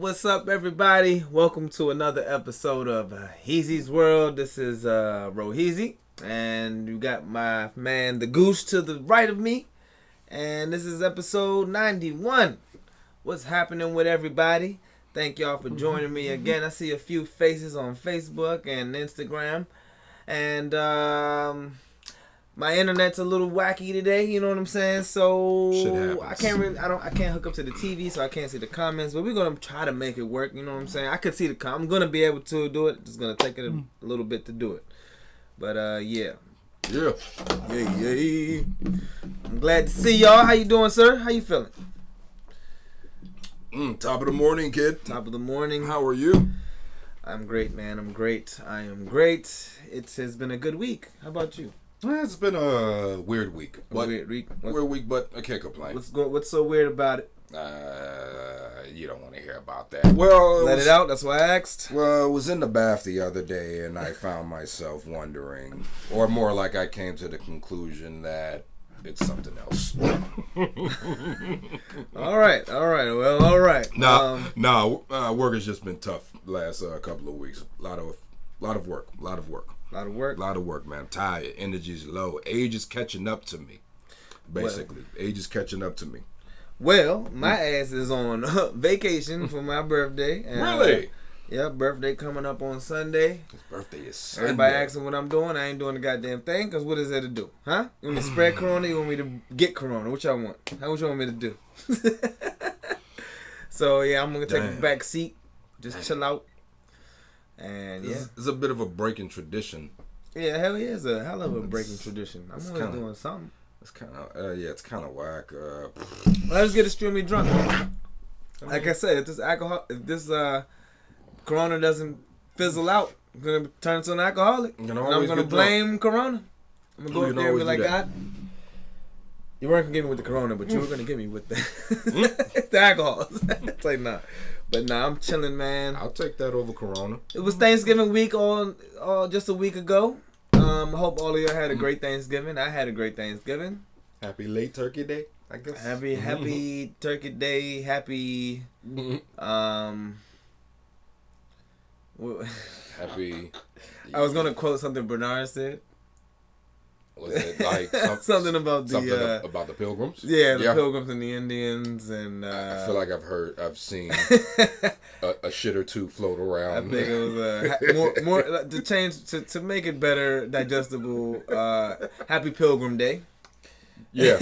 what's up? Everybody? Welcome to another episode of uh, Heezy's World. This is uh, Roheezy, and you got my man, the Goose, to the right of me, and this is episode ninety-one. What's happening with everybody? Thank y'all for joining me again. I see a few faces on Facebook and Instagram and um my internet's a little wacky today you know what i'm saying? So Shit i can't really i don't i can't hook up to the tv so i can't see the comments but we're gonna try to make it work you know what i'm saying? I could see the com- i'm gonna be able to do it just gonna take it a, a little bit to do it. But uh yeah. Yeah. yeah yeah. I'm glad to see y'all. How you doing sir? How you feeling? Mm, top of the morning, kid. top of the morning. How are you? i'm great man. I'm great. I am great. It has been a good week. How about you It's been a weird week. But weird week what's, weird week, but I can't complain. what's, go, what's so weird about it Uh, you don't want to hear about that. Well, Let was, it out. That's why I asked. Well, I was in the bath the other day, and I found myself wondering, or more like I came to the conclusion that it's something else. All right. All right. Well. All right. Nah, Um, nah. Uh, work has just been tough last uh, couple of weeks. A lot of, lot of work. A lot of work. A lot of work. A lot of work, man. I'm tired. Energy's low. Age is catching up to me. Basically, age is catching up to me. Well, my ass is on vacation for my birthday. and, uh, Really? yeah, birthday coming up on Sunday. His birthday is Sunday. Everybody asking what I'm doing. I ain't doing the goddamn thing. Cause what is there to do? Huh? You want me to spread corona? You want me to get corona? What y'all want? How what you want me to do? so yeah, I'm gonna take a back seat, just chill out, and yeah. It's, it's a bit of a breaking tradition. Yeah, hell yeah, it's a hell of a breaking tradition. I'm always kinda- doing something. It's kind of, uh, yeah, it's kind of whack. Uh, let's get extremely drunk. Like I said, if this alcohol, if this uh, Corona doesn't fizzle out, I'm gonna turn into an alcoholic, You can and I'm gonna get drunk. blame Corona. I'm gonna go You up there and be like, that. God, you weren't gonna get me with the Corona, but you were gonna get me with the Hmm? the alcohol. it's like nah, but nah, I'm chilling, man. I'll take that over Corona. It was Thanksgiving week on all just a week ago. Um, I hope all of y'all had a great Thanksgiving. I had a great Thanksgiving. Happy late Turkey Day, I guess. Happy Happy Turkey Day. Happy um. Happy. I was gonna quote something Bernard said. Was it like some, something about the something uh, about the Pilgrims? yeah the Pilgrims and the Indians and uh, I feel like I've heard, I've seen a, a shit or two float around. I think it was uh, more more uh, to change to, to make it better digestible. Uh, Happy Pilgrim Day. yeah,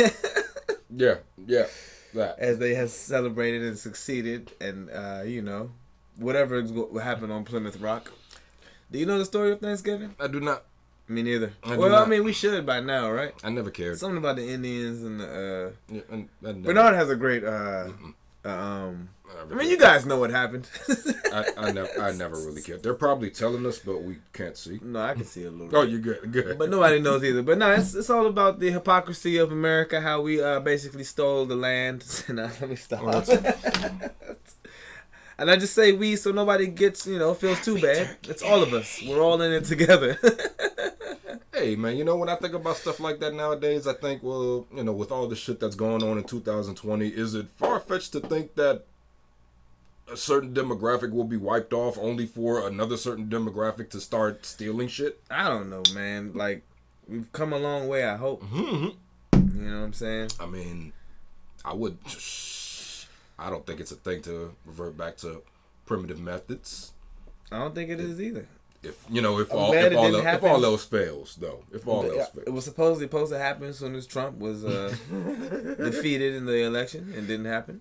yeah, yeah. That. as they have celebrated and succeeded, and uh, you know, whatever what happened on Plymouth Rock. Do you know the story of Thanksgiving? I do not. Me neither. I well, I mean, we should by now, right? I never cared. Something about the Indians and the. Uh, Yeah, and- I never- Bernard has a great. Uh, uh, um, I I mean, you guys know what happened. I, I never, I never really cared. They're probably telling us, but we can't see. no, I can see a little. Oh, you're good, good. But nobody knows either. But no, it's, it's all about the hypocrisy of America, how we uh, basically stole the land. nah, let me stop. and I just say we so nobody gets, you know, feels too bad. It's all of us. We're all in it together. Hey man, you know when I think about stuff like that nowadays, I think, well, you know, with all the shit that's going on in 2020, is it far fetched to think that a certain demographic will be wiped off only for another certain demographic to start stealing shit? I don't know, man. Like we've come a long way. I hope. Mm-hmm. You know what I'm saying? I mean, I would. I don't think it's a thing to revert back to primitive methods. I don't think it is either. if you know if I'm all if all, else, if all else fails though if all Yeah, else it was supposedly supposed to happen as soon as Trump was uh, defeated in the election. and didn't happen.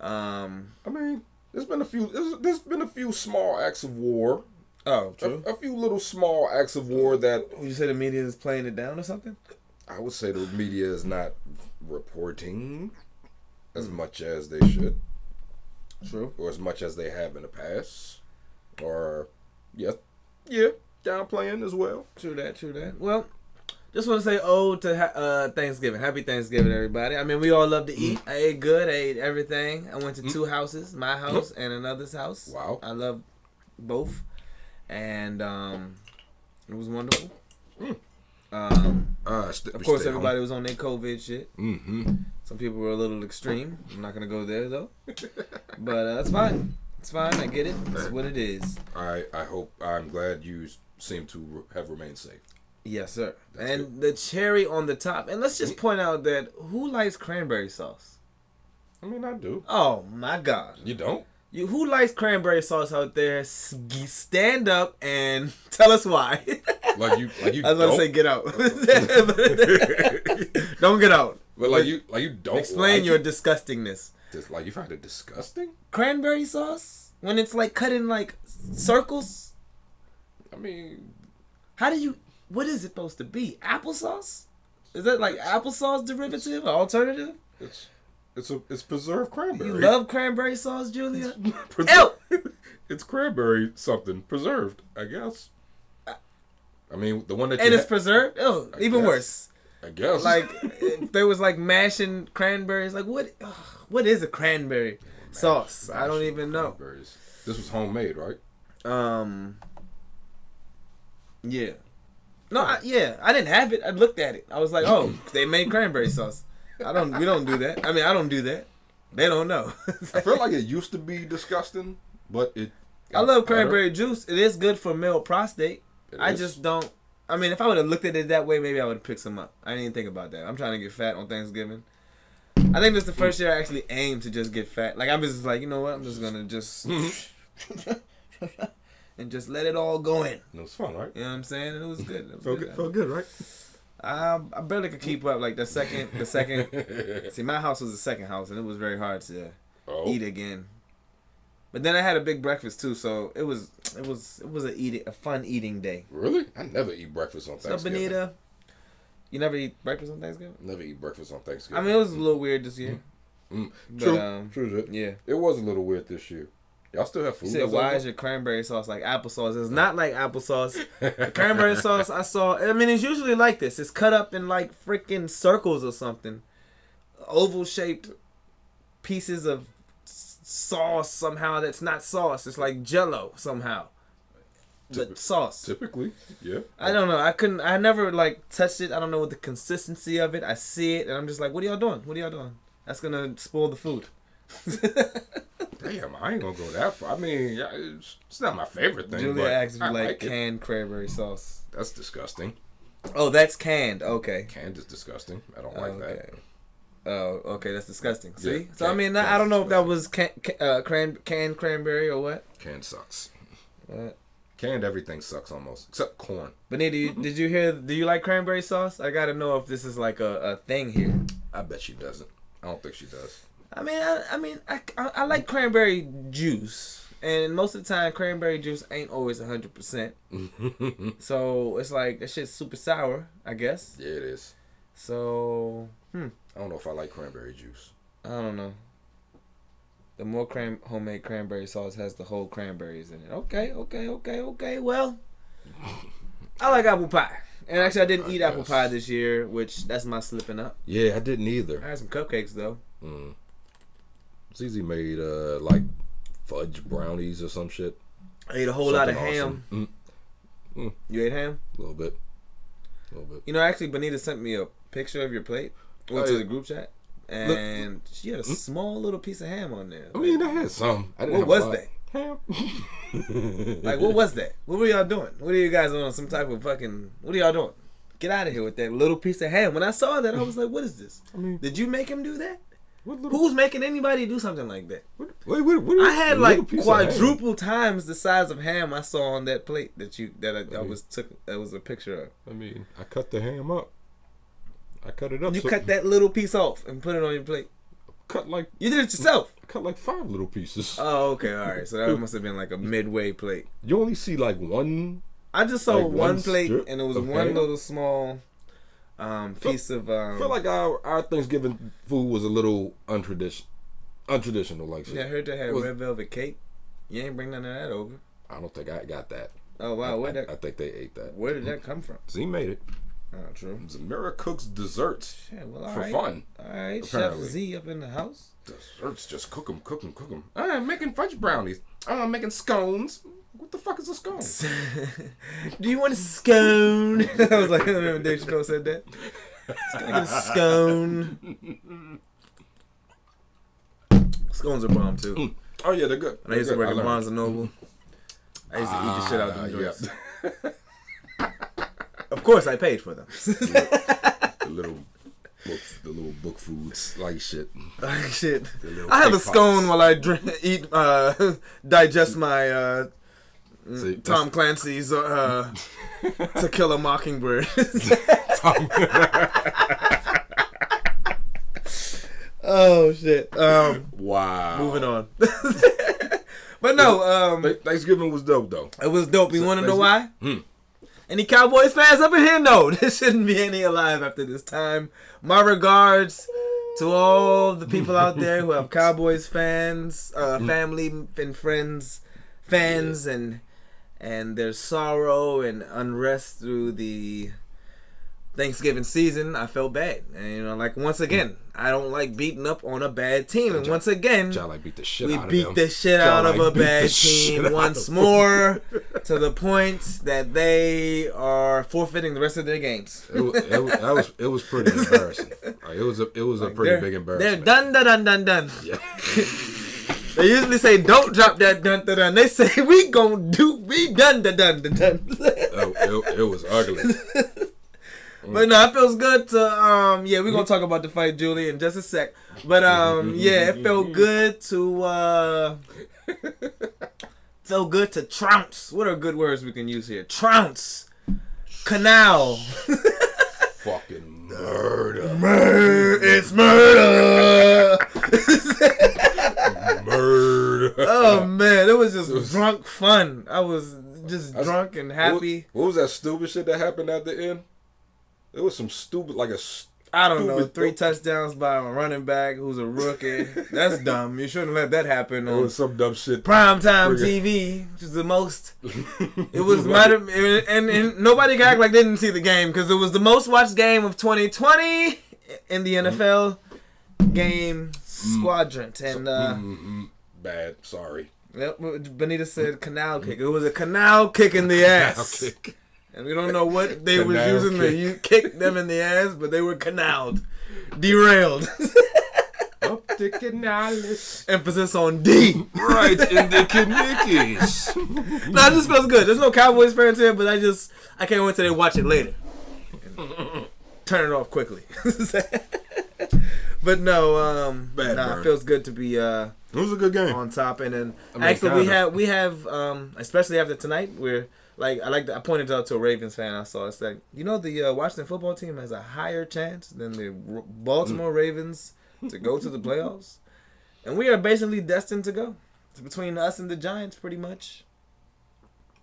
Um, I mean, there's been a few. There's, there's been a few small acts of war. oh, A, true. a few little small acts of war that Would you say the media is playing it down or something? I would say the media is not reporting. As much as they should, True. or as much as they have in the past, or yeah, yeah, downplaying as well. True that. True that. Well, just want to say oh to ha- uh, Thanksgiving. Happy Thanksgiving, everybody. I mean, we all love to eat. I ate good. I ate everything. I went to two houses, my house and another's house. Wow. I love both, and um, it was wonderful. Um, Uh, st- of course, everybody was on their COVID shit. Mm-hmm. Some people were a little extreme. I'm not gonna go there though, but uh, that's fine. It's fine. I get it. It's what it is. I I hope I'm glad you seem to have remained safe. Yes, sir. That's and the cherry on the top. And let's just point out that who likes cranberry sauce? I mean, I do. Oh my God! You don't? You who likes cranberry sauce out there? Stand up and tell us why. Like you? Like you I was about don't? to say get out. don't get out. but like you? Like you don't? Explain like your it? disgustingness. Just like you find it disgusting. Cranberry sauce when it's like cut in like circles. I mean, How do you? What is it supposed to be? Applesauce? Is that like applesauce derivative or alternative? it's it's a it's preserved cranberry. You love cranberry sauce, Julia? Preser- it's cranberry something preserved, I guess. Uh, I mean, the one that and it's ha- preserved. Oh, even guess. worse. I guess Like there was like mashing cranberries. Like what? ugh, what is a cranberry sauce? I don't even know. This was homemade, right? Um. Yeah. No. I, yeah. I didn't have it. I looked at it. I was like, oh, they made cranberry sauce. I don't. We don't do that. I mean, I don't do that. They don't know. I feel like it used to be disgusting, but it. I love cranberry juice. It is good for male prostate. It I is. just don't. I mean, if I would have looked at it that way, maybe I would have picked some up. I didn't even think about that. I'm trying to get fat on Thanksgiving. I think this is the first year I actually aim to just get fat. Like I'm just like, you know what? I'm just gonna just and just let it all go in. It was fun, right? You know what I'm saying? And it was good. It was Felt good. good, felt good, right? I, I barely could keep up. Like the second, the second. see, my house was the second house, and it was very hard to Oh, eat again. But then I had a big breakfast too, so it was it was it was a eating a fun eating day. really? I never eat breakfast on So Thanksgiving. Benita, you never eat breakfast on Thanksgiving? Never eat breakfast on Thanksgiving. I mean, it was a little weird this year. Mm. But, True, um, true. Yeah. It was a little weird this year. Y'all still have food? You said, why is your cranberry sauce like applesauce? It's not like applesauce. The cranberry sauce I saw, I mean, it's usually like this. It's cut up in like freaking circles or something. Oval shaped pieces of sauce somehow that's not sauce. It's like jello somehow. But Typ- sauce. Typically, yeah. I don't know. I couldn't. I never like touched it. I don't know what the consistency of it. I see it, and I'm just like, "What are y'all doing? What are y'all doing? That's gonna spoil the food." Damn, I ain't gonna go that far. I mean, it's, not my favorite thing. Julia but asked you like, like canned cranberry sauce. That's disgusting. Oh, that's canned. Okay. Canned is disgusting. I don't like okay. that. Oh, okay. That's disgusting. See. Yeah, so I mean, I canned don't know if that was can, can, uh, cran, canned cranberry or what. Canned sucks. Uh, Canned everything sucks almost, except corn. Benita, you, did you hear? Do you like cranberry sauce? I gotta know if this is like a, a thing here. I bet she doesn't. I don't think she does. I mean, I, I mean, I, I, I like cranberry juice, and most of the time, cranberry juice ain't always hundred percent. So it's like that shit's super sour, I guess. Yeah, it is. So hmm, I don't know if I like cranberry juice. I don't know. The more cran homemade cranberry sauce has the whole cranberries in it. Okay, okay, okay, okay. Well, I like apple pie, and actually, I didn't I eat apple pie this year, which that's my slipping up. Yeah, I didn't either. I had some cupcakes though. Mm. Zizi made uh like fudge brownies or some shit. I ate a whole lot of Something ham. awesome. Mm, You ate ham? a little bit. A little bit. You know, actually, Benita sent me a picture of your plate. Went Oh, to the group chat, and she had a hmm? small little piece of ham on there. I mean, I had some. I What was that? Ham. Like, what was that? What were y'all doing? What are you guys on? Some type of fucking? What are y'all doing? Get out of here with that little piece of ham. When I saw that, I was like, "What is this? I mean, Did you make him do that?" Who's making anybody do something like that? what, what, what, I had like little piece of ham. quadruple times the size of ham I saw on that plate that you that I, I was took that was a picture of. I mean, I cut the ham up. I cut it up. You so- cut that little piece off and put it on your plate. cut like You did it yourself. cut like five little pieces. Oh, okay, all right. So that must have been like a midway plate. you only see like one. I just saw Like one one plate and it was one ham? little small um, piece of. Um, I feel like our our Thanksgiving food was a little untraditional, untraditional. Like shit. yeah, I heard they had Was- red velvet cake. You ain't bring none of that over. I don't think I got that. Oh wow, where I, that? I think they ate that. Where did that come from? Z made it. Oh, true. Zamira cooks desserts Yeah, well, for right. fun. All right, Chef Z up in the house. Desserts, just cook them, cook them, cook them. I'm uh, making fudge brownies. I'm making scones. What the fuck is a scone? Do you want a scone? I was like, I remember Dave Chappelle said that. Let's go get a scone. Scones are bomb too. Mm. Oh yeah, they're good. And I used to work at. Barnes and Noble. I used to eat the shit out of Ah, them joints. yeah. Of course, I paid for them. the little book, the little book foods, like shit. Like, shit. I have a scone pops. while I drink, eat, uh, digest my uh, See, Tom Clancy's uh, To Kill a Mockingbird. Tom- oh shit. Um, wow. moving on. but no, um, Thanksgiving was dope though. it was dope. You want to know why? Hmm. Any Cowboys fans up in here? No, there shouldn't be any alive after this time. My regards to all the people out there who have Cowboys fans, uh, Hmm. family and friends, fans, and and their sorrow and unrest through the Thanksgiving season. I felt bad, and you know, like once hmm. again, I don't like beating up on a bad team, and once again, Y'all like beat the shit we out of beat the shit Y'all out of like a bad team once more to the point that they are forfeiting the rest of their games. It was, it was, that was it was pretty embarrassing. Like, it was a it was a pretty they're, big They're embarrassment. done, done, done, done, done. Yeah. They usually say, "Don't drop that dun dun dun." They say, "We gon' do, we done, dun dun dun dun." Oh, it, it was ugly. But no, it feels good to um yeah, we're gonna talk about the fight, Julie, in just a sec. But um yeah, it felt good to uh felt good to trounce. What are good words we can use here? Trounce. Canal. Fucking murder. Murder. It's murder. Murder. oh man, it was just drunk fun. I was just drunk and happy. What, what was that stupid shit that happened at the end? It was some stupid, like a. I don't know, three touchdowns by a running back who's a rookie. That's dumb. You shouldn't let that happen It was some dumb shit. primetime Friggin- TV, which is the most. It was might have, and, and nobody can act like they didn't see the game because it was the most watched game of 2020 in the mm-hmm. NFL game mm. squadrant. And uh. Bad. Sorry. yep, Benita said mm. canal kick. It was a canal kick in the ass. Okay. And we don't know what they were Canal using to kick. you kick them in the ass, but they were canaled, derailed. Up the canales. Emphasis on D. Right in the knickies. no, it just feels good. There's no Cowboys fans here, but I just I can't wait till they watch it later. Turn it off quickly. but no, um, Bad nah, burn. it feels good to be uh It was a good game. on top. And then I mean, actually, we kinda. have we have um especially after tonight, we're like I like I pointed out to a Ravens fan I saw. It's like you know the uh, Washington football team has a higher chance than the R- Baltimore Mm. Ravens to go to the playoffs, and we are basically destined to go. It's between us and the Giants, pretty much.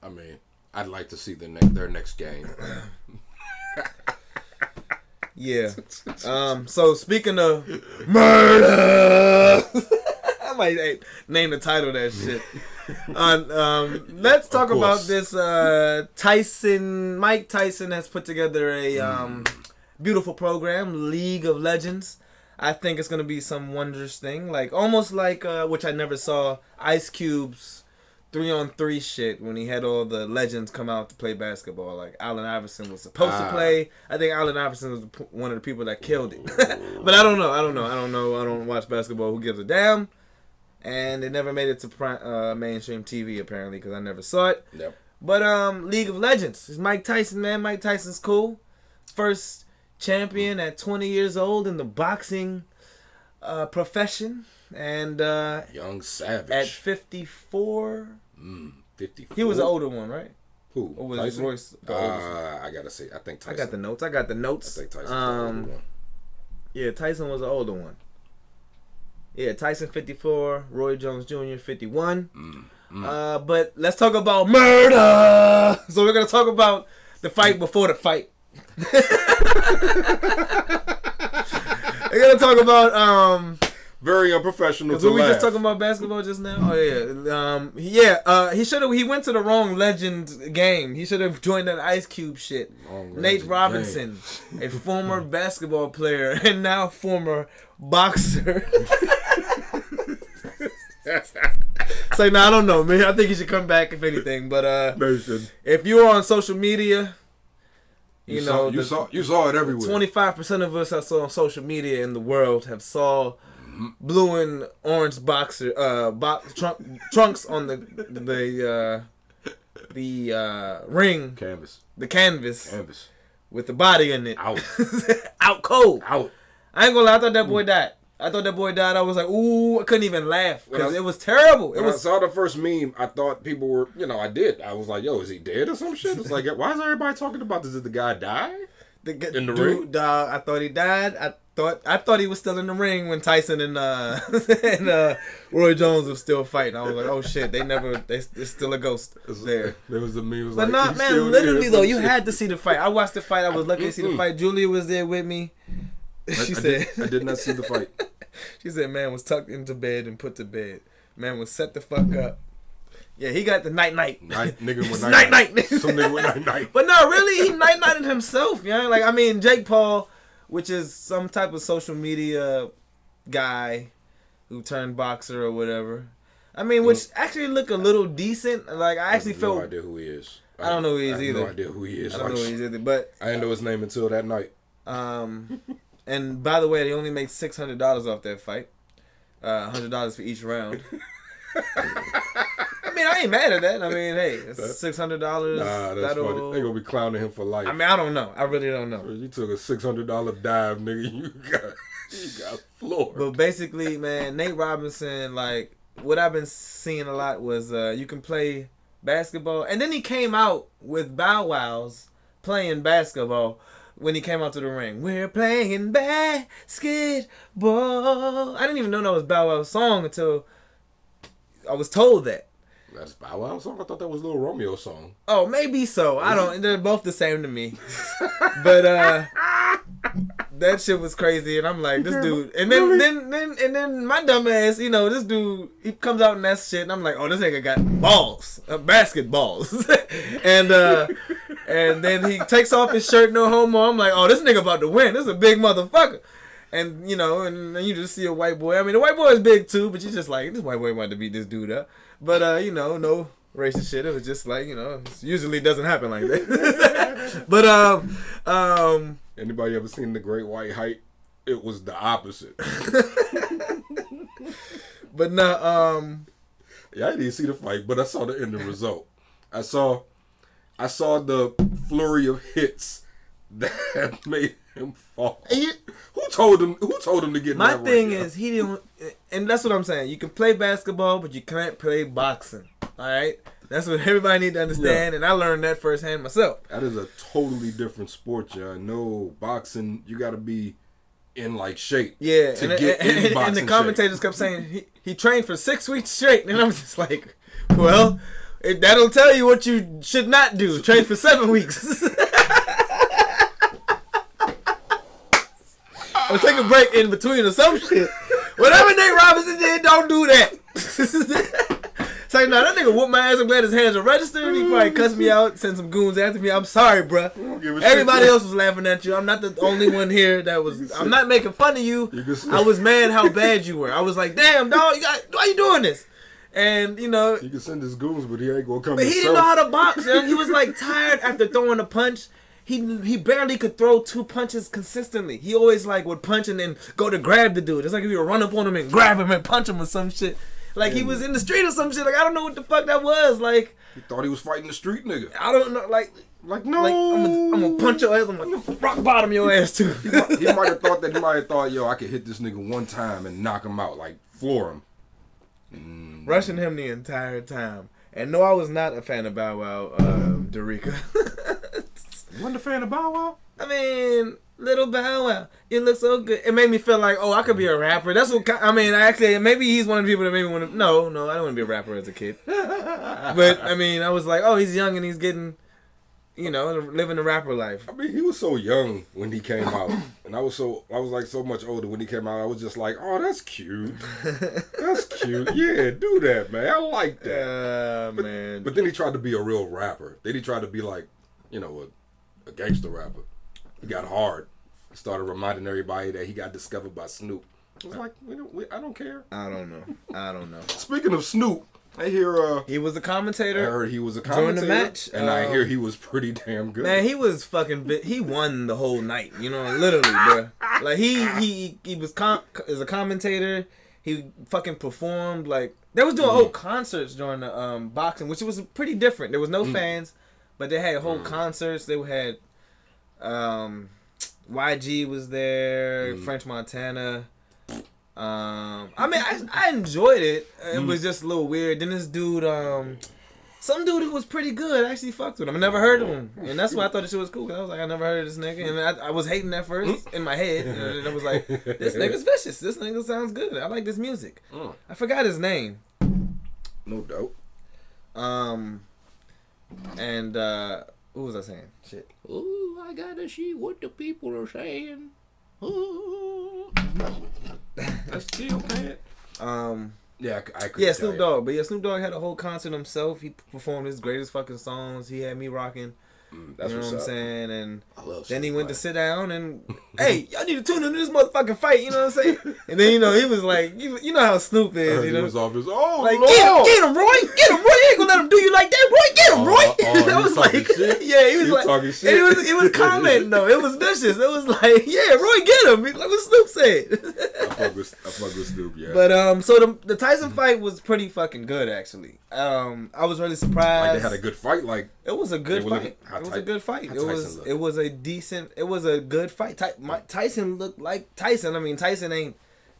I mean, I'd like to see the ne- their next game. Yeah. Um. So speaking of murder, I might name the title of that shit. On um, let's talk about this. Uh, Tyson, Mike Tyson has put together a um, beautiful program, League of Legends. I think it's gonna be some wondrous thing, like almost like uh, which I never saw Ice Cube's three on three shit when he had all the legends come out to play basketball. Like Allen Iverson was supposed to Ah. play. I think Allen Iverson was one of the people that killed it. but I don't know. I don't know. I don't know. I don't watch basketball. Who gives a damn? And it never made it to uh, mainstream TV apparently because I never saw it. Yep. But um, League of Legends is Mike Tyson, man. Mike Tyson's cool. First champion at 20 years old in the boxing uh, profession, and uh, Young Savage. at 54, mm, 54. he was the older one, right? Who? Or was Tyson? Royce? Uh, I gotta say, I think I got the notes. I got the notes. I think Tyson. Um, yeah, Tyson was the older one. Yeah, Tyson 54, Roy Jones Jr. 51. Mm, Uh, but let's talk about murder. So we're gonna talk about the fight before the fight. we're gonna talk about um. Very unprofessional. Were we laugh. just talking about basketball just now? Oh yeah, um, yeah. Uh, he should have. He went to the wrong legend game. He should have joined that Ice Cube shit. Wrong Nate Robinson, a former basketball player and now former boxer. so no, I don't know, man. I think he should come back if anything. But uh, if you're on social media, you, You, know saw, you the- saw you saw it everywhere. Twenty five percent of us I saw on social media in the world have saw blue and orange boxer uh box trunk, trunks on the the uh the uh ring Canvas. the canvas Canvas. with the body in it Out. out cold. Out. I ain't gonna lie, I thought that boy died. I thought that boy died. I was like, ooh, I couldn't even laugh because it was terrible. It When I was saw the first meme, I thought people were, you know, I did. I was like, yo, is he dead or some shit? It's like, why is everybody talking about this? Did the guy die? the g- in the dude, ring? Dog, I thought he died. I thought I thought he was still in the ring when Tyson and uh and uh Roy Jones was still fighting. I was like, oh shit, they never. They, there's still a ghost there. There was the meme. Was But like, not "He's man, literally though, you shit. had to see the fight. I watched the fight. I was lucky to see the fight. Julia was there with me. She I, said, did, I did not see the fight. She said, "Man was tucked into bed and put to bed. Man was set the fuck up. Yeah, he got the night night. Night, nigga with night night night. Some nigga with night night. But no, really, he night nighted himself. You know, like I mean, Jake Paul, which is some type of social media guy who turned boxer or whatever. I mean, which actually look a little decent. Like I actually I have felt. no idea who he is. I don't know who he is I have either. No idea who he is. I don't know Like, what he's either, but I didn't know his name until that night. um, and by the way, they only made six hundred dollars off that fight. Uh, hundred dollars for each round. I mean, I ain't mad at that. I mean, hey, it's six hundred dollars. Nah, that's funny. They gonna be clowning him for life. I mean, I don't know. I really don't know. you took a six hundred dollar dive, nigga. You got you got floored. But basically, man, Nate Robinson, like what I've been seeing a lot was uh, you can play basketball, and then he came out with Bow Wows playing basketball when he came out to the ring. We're playing basketball. I didn't even know that was Bow Wow's song until I was told that. That's Bow Wow song. I thought that was Little Romeo song. Oh, maybe so. I don't. They're both the same to me. but uh, that shit was crazy, and I'm like, this dude. And then, then, then, and then my dumb ass, you know, this dude, he comes out and that shit, and I'm like, oh, this nigga got balls, uh, basketballs, and uh, and then he takes off his shirt, no homo. I'm like, oh, this nigga about to win. This is a big motherfucker. And you know, and then you just see a white boy. I mean, the white boy is big too, but you just like this white boy wanted to beat this dude up. But uh, you know, no racist shit. It was just like you know, it usually doesn't happen like that. but um, um, Anybody ever seen the Great White Hype? It was the opposite. but no, um, Yeah, I didn't see the fight, but I saw the end result. I saw, I saw the flurry of hits that made him fall. he, Who told him? Who told him to get? my thing is he didn't, and that's what I'm saying. You can play basketball, but you can't play boxing. All right, that's what everybody need to understand, and I learned that firsthand myself. that is a totally different sport, y'all. No boxing, you got to be in like shape. Yeah, to and, get and- in and- and boxing the shape. commentators kept saying he, he trained for six weeks straight, and I'm just like, well, it, that'll tell you what you should not do. Train for seven weeks. Or take a break in between or some shit. Whatever Nate Robinson did, don't do that. It's like, no, that nigga whooped my ass. I'm glad his hands are registered. He probably cussed me out, sent some goons after me. I'm sorry, bruh. don't give a Everybody else was laughing at you. I'm not the only one here that was. I'm not making fun of you. I was mad how bad you were. I was like, damn, dog, you got, why you doing this? And you know, You can send his goons, but he ain't gonna come. but he didn't know how to box. Man. He was like tired after throwing a punch. He he barely could throw two punches consistently. He always like would punch and then go to grab the dude. It's like if you would run up on him and grab him and punch him or some shit. Like he was in the street or some shit. Like I don't know what the fuck that was. Like He thought he was fighting the street nigga. I don't know. Like Like no, Like I'm gonna, I'm gonna punch your ass. I'm gonna rock bottom your ass too. he might, he might have thought that he might have thought, yo, I could hit this nigga one time and knock him out, like floor him. Mm. Rushing him the entire time. And no, I was not a fan of Bow Wow, um, Dorica. You wasn't a fan of Bow Wow? I mean, little Bow Wow, you look so good. It made me feel like, oh, I could be a rapper. That's what I mean. Actually, maybe he's one of the people that made me want to. No, no, I don't want to be a rapper as a kid. But I mean, I was like, oh, he's young and he's getting, you know, living the rapper life. I mean, he was so young when he came out, and I was so I was like so much older when he came out. I was just like, oh, that's cute, that's cute. Yeah, do that, man. I like that. Uh, man. But then he tried to be a real rapper. Then he tried to be like, you know, a, a gangster rapper. He got hard. He started reminding everybody that he got discovered by Snoop. I was like, we don't, we, I don't care. I don't know. I don't know. Speaking of Snoop, I hear uh, He was a I commentator. I heard he was a commentator During the commentator, match, and I um, hear he was pretty damn good. Man, he was fucking. bi- He won the whole night. You know, literally, bro. Like he he he was com- as a commentator. He fucking performed like they was doing whole concerts during the um boxing, which was pretty different. There was no fans, but they had whole concerts. They had um YG was there, French Montana. Um, I mean, I, I enjoyed it. It was just a little weird. Then this dude, um, some dude who was pretty good, I actually fucked with him. I never heard of him, and that's why I thought the shit was cool. Cause I was like, I never heard of this nigga, and I, I was hating that first in my head, and I was like, this nigga's vicious. This nigga sounds good. I like this music. Mm. I forgot his name. no doubt. Um, and uh, what was I saying? Shit. Ooh, I gotta see what the people are saying. Ooh. That's still bad. Um, Yeah, I, I could. yeah, Snoop Dogg. But yeah, Snoop Dogg had a whole concert himself. He performed his greatest fucking songs. He had me rocking. Mm, that's you know what's what I'm up. saying? And I love Then he Snoop went to sit down and, hey, y'all need to tune into this motherfucking fight. You know what I'm saying? And then you know he was like, you, you know how Snoop is, heard you he know. was off his. Oh Like Lord! get him, get him, Roy, get him, Roy. You ain't gonna let him do you like that, Roy. Get him, Oh, Roy. oh, he I was was like, shit? yeah, he was He was like, talking and shit? it was, it was commenting though. It was vicious. It was like, yeah, Roy, get him. Like what Snoop said. I fuck with I fuck with Snoop. Yeah. but um, so the the Tyson fight was pretty fucking good actually. Um, I was really surprised. like they had a good fight. Like It was a good fight. looking- how It was a good fight. It was it was a decent. It was a good fight. Ty, my, Tyson looked like Tyson. I mean, Tyson ain't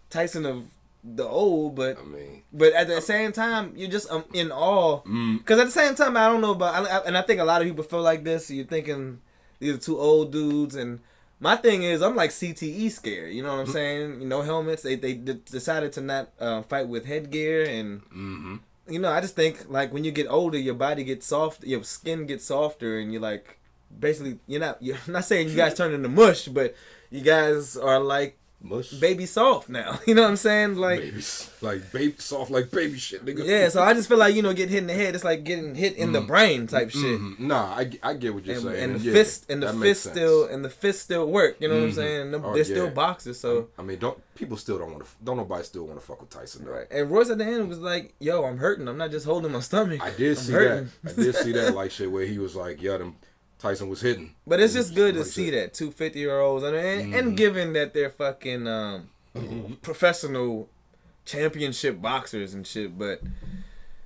Tyson of the old, but I mean, but at the same time, you're just um, in awe. mm, Because at the same time, I don't know about, I, I- and I think a lot of people feel like this. You're thinking these are two old dudes, and my thing is, I'm like CTE scared. You know what I'm saying? You know, helmets. They they d- decided to not uh, fight with headgear, and hmm you know, I just think like when you get older, your body gets soft, your skin gets softer, and you're like, basically, you're not. You're not saying you guys turn into mush, but you guys are like mush, baby soft now. You know what I'm saying? Like, baby, like baby, soft like baby shit, nigga. yeah. So I just feel like you know, get hit in the head. It's like getting hit in the brain type shit. Mhm. Nah, I, I get what you're And, saying. and the yeah, fist and the fist still and the fist still work. You know what I'm Mhm. saying? Them- Oh, they're still yeah. boxers. So I mean, don't people still don't want to? Don't nobody still want to fuck with Tyson? Though. right. And Royce at the end was like, "Yo, I'm hurting. I'm not just holding my stomach. I did I'm see hurting." that. I did see that like shit where he was like, yeah, them Tyson was hitting. But it's just good to see that two 50 year olds, and, and, Mm-hmm. and given that they're fucking um, professional championship boxers and shit. But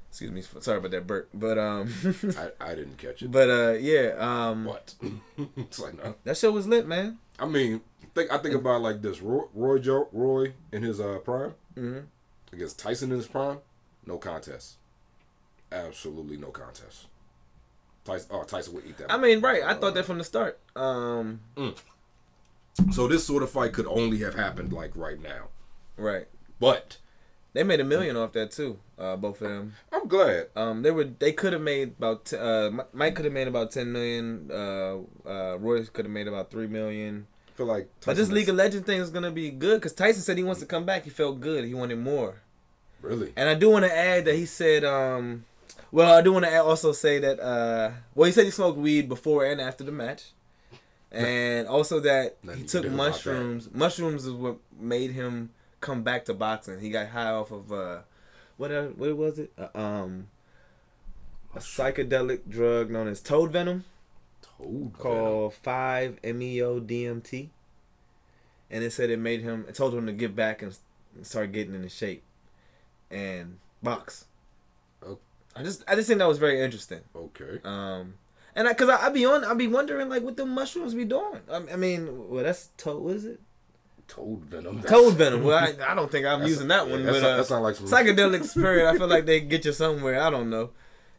excuse me, sorry about that, Bert. But um, I, I didn't catch it. but uh, yeah, um, what? it's like no. that show was lit, man. I mean, think I think about like this: Roy, Roy, Joe, Roy in his uh, prime hmm against Tyson in his prime, no contest. Absolutely no contest. Tyson, oh, Tyson would eat that. I mean, right? I thought that from the start. Um, So this sort of fight could only have happened like right now. right. But They made a million off that too. Uh, both of them. I'm glad. Um, they were they could have made about t- uh Mike could have made about ten million. Uh, uh, Royce could have made about three million. I feel like But this Tyson League of Legends thing is gonna be good because Tyson said he wants to come back. He felt good. He wanted more. really. And I do want to add that he said, um, well, I do want to also say that, uh, well, he said he smoked weed before and after the match, and also that Nothing he took can do about mushrooms. Mushrooms is what made him come back to boxing. He got high off of uh, what uh, what was it? Uh, um, a psychedelic drug known as toad venom Toad called five meo DMT, and it said it made him. It told him to get back and, and start getting into shape and box. I just I just think that was very interesting. Okay. Um, And I, cause I, I be on, I be wondering like what the mushrooms be doing. I, I mean, well, that's toad. What is it? Toad venom. Toad venom. Well, I, I don't think I'm using that one, yeah, but that uh, that like some- psychedelic spirit. I feel like they get you somewhere. I don't know,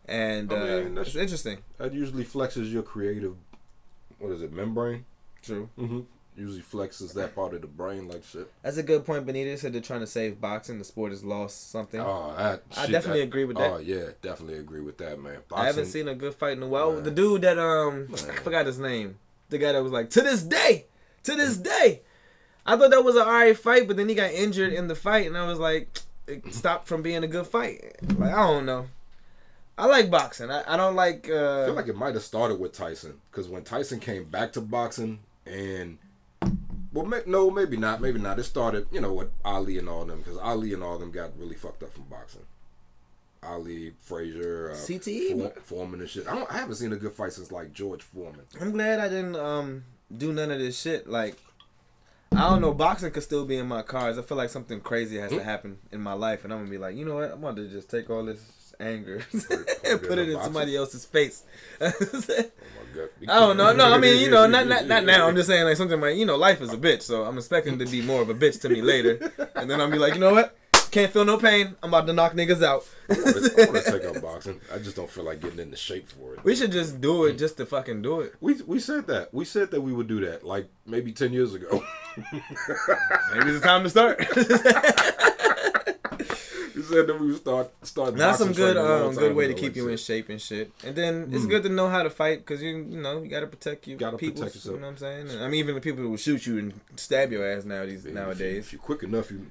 and I uh, that's- it's interesting. That usually flexes your creative. What is it? Membrane. True. Mm-hmm. Usually flexes that part of the brain like shit. That's a good point. Benita said they're trying to save boxing. The sport has lost something. Oh, that. I shit, definitely agree with that. Oh yeah, definitely agree with that, man. I haven't seen a good fight in a while. Man. The dude that um, I forgot his name. The guy that was like, to this day, to this day. I thought that was an alright fight, but then he got injured in the fight, and I was like, it stopped from being a good fight. Like I don't know. I like boxing. I, I don't like. Uh, I feel like it might have started with Tyson because when Tyson came back to boxing and well, may, no, maybe not, maybe not. It started, you know, with Ali and all them because Ali and all them got really fucked up from boxing. Ali, Frazier, uh, CTE, For- Foreman and shit. I, don't, I haven't seen a good fight since like George Foreman. I'm glad I didn't um do none of this shit. Like I don't know, boxing could still be in my cards. I feel like something crazy has to happen in my life, and I'm gonna be like, you know what? I'm going to just take all this anger and put it in somebody else's face. Oh! I don't know. No, I mean, you know, not not not now. I'm just saying like something like you know, life is a bitch, so I'm expecting to be more of a bitch to me later, and then I'll be like, you know what? Can't feel no pain. I'm about to knock niggas out. I want to take up boxing. I just don't feel like getting into shape for it. we should just do it just to fucking do it. We we said that. We said that we would do that like maybe ten years ago. Maybe it's time to start. we said that we start start. That's some good training a long um good way to keep you in shape and shit. And then it's good to know how to fight because you you know you got to protect you. Gotta people. protect yourself. You know what I'm saying? And, I mean, even the people who will shoot you and stab your ass nowadays. If you- nowadays. if you're quick enough, you.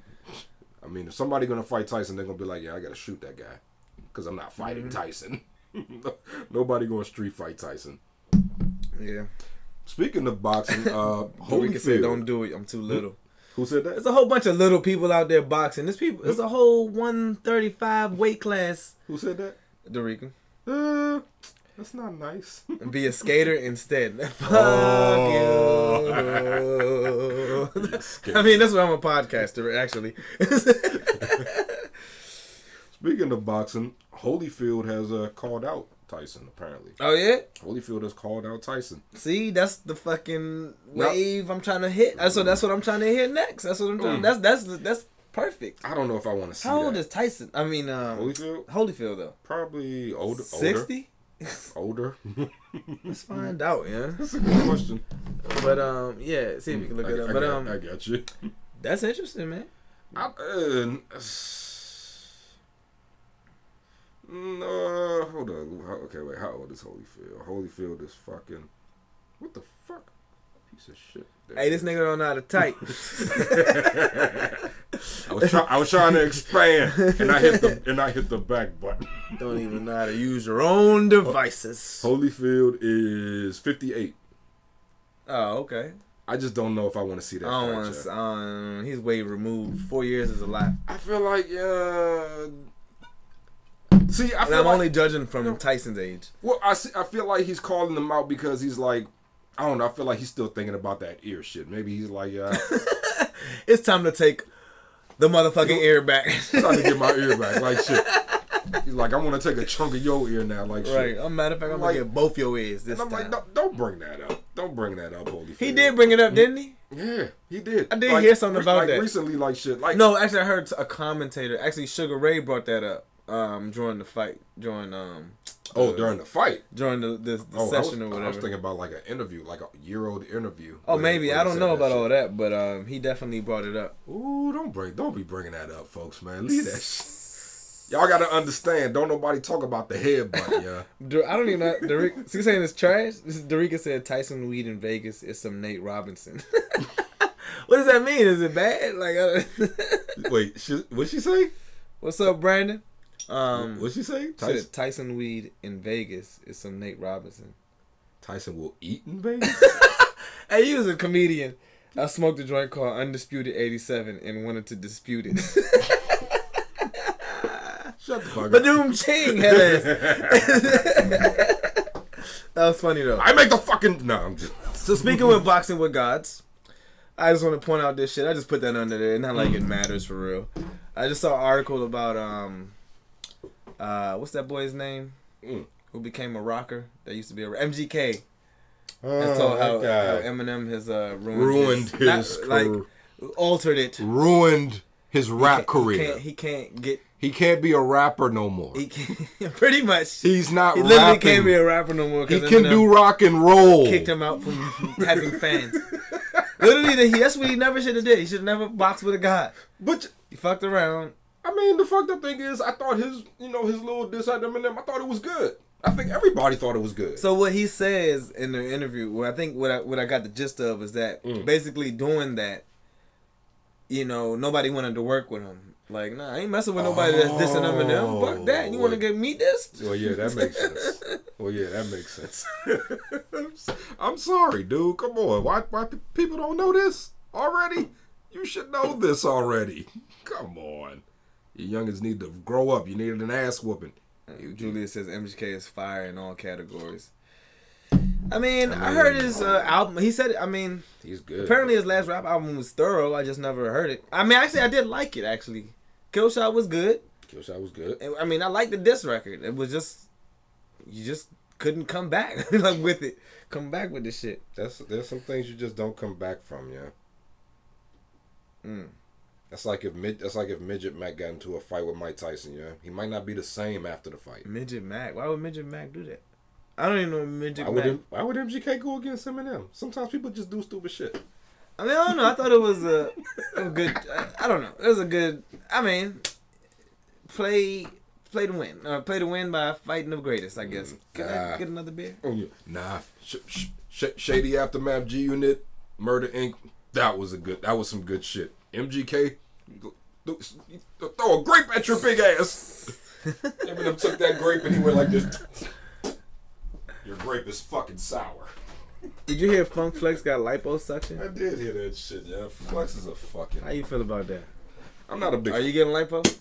I mean, if somebody gonna fight Tyson, they're gonna be like, yeah, I gotta shoot that guy, because I'm not fighting Mm-hmm. Tyson. Nobody gonna street fight Tyson. Yeah. Speaking of boxing, uh, Holyfield. "Don't do it. I'm too little." Who said that? There's a whole bunch of little people out there boxing. There's people. There's a whole 135 weight class. Who said that? Dorica. Uh, that's not nice. And be a skater instead. Fuck Oh. you. I mean, that's why I'm a podcaster, actually. Speaking of boxing, Holyfield has uh, called out Tyson. Apparently, oh yeah. Holyfield has called out Tyson. See, that's the fucking wave I'm trying to hit. That's what that's what I'm trying to hit next. That's what I'm trying. That's that's that's perfect. I don't know if I want to see How old that. is Tyson? I mean, um, Holyfield? Holyfield though. Probably older. Sixty. Older. Let's find out, yeah. That's a good question. But um, yeah. See if you can look I, it I up. But got, um, I got you. that's interesting, man. I, uh, no, hold on. How- Okay, wait. How old is Holyfield? Holyfield is fucking. What the fuck? Piece of shit. Hey, this nigga don't know how to type. I was trying. I was trying to expand, and I hit the and I hit the back button. don't even know how to use your own devices. Holyfield is fifty eight. Oh, okay. I just don't know if I want to see that. I don't want to. Um, he's way removed. Four years is a lot. I feel like uh. See, I I'm like, only judging from Tyson's age. Well, I see, I feel like he's calling them out because he's like, I don't know. I feel like he's still thinking about that ear shit. Maybe he's like, yeah, uh, It's time to take the motherfucking ear back. I'm trying to get my ear back. Like shit. He's like, I want to take a chunk of your ear now. Like shit. right. Matter of fact, I'm Like- gonna get both your ears this I'm time. like, don't, don't bring that up. Don't bring that up, holy. he did bring it up, didn't he? Yeah, he did. I did hear something about like that. recently. Like shit. Like No, actually, I heard a commentator. Actually, Sugar Ray brought that up um, during the fight, during um, Oh, uh, during the fight. during the the, the Oh, I was, session or I was thinking about like an interview, like a year old interview. oh, maybe I don't know about shit. all that, but um, he definitely brought it up. Ooh, don't bring, don't be bringing that up, folks, man. Leave that. shit. Y'all gotta understand. Don't nobody talk about the headbutt, yeah. I don't even know. So you saying it's trash? Dorica said Tyson weed in Vegas is some Nate Robinson. what does that mean? Is it bad? Like, I, Wait, she, what she say? what's up, Brandon? Um, What she say? Tyson, Tyson weed in Vegas is some Nate Robinson. Tyson will eat in Vegas. Hey, he was a comedian. I smoked a joint called Undisputed 87 and wanted to dispute it. Shut the fuck up. Badoom ching, head. That was funny though. I make the fucking no. I'm just, So speaking with boxing with gods, I just want to point out this shit. I just put that under there. Not like it matters for real. I just saw an article about um, uh, what's that boy's name? Mm. who became a rocker that used to be a MGK. Oh, That's all how, how. Eminem has uh, ruined, ruined his, his, not, like career. altered it. ruined his rap He career. can't, he can't get. He can't be a rapper no more. He can't, pretty much. He's not He literally rapping. can't be a rapper no more. He can Eminem do rock and roll. Kicked him out from having fans. literally, the- he, that's what he never should have did. He should have never boxed with a guy. But He fucked around. I mean, the fucked up thing is, I thought his, you know, his little diss at Eminem. I thought it was good. I think everybody thought it was good. So what he says in the interview, what I think what I what I got the gist of is that Mm. basically doing that, you know, nobody wanted to work with him. Like, nah, I ain't messing with nobody that's dissing Eminem. Fuck that. You want to Oh, get me dissed? Well, yeah, that makes sense. well, yeah, that makes sense. I'm sorry, dude. Come on. Why, why people don't know this already? You should know this already. Come on. You youngins need to grow up. You needed an ass whooping. Julius says MGK is fire in all categories. I mean, I, heard his uh, album. He said, I mean, He's good. apparently his last rap album was thorough. I just never heard it. I mean, actually, I did like it. Actually, Killshot was good. Killshot was good. I mean, I like the diss record. It was just you just couldn't come back like with it. Come back with the shit. That's there's some things you just don't come back from, yeah. Mm. That's like if mid, that's like if midget Mac got into a fight with Mike Tyson, yeah. He might not be the same after the fight. Midget Mac. Why would Midget Mac do that? I don't even know Midget Why Mac. would, M- why would MGK go against Eminem? Sometimes people just do stupid shit. I mean, I don't know. I thought it was a, a good. I, I don't know. It was a good. I mean, play play to win. Uh, play to win by fighting the greatest. I guess. Can I get another beer? Oh, yeah. Nah, sh- sh- sh- Shady Aftermath G Unit, Murder Inc. That was a good. That was some good shit. MGK, th- th- throw a grape at your big ass. Eminem took that grape and he went like this. Your grape is fucking sour. Did you hear Funk Flex got liposuction? I did hear that shit, yeah. Flex is a fucking. How you feel about that? I'm not a big. Are you getting lipo?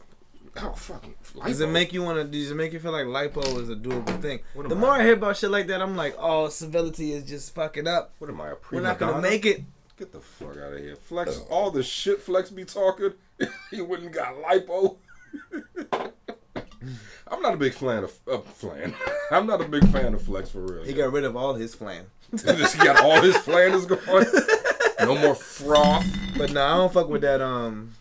Oh fucking. Does it make you want to? Does it make you feel like lipo is a doable thing? The more I? I hear about shit like that, I'm like, oh, civility is just fucking up. What am I a We're not gonna make it. Get the fuck out of here. Flex, all the shit Flex be talking, he wouldn't got lipo. I'm not a big fan of uh, flan. I'm not a big fan of Flex for real. He got rid of all his flan. he got all his flanders gone. No more froth. But no, I don't fuck with that. Um,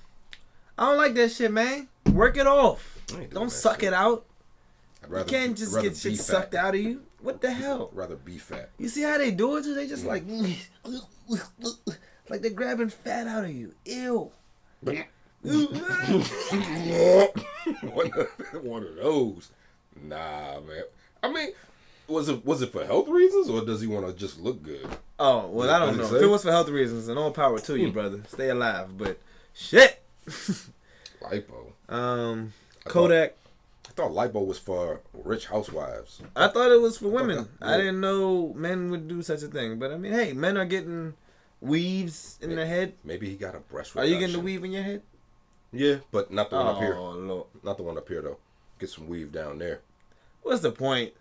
I don't like that shit, man. Work it off. I ain't doing Don't suck shit. it out. I'd You can't just get shit be sucked out of you. What the hell? I'd rather be fat. You see how they do it? They just like, like they're grabbing fat out of you. Ew. one, of, one of those. Nah, man. I mean, was it was it for health reasons or does he want to just look good? Oh well, I don't know. Say? If it was for health reasons, then all power to you, brother. Stay alive. But shit. Lipo. Um, Kodak. I thought lipo was for rich housewives. I thought it was for women. Okay. I didn't know men would do such a thing. But I mean, hey, men are getting weaves in their head. Maybe he got a breast Reduction. Are you getting the weave in your head? Yeah, but not the one up here. Oh lord. Not the one up here though. Get some weave down there. What's the point?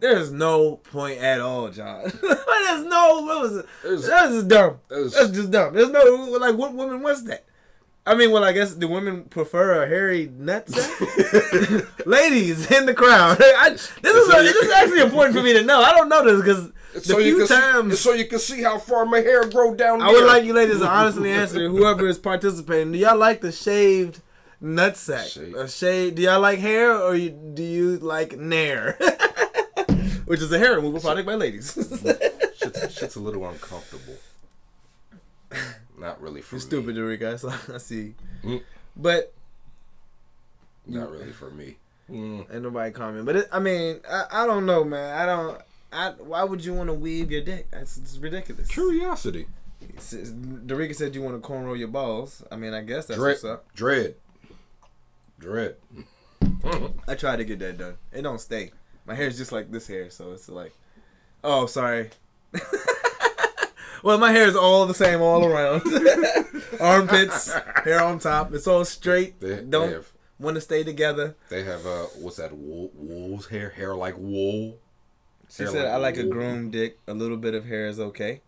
There's no point at all, John. There's no. What was it? There's- That's just dumb. That's just dumb. There's no like. What woman wants that? I mean, well, I guess the women prefer a hairy nutsack. Ladies in the crowd, I, this is So a, this is actually important for me to know. I don't know this because the so you few can times see, so you can see how far my hair grow down. I would like you ladies to honestly answer whoever is participating. Do y'all like the shaved nutsack? Shave. A shave? Do y'all like hair or you, do you like nair? Which is a hair removal product by ladies. shit's, shit's a little uncomfortable. Not really for You're me. stupid, Eureka. I see. Mm. But Not really for me. Mm. ain't nobody comment. But it, I mean, I, I don't know, man. I don't. I, why would you want to weave your dick? That's it's ridiculous. Curiosity. Dorica said you want to cornrow your balls. I mean, I guess that's Dread. what's up. Dread. Dread. I tried to get that done. It don't stay. My hair's just like this hair, so it's like, oh, sorry. well, my hair is all the same all around. Armpits, hair on top. It's all straight. They, don't want to stay together. they have uh what's that wool wool's hair hair like wool. She Hair said, "I like a groomed dick. A little bit of hair is okay."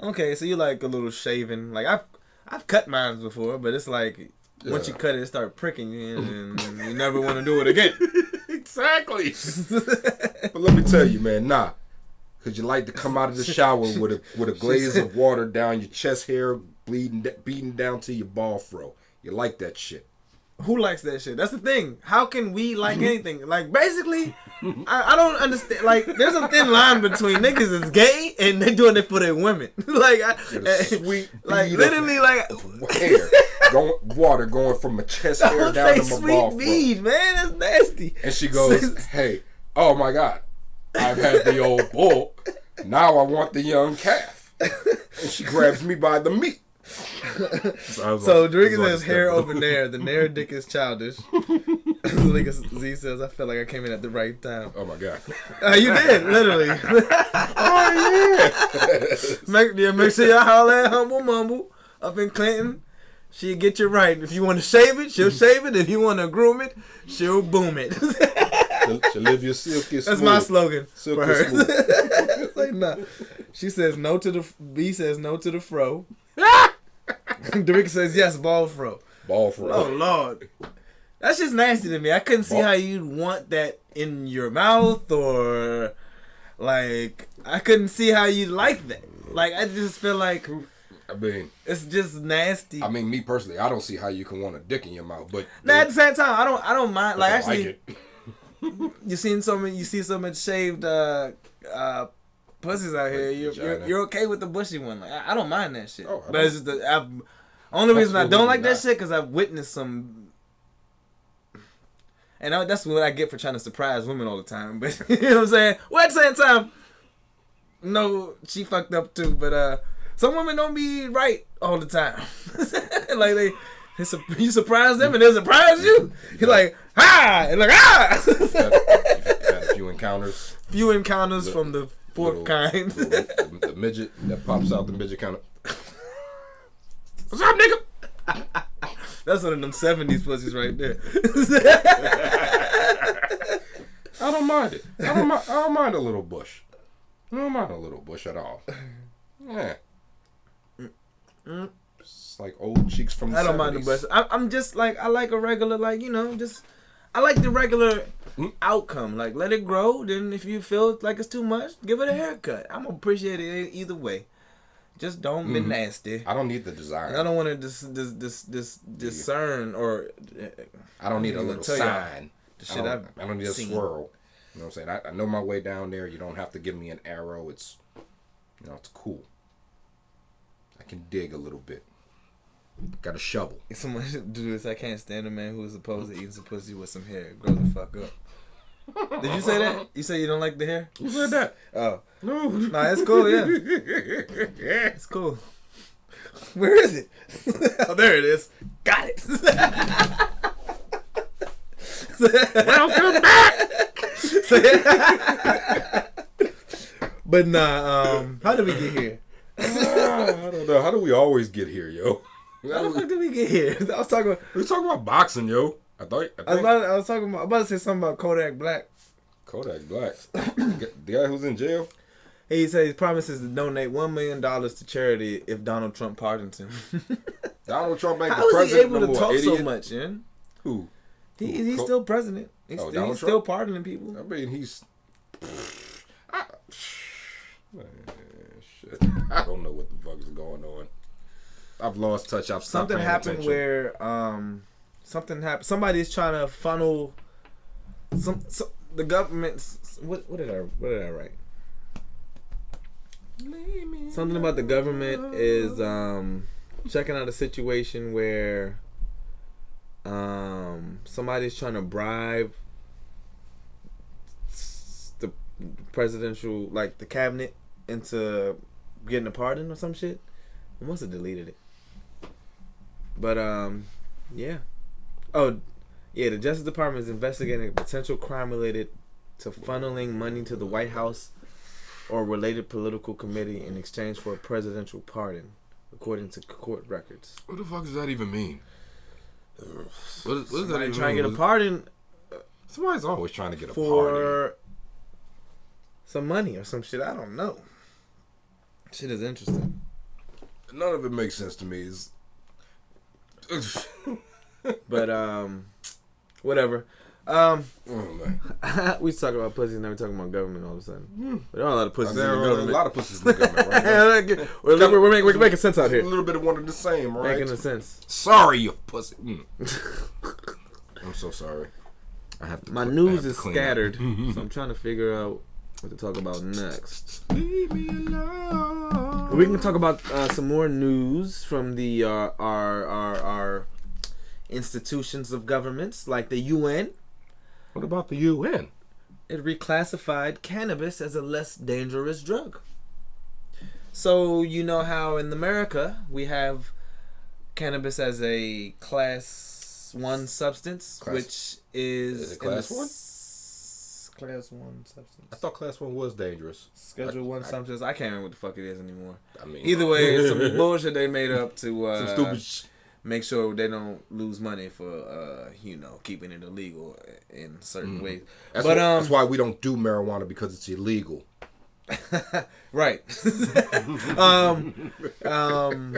Okay, so you like a little shaven. Like I've I've cut mine before, but it's like once you cut it, it start pricking you, and you never want to do it again. exactly. but let me tell you, man, nah. Cause you like to come out of the shower with a with a glaze of water down your chest hair, bleeding, beating down to your ball fro. You like that shit. Who likes that shit? That's the thing. How can we like mm-hmm. anything? Like basically, I, I don't understand. Like there's a thin line between niggas is gay and they doing it for their women. like I, a eh, sweet like literally like Hair, going water going from my chest hair down to my ball sweet bead, man. That's nasty. And she goes, "Hey, oh my God, I've had the old bull. Now I want the young calf." And she grabs me by the meat. So, So like- Drinking I was says like, hair over there. The Nair dick is childish. Like Z says, I feel like I came in at the right time. Oh my God. Uh, you did, literally. Oh yeah. make, yeah, make sure y'all holler at Humble Mumble up in Clinton. She'll get you right. If you want to shave it, she'll shave it. If you want to groom it, she'll boom it. She live your silky That's my slogan Silky for her. smooth. it's like, nah. She says no to the B says no to the fro. Dorica says yes, ball fro. Ball fro. Oh lord, that's just nasty to me. I couldn't see Ball- how you'd want that in your mouth or like I couldn't see how you like that. Like I just feel like I mean, it's just nasty. I mean, me personally, I don't see how you can want a dick in your mouth, but now at the same time, I don't I don't mind. Like I actually, like it. you seen so many you see so much shaved uh uh pussies out here. You're, you're you're okay with the bushy one. Like I, I don't mind that shit. Oh, but it's just the I've, only reason I don't like that shit because I've witnessed some. And I, that's what I get for trying to surprise women all the time. But you know what I'm saying? Well, at the same time, no, she fucked up too. But uh, some women don't be right all the time. like they, you surprise them and they surprise you. You're like ah, and like ah. Had, had a few encounters. Few encounters from the fourth Little- kind. little- the, the midget that pops out the midget kind of. What's up, nigga? That's one of them seventies pussies right there. I don't mind it. I don't mind. I don't mind a little bush. I don't mind a little bush at all. Yeah. Like old cheeks from the I don't mind the 70s. breast. I, I'm just like I like a regular, like you know, just I like the regular Mm. outcome. Like let it grow. Then if you feel like it's too much, give it a haircut. I'm gonna appreciate it either way. Just don't be Mhm. nasty. I don't need the design. I don't want to dis, dis, dis, dis, discern or uh, I don't need a little sign. the I shit don't, I've I don't need a seen. swirl. You know what I'm saying? I, I know my way down there. You don't have to give me an arrow. It's, you know, it's cool. I can dig a little bit. Got a shovel. If someone should do this, I can't stand a man who is opposed to eating some pussy with some hair. Grow the fuck up. Did you say that? You say you don't like the hair? Who said that? Oh, No. nah, it's cool. Yeah, yeah. it's cool. Where is it? oh, there it is. Got it. Welcome back. but nah, um, how did we get here? Ah, I don't know. How do we always get here, yo? How the fuck did we get here? I was talking. About, We talking about boxing, yo. I thought. I, I was, about, I was talking about. I was about to say something about Kodak Black. Kodak Black, the guy who's in jail. He says he promises to donate one million dollars to charity if Donald Trump pardons him. Donald Trump ain't the How is he president able no to talk idiot. so much, man? Who? He, Who? he's Co- still president. He's, Oh, still, he's still pardoning people. I mean, he's. I, man, shit. I don't know what the fuck is going on. I've lost touch. I've Something happened attention. where um something happened. Somebody's trying to funnel some, some the government. What what did I what did I write? Something about the government is um checking out a situation where um somebody's trying to bribe the presidential like the cabinet into getting a pardon or some shit. I must have deleted it. But um yeah. Oh yeah, the Justice Department is investigating a potential crime related to funneling money to the White House or related political committee in exchange for a presidential pardon, according to court records. What the fuck does that even mean? What, is- what does that Somebody even trying to get a pardon Somebody's always trying to get a pardon. for some money or some shit. I don't know. Shit is interesting. None of it makes sense to me. It's, But um, whatever. Um, Oh we talk about pussy and then we talking about government all of a sudden. But there are a lot of pussies in there the are a lot of pussies in the government right we're, we're, we're, making, we're making sense out here. A little bit of one of the same, right? Making a sense. Sorry, you pussy. Mm. I'm so sorry. I have to. My I news is scattered, so I'm trying to figure out what to talk about next. Leave me alone. We can talk about uh, some more news from the uh, our our our institutions of governments, like the UN. What about the UN? It reclassified cannabis as a less dangerous drug. So you know how in America we have cannabis as a class one substance, Class- which is, Is it class one? Class one substance. I thought class one was dangerous. Schedule I- one I- substance. I can't remember what the fuck it is anymore. I mean, Either way, it's some bullshit they made up to uh, some stupid. Sh- make sure they don't lose money for uh, you know keeping it illegal in certain ways. that's, but why, um, that's why we don't do marijuana because it's illegal. right. um, um,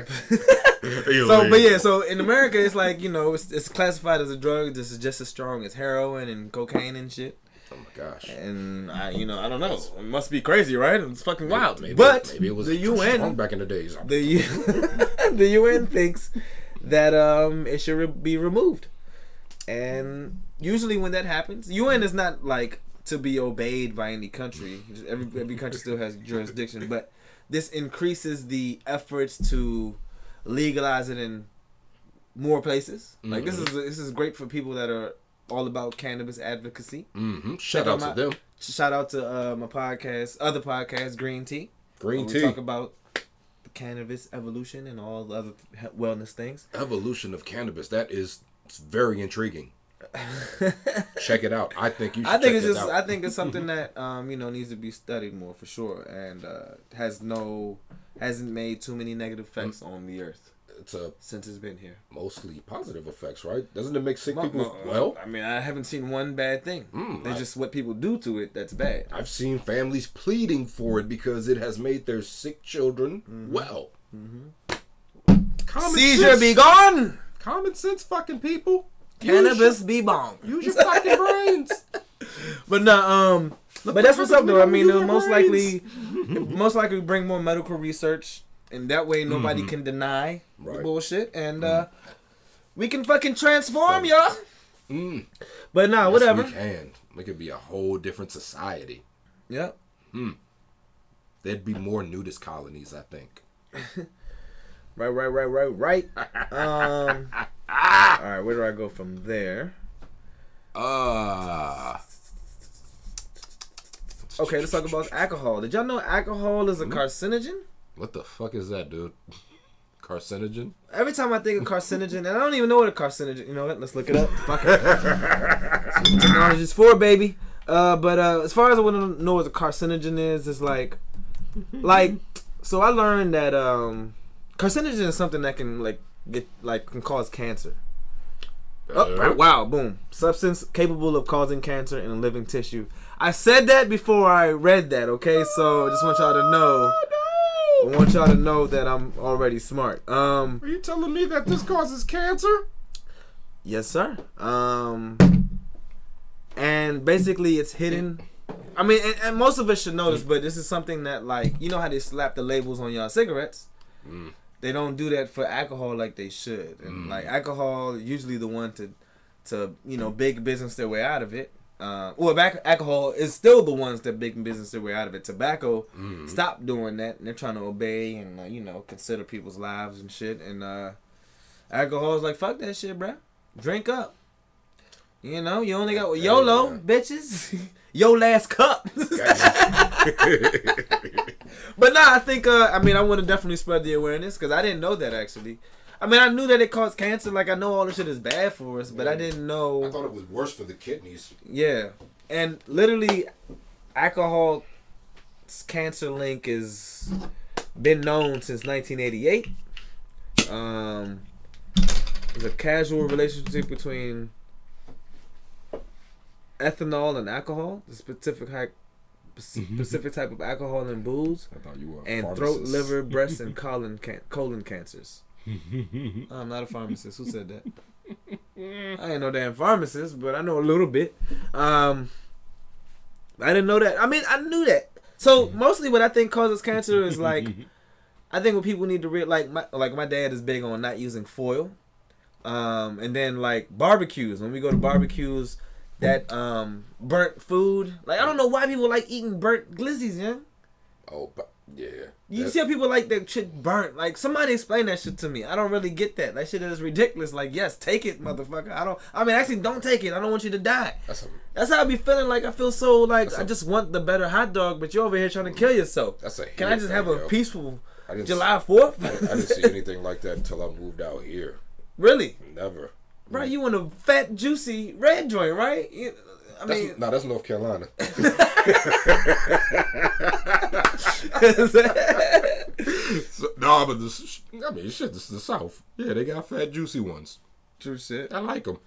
so, but yeah, so in America, it's like you know, it's, it's classified as a drug. This is just as strong as heroin and cocaine and shit. Oh my gosh. And I, you know, I don't know. It must be crazy, right? It's fucking wild. Maybe, but maybe it was the UN, back in the days. the U- the UN thinks that um it should re- be removed, and usually when that happens, UN is not like to be obeyed by any country. Every every country still has jurisdiction, but this increases the efforts to legalize it in more places. Like this is this is great for people that are all about cannabis advocacy. hmm Shout out them to them. Shout out to uh, my podcast, other podcast, Green Tea. Green tea. We talk about the cannabis evolution and all the other wellness things. Evolution of cannabis. That is very intriguing. Check it out. I think you. Should I think it's it just out. I think it's something that um you know needs to be studied more for sure and uh, has no hasn't made too many negative effects on the earth it's a since it's been here. mostly positive effects, right? Doesn't it make sick Mo- people mo- well? I mean, I haven't seen one bad thing. Mm, It's just what people do to it that's bad. I've seen families pleading for it because it has made their sick children Mm-hmm. well. Common Seizure sense. be gone. Common sense, fucking people. Cannabis be bomb. Use your, fucking brains. But no, um, but that's what's up though. I mean, it'll most likely, most likely bring more medical research, and that way nobody can deny the Mm-hmm. Bullshit, and uh, we can fucking transform y'all. Mm. But nah, Yes, whatever. we can. We could be a whole different society. Yep. Hmm. There'd be more nudist colonies, I think. Right, right, right, right, right. Um. all right, where do I go from there? Uh Okay, let's talk about alcohol. Did y'all know alcohol is a Hmm? carcinogen? What the fuck is that, dude? Carcinogen? Every time I think of carcinogen, and I don't even know what a carcinogen. You know what? Let's look it up. Fuck it. Technology's for baby. Uh, but uh, as far as I want to know what a carcinogen is, it's like, like, so I learned that um, carcinogen is something that can like get like can cause cancer. Oh, Uh, wow, boom. Substance capable of causing cancer in living tissue. I said that before I read that, okay? So I just want y'all to know. I want y'all to know that I'm already smart. Um, Are you telling me that this causes cancer? yes, sir. Um, and basically it's hidden. I mean, and, and most of us should know this, but this is something that, like, you know how they slap the labels on y'all cigarettes? They don't do that for alcohol like they should. And, like, alcohol, usually the one to, to you know, big business their way out of it. Uh, well, back, alcohol is still the ones that big business their way out of it. Tobacco stopped doing that, and they're trying to obey and uh, you know consider people's lives and shit. And uh, alcohol is like fuck that shit, bro. Drink up. You know, you only got YOLO, yeah. bitches. Yo last cup. but nah, I think uh, I mean I want to definitely spread the awareness because I didn't know that actually. I mean, I knew that it caused cancer. Like I know all this shit is bad for us, but I didn't know. I thought it was worse for the kidneys. Yeah, and literally, alcohol cancer link is been known since 1988. Um, there's a casual relationship between ethanol and alcohol, the specific hype, specific type of alcohol and booze, I thought you were a and throat, liver, breast, and colon can- colon cancers. I'm not a pharmacist. Who said that? I ain't no damn pharmacist, but I know a little bit. Um, I didn't know that. I mean, I knew that. So mostly, what I think causes cancer is like, I think what people need to real like my like my dad is big on not using foil, um, and then like barbecues. When we go to barbecues, that um burnt food. Like I don't know why people like eating burnt glizzies, yeah. Oh, but yeah. You see how people like that shit burnt. Like somebody explain that shit to me. I don't really get that. That shit is ridiculous. Like yes, take it, motherfucker. I don't. I mean, actually, don't take it. I don't want you to die. That's a That's how I be feeling. Like I feel so like I a- just want the better hot dog, but you're over here trying to kill yourself. that's a. Can I just have a yo. peaceful July Fourth? I, I didn't see anything like that until I moved out here. really, Never. Right, You want a fat, juicy red joint, right? You- I That's, mean, no, that's North Carolina. So, no, but this, I mean, shit, this is the South. Yeah, they got fat, juicy ones. true shit. I like them.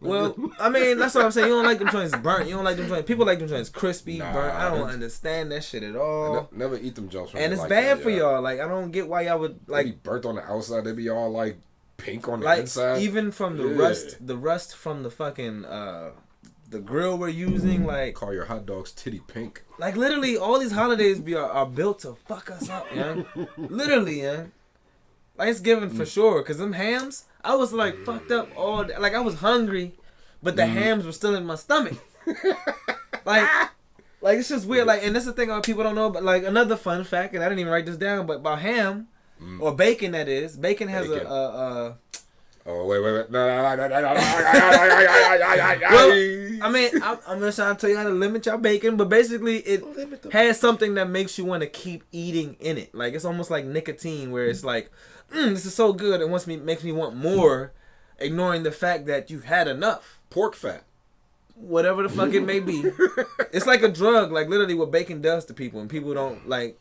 Well, I mean, that's what I'm saying. You don't like them joints burnt. You don't like them joints. People like them joints crispy, Nah, burnt. I don't understand that shit at all. ne- never eat them jumps. and it's bad for y'all. Like I don't get why y'all would Like like burnt on the outside, they be all like pink on the like inside. even from the Yeah. rust, the rust from the fucking uh the grill we're using. Like Call your hot dogs titty pink. like literally all these holidays be are, are built to fuck us up, yeah. literally, yeah. Thanksgiving Mm. for sure, cause them hams, I was like fucked up all day. Like I was hungry, but the Mm. hams were still in my stomach. like. Like it's just weird. Like, and this is the thing people don't know. But like another fun fact, and I didn't even write this down, but about ham or bacon, that is, bacon has Mm. Bacon. a, a, a Oh wait, wait, wait! No, no, no, no, no, I mean, I'm, I'm just trying to tell you how to limit your bacon, but basically, it has something that makes you want to keep eating in it. Like it's almost like nicotine, where it's like, mm, this is so good, it wants me makes me want more, ignoring the fact that you've had enough. pork fat. Whatever the fuck it may be, it's like a drug. Like literally, what bacon does to people, and people don't like.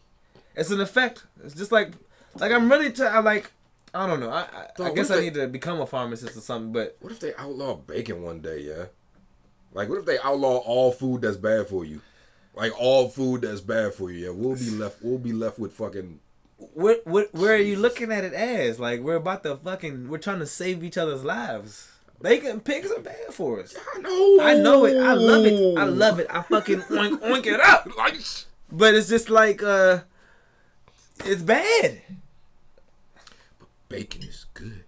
It's an effect. It's just like, like I'm really trying. Like, I don't know. I I, I guess I if need to become a pharmacist or something. But What if they outlaw bacon one day? Yeah, like what if they outlaw all food that's bad for you? Like all food that's bad for you. Yeah, we'll be left. We'll be left with fucking. what what where are you looking at it as? Like we're about to fucking we're trying to save each other's lives. Bacon pigs are bad for us. I know. I know it. I love it. I love it. I fucking oink oink it up. Like, But it's just like uh it's bad. Bacon is good.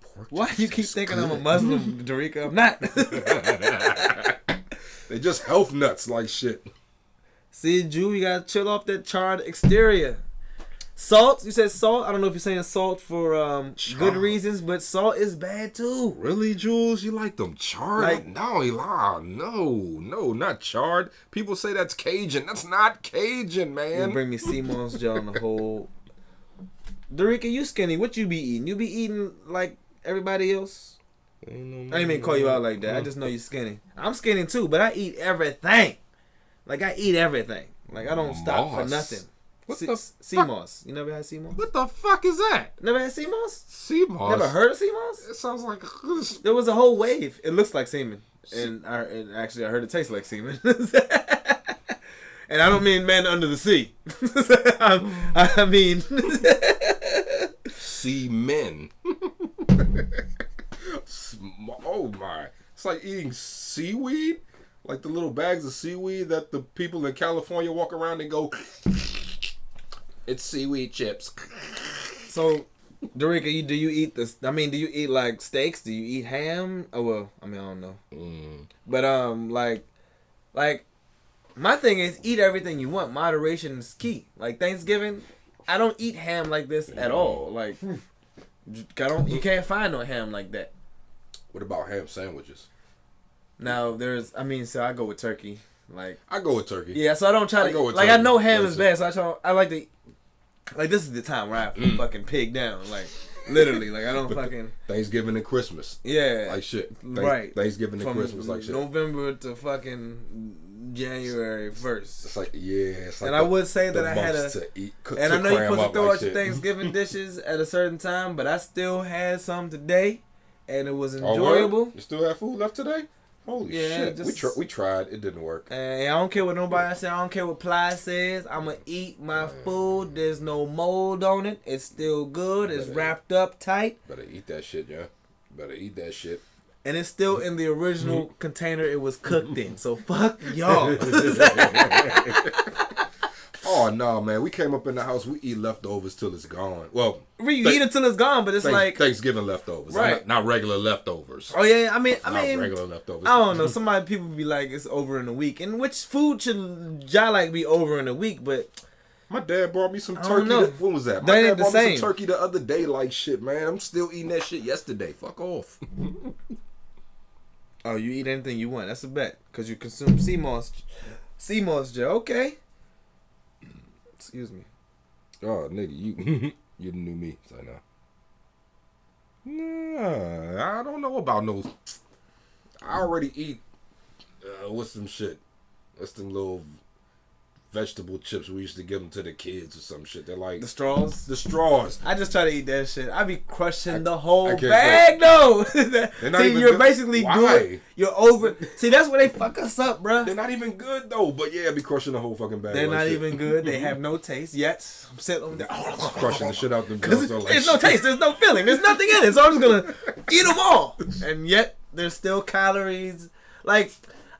Pork Why you keep thinking I'm a. Muslim, Dorica? I'm not. They just health nuts like shit. See, Jew, you gotta chill off that charred exterior. Salt, you said salt. I don't know if you're saying salt for um good reasons, but salt is bad too. Really, Jules? You like them charred? Like- no, Eli, no, no, not charred. People say that's Cajun. That's not Cajun, man. You bring me moss gel on the whole. Dorica, you skinny. What you be eating? You be eating like everybody else? I didn't mean call you out like that. I just know you're skinny. I'm skinny too, but I eat everything. Like I eat everything. Like I don't stop for nothing. What sea, the sea moss. You never had sea moss? What the fuck is that? Never had sea moss? Sea moss. Never heard of sea moss? It sounds like There was a whole wave. It looks like semen, and I and actually I heard it tastes like semen. and I don't mean men under the sea. I, I mean, sea men. Oh my! It's like eating seaweed, like the little bags of seaweed that the people in California walk around and go. It's seaweed chips. so Dorica, you do you eat this? I mean, do you eat like steaks? Do you eat ham? Oh well, I mean I don't know, Mm. but um, like, like my thing is eat everything you want. Moderation is key. Like Thanksgiving, I don't eat ham like this at all. Like, I don't. You can't find no ham like that. What about ham sandwiches? Now there's, I mean, so I go with turkey. Like, I go with turkey. yeah, so I don't try I to go with like. I know ham is Listen. bad, so I try. I like to. Like this is the time where I Mm. fucking pig down. Like literally, like I don't fucking Thanksgiving and Christmas. yeah. Like shit. Thank- right. Thanksgiving and From Christmas like shit. November to fucking January first. It's like yeah. It's like And I would say that I had a- to eat. Cook, And I know you're supposed to throw out your. Thanksgiving dishes at a certain time, but I still had some today, and it was Oh, enjoyable. You still have food left today? Holy Yeah, shit! we tr- we tried. It didn't work. And I don't care what nobody says. I don't care what Ply says. I'ma eat my food. There's no mold on it. It's still good. It's Better. wrapped up tight. Better eat that shit, yeah. Better eat that shit. And it's still in the original mm-hmm. container it was cooked in. So fuck y'all. Oh no, man. We came up in the house. We eat leftovers till it's gone. Well, you Thank- eat it till it's gone, but it's thanks- like, Thanksgiving leftovers, Right. Not, not regular leftovers. oh yeah. I mean, I not mean, regular leftovers. I don't know. Somebody people be like it's over in a week, and which food should y'all like be over in a week? But My dad brought me some turkey. don't know. the- when was that? That My ain't dad the brought me same. some turkey the other day. Like shit, man. I'm still eating that shit yesterday. Fuck off. Oh, you eat anything you want. That's a bet because you consume sea moss, sea moss gel. Okay. Excuse me. oh, nigga, you you knew new me. Say now. Nah, I don't know about no. I already eat. Uh, what's some shit? That's them little vegetable chips we used to give them to the kids or some shit? They're like The straws. the straws. I just try to eat that shit. I be crushing the whole bag though. See, you're good. basically Why? doing. You're over. See, that's where they fuck us up, bruh. They're not even good though. But yeah, I be crushing the whole fucking bag. They're like not shit. even good. They have no taste yet. I'm sitting on there. crushing the shit out them. Because like, there's no taste, there's no feeling, there's nothing in it. So I'm just gonna eat them all, and yet there's still calories. Like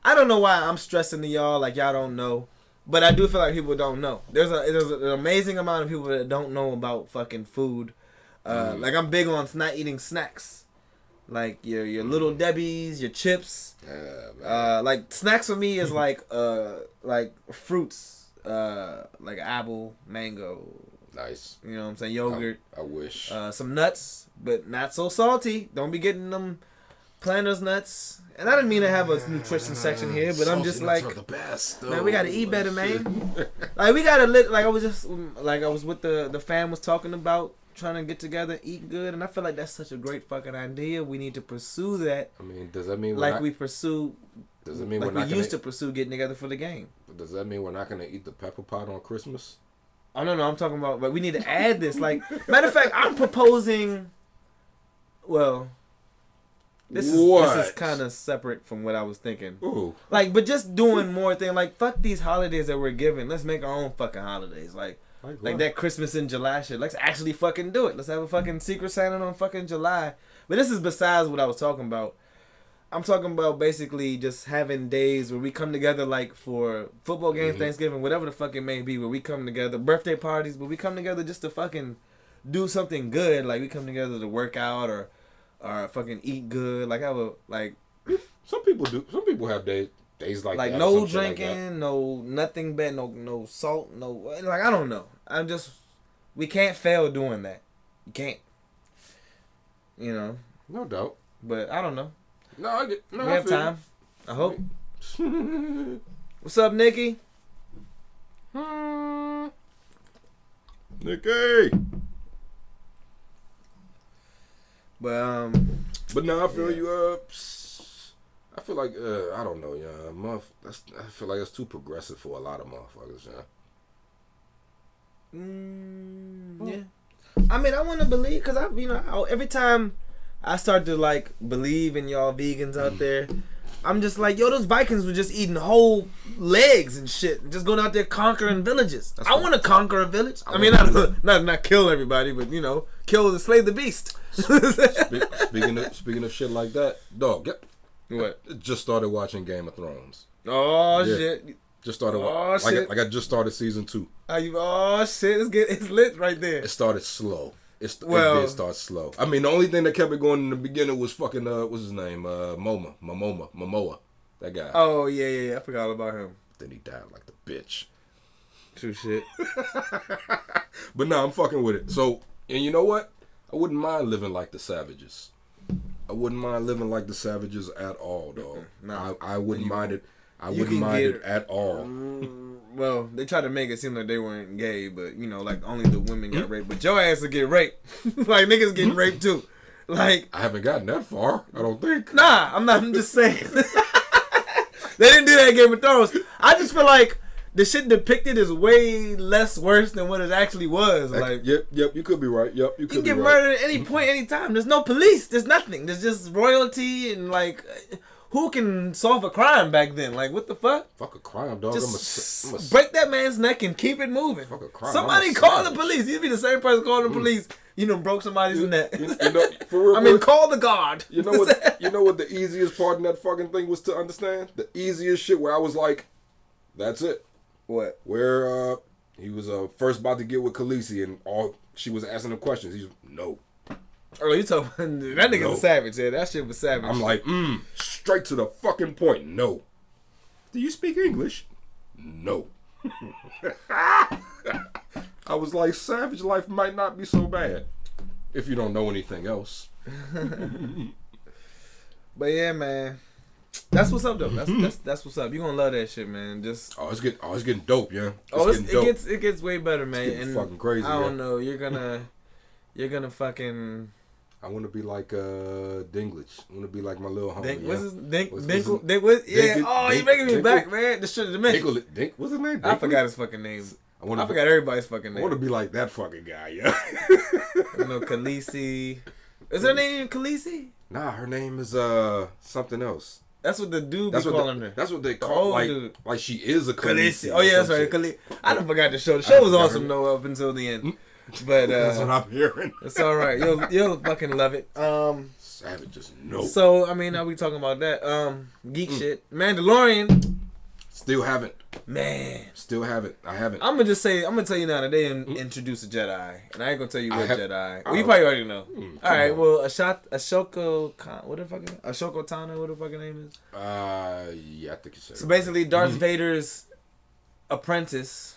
I don't know why I'm stressing to y'all. Like y'all don't know, but I do feel like people don't know. There's a there's an amazing amount of people that don't know about fucking food. Uh, Mm. Like I'm big on not eating snacks, like your your little Debbie's, your chips. Yeah, man. Uh, like snacks for me is like uh like fruits, uh like apple, mango. nice. You know what I'm saying? Yogurt I, I wish. uh, some nuts, but not so salty. Don't be getting them planters nuts. And I didn't mean to have a nutrition section here, but I'm just like, the best. man, we gotta eat better, man. like we gotta lit. Like I was just like I was with the the fam was talking about trying to get together, eat good, and I feel like that's such a great fucking idea. We need to pursue that, I mean, does that mean like not, we pursue, Does that mean like we're not used to pursue getting together for the game. Does that mean we're not gonna eat the pepper pot on Christmas? Oh no, no, I'm talking about. But we need to add this. Like, matter of fact, I'm proposing. Well, this is this is kind of separate from what I was thinking. Ooh, Like, but just doing more thing. Like, fuck these holidays that we're given. Let's make our own fucking holidays. Like, like, like that Christmas in July shit. Let's actually fucking do it. Let's have a fucking Secret Santa on fucking July. But this is besides what I was talking about. I'm talking about basically just having days where we come together, like for football games, Mhm. Thanksgiving, whatever the fuck it may be, where we come together, birthday parties, but we come together just to fucking do something good. Like we come together to work out or or fucking eat good. Like have a like Some people do. Some people have days days like like no like drinking, that. no nothing bad, no no salt, no like I don't know. I'm just we can't fail doing that. You can't. You know, no doubt. but I don't know. No, I get. No, we I have time. I hope. What's up, Nikki? Hmm. Nicky. But um, But now I feel Yeah. you. Uh, I feel like uh, I don't know, yeah. Month. That's. I feel like it's too progressive for a lot of motherfuckers, yeah. mm, yeah. I mean, I want to believe because I, you know, I, every time I start to like believe in y'all vegans out there, I'm just like, yo, those Vikings were just eating whole legs and shit, just going out there conquering villages. That's I want to conquer a village. I, I mean, not, not not kill everybody, but you know, kill the slay the beast. Spe- speaking of speaking of shit like that, dog. Get, what? just started watching Game of Thrones. Oh Yeah. shit! Just started. Oh, like, shit. like I just started season two. Are you? Oh shit! It's get it's lit right there. It started slow. It's, Well- it did start slow. I mean, the only thing that kept it going in the beginning was fucking uh, what's his name? Uh, Moma, Momoma, Momoa, that guy. Oh yeah, yeah, yeah. I forgot about him. Then he died like the bitch. True shit. But no, I'm fucking with it. So, and you know what? I wouldn't mind living like the savages. I wouldn't mind living like the savages at all, dog. Nah. I, I wouldn't mind it. I you wouldn't mind get- it at all. Mm, well, they tried to make it seem like they weren't gay, but you know, like only the women got hmm? raped. But your ass will get raped. like niggas getting hmm? raped too. Like, I haven't gotten that far. I don't think. nah, I'm not. I'm just saying. they didn't do that in Game of Thrones. I just feel like the shit depicted is way less worse than what it actually was. Like, yep, yep. You could be right. Yep, you you could be get right. murdered at any mm-hmm. point, any time. There's no police. There's nothing. There's just royalty and like, who can solve a crime back then? Like, what the fuck? Fuck a crime, dog. Just I'm a, I'm a break that man's neck and keep it moving. Fuck a crime. Somebody call the police. You'd be the same person calling the police you know broke somebody's neck. You, you know, for real. I mean, call the guard. you know what? You know what? The easiest part in that fucking thing was to understand. The easiest shit where I was like, "That's it." what? Where uh, he was uh first about to get with Khaleesi and all she was asking him questions. He's no. Oh, you talking? That nigga's No. a savage. Yeah, that shit was savage. I'm like, mm, straight to the fucking point. No. Do you speak English? No. I was like, savage life might not be so bad if you don't know anything else. but yeah, man. That's what's up though. That's that's that's what's up. You gonna love that shit, man. Just Oh, it's getting, oh, it's getting dope, yeah. It's oh, it's, getting it gets it gets way better, man. and fucking crazy, I don't yeah. know. You're gonna you're gonna fucking I want to be like uh. I want to be like my little homie. Dink, yeah. what's his Dink What's- Dink, what's his- Dink, what, yeah. Dink- oh, you Dink- making me Dink- back, man. The shit have been. Dinklage. Dink, what's his name? I forgot his fucking name. I want I to. forgot everybody's fucking name. I want to be like that fucking guy, yeah. You know, Khaleesi. Is her name Khaleesi? nah, her name is uh something else. That's what the dude That's be calling they, her. that's what they call old like dude. like she is a Khaleesi. Khaleesi. Oh yeah, that's right. Khaleesi. I done forgot the show. The show was awesome her- though up until the end. But uh, That's what I'm hearing. it's all right. You'll you'll fucking love it. Um. Savage just no. So I mean, are we talking about that? Um, geek shit. Mandalorian. Still haven't. Man, Still haven't. I haven't. I'm gonna just say I'm gonna tell you now that they in- introduced a Jedi, and I ain't gonna tell you what have- Jedi. Well, you probably already know. Mm, All right. on. Well, Ashot Ashoko Khan, what the fuck? is- Ashoko Tano, what the fucking name is? Uh, yeah, I think you said. So basically, Darth Mm-hmm. Vader's apprentice.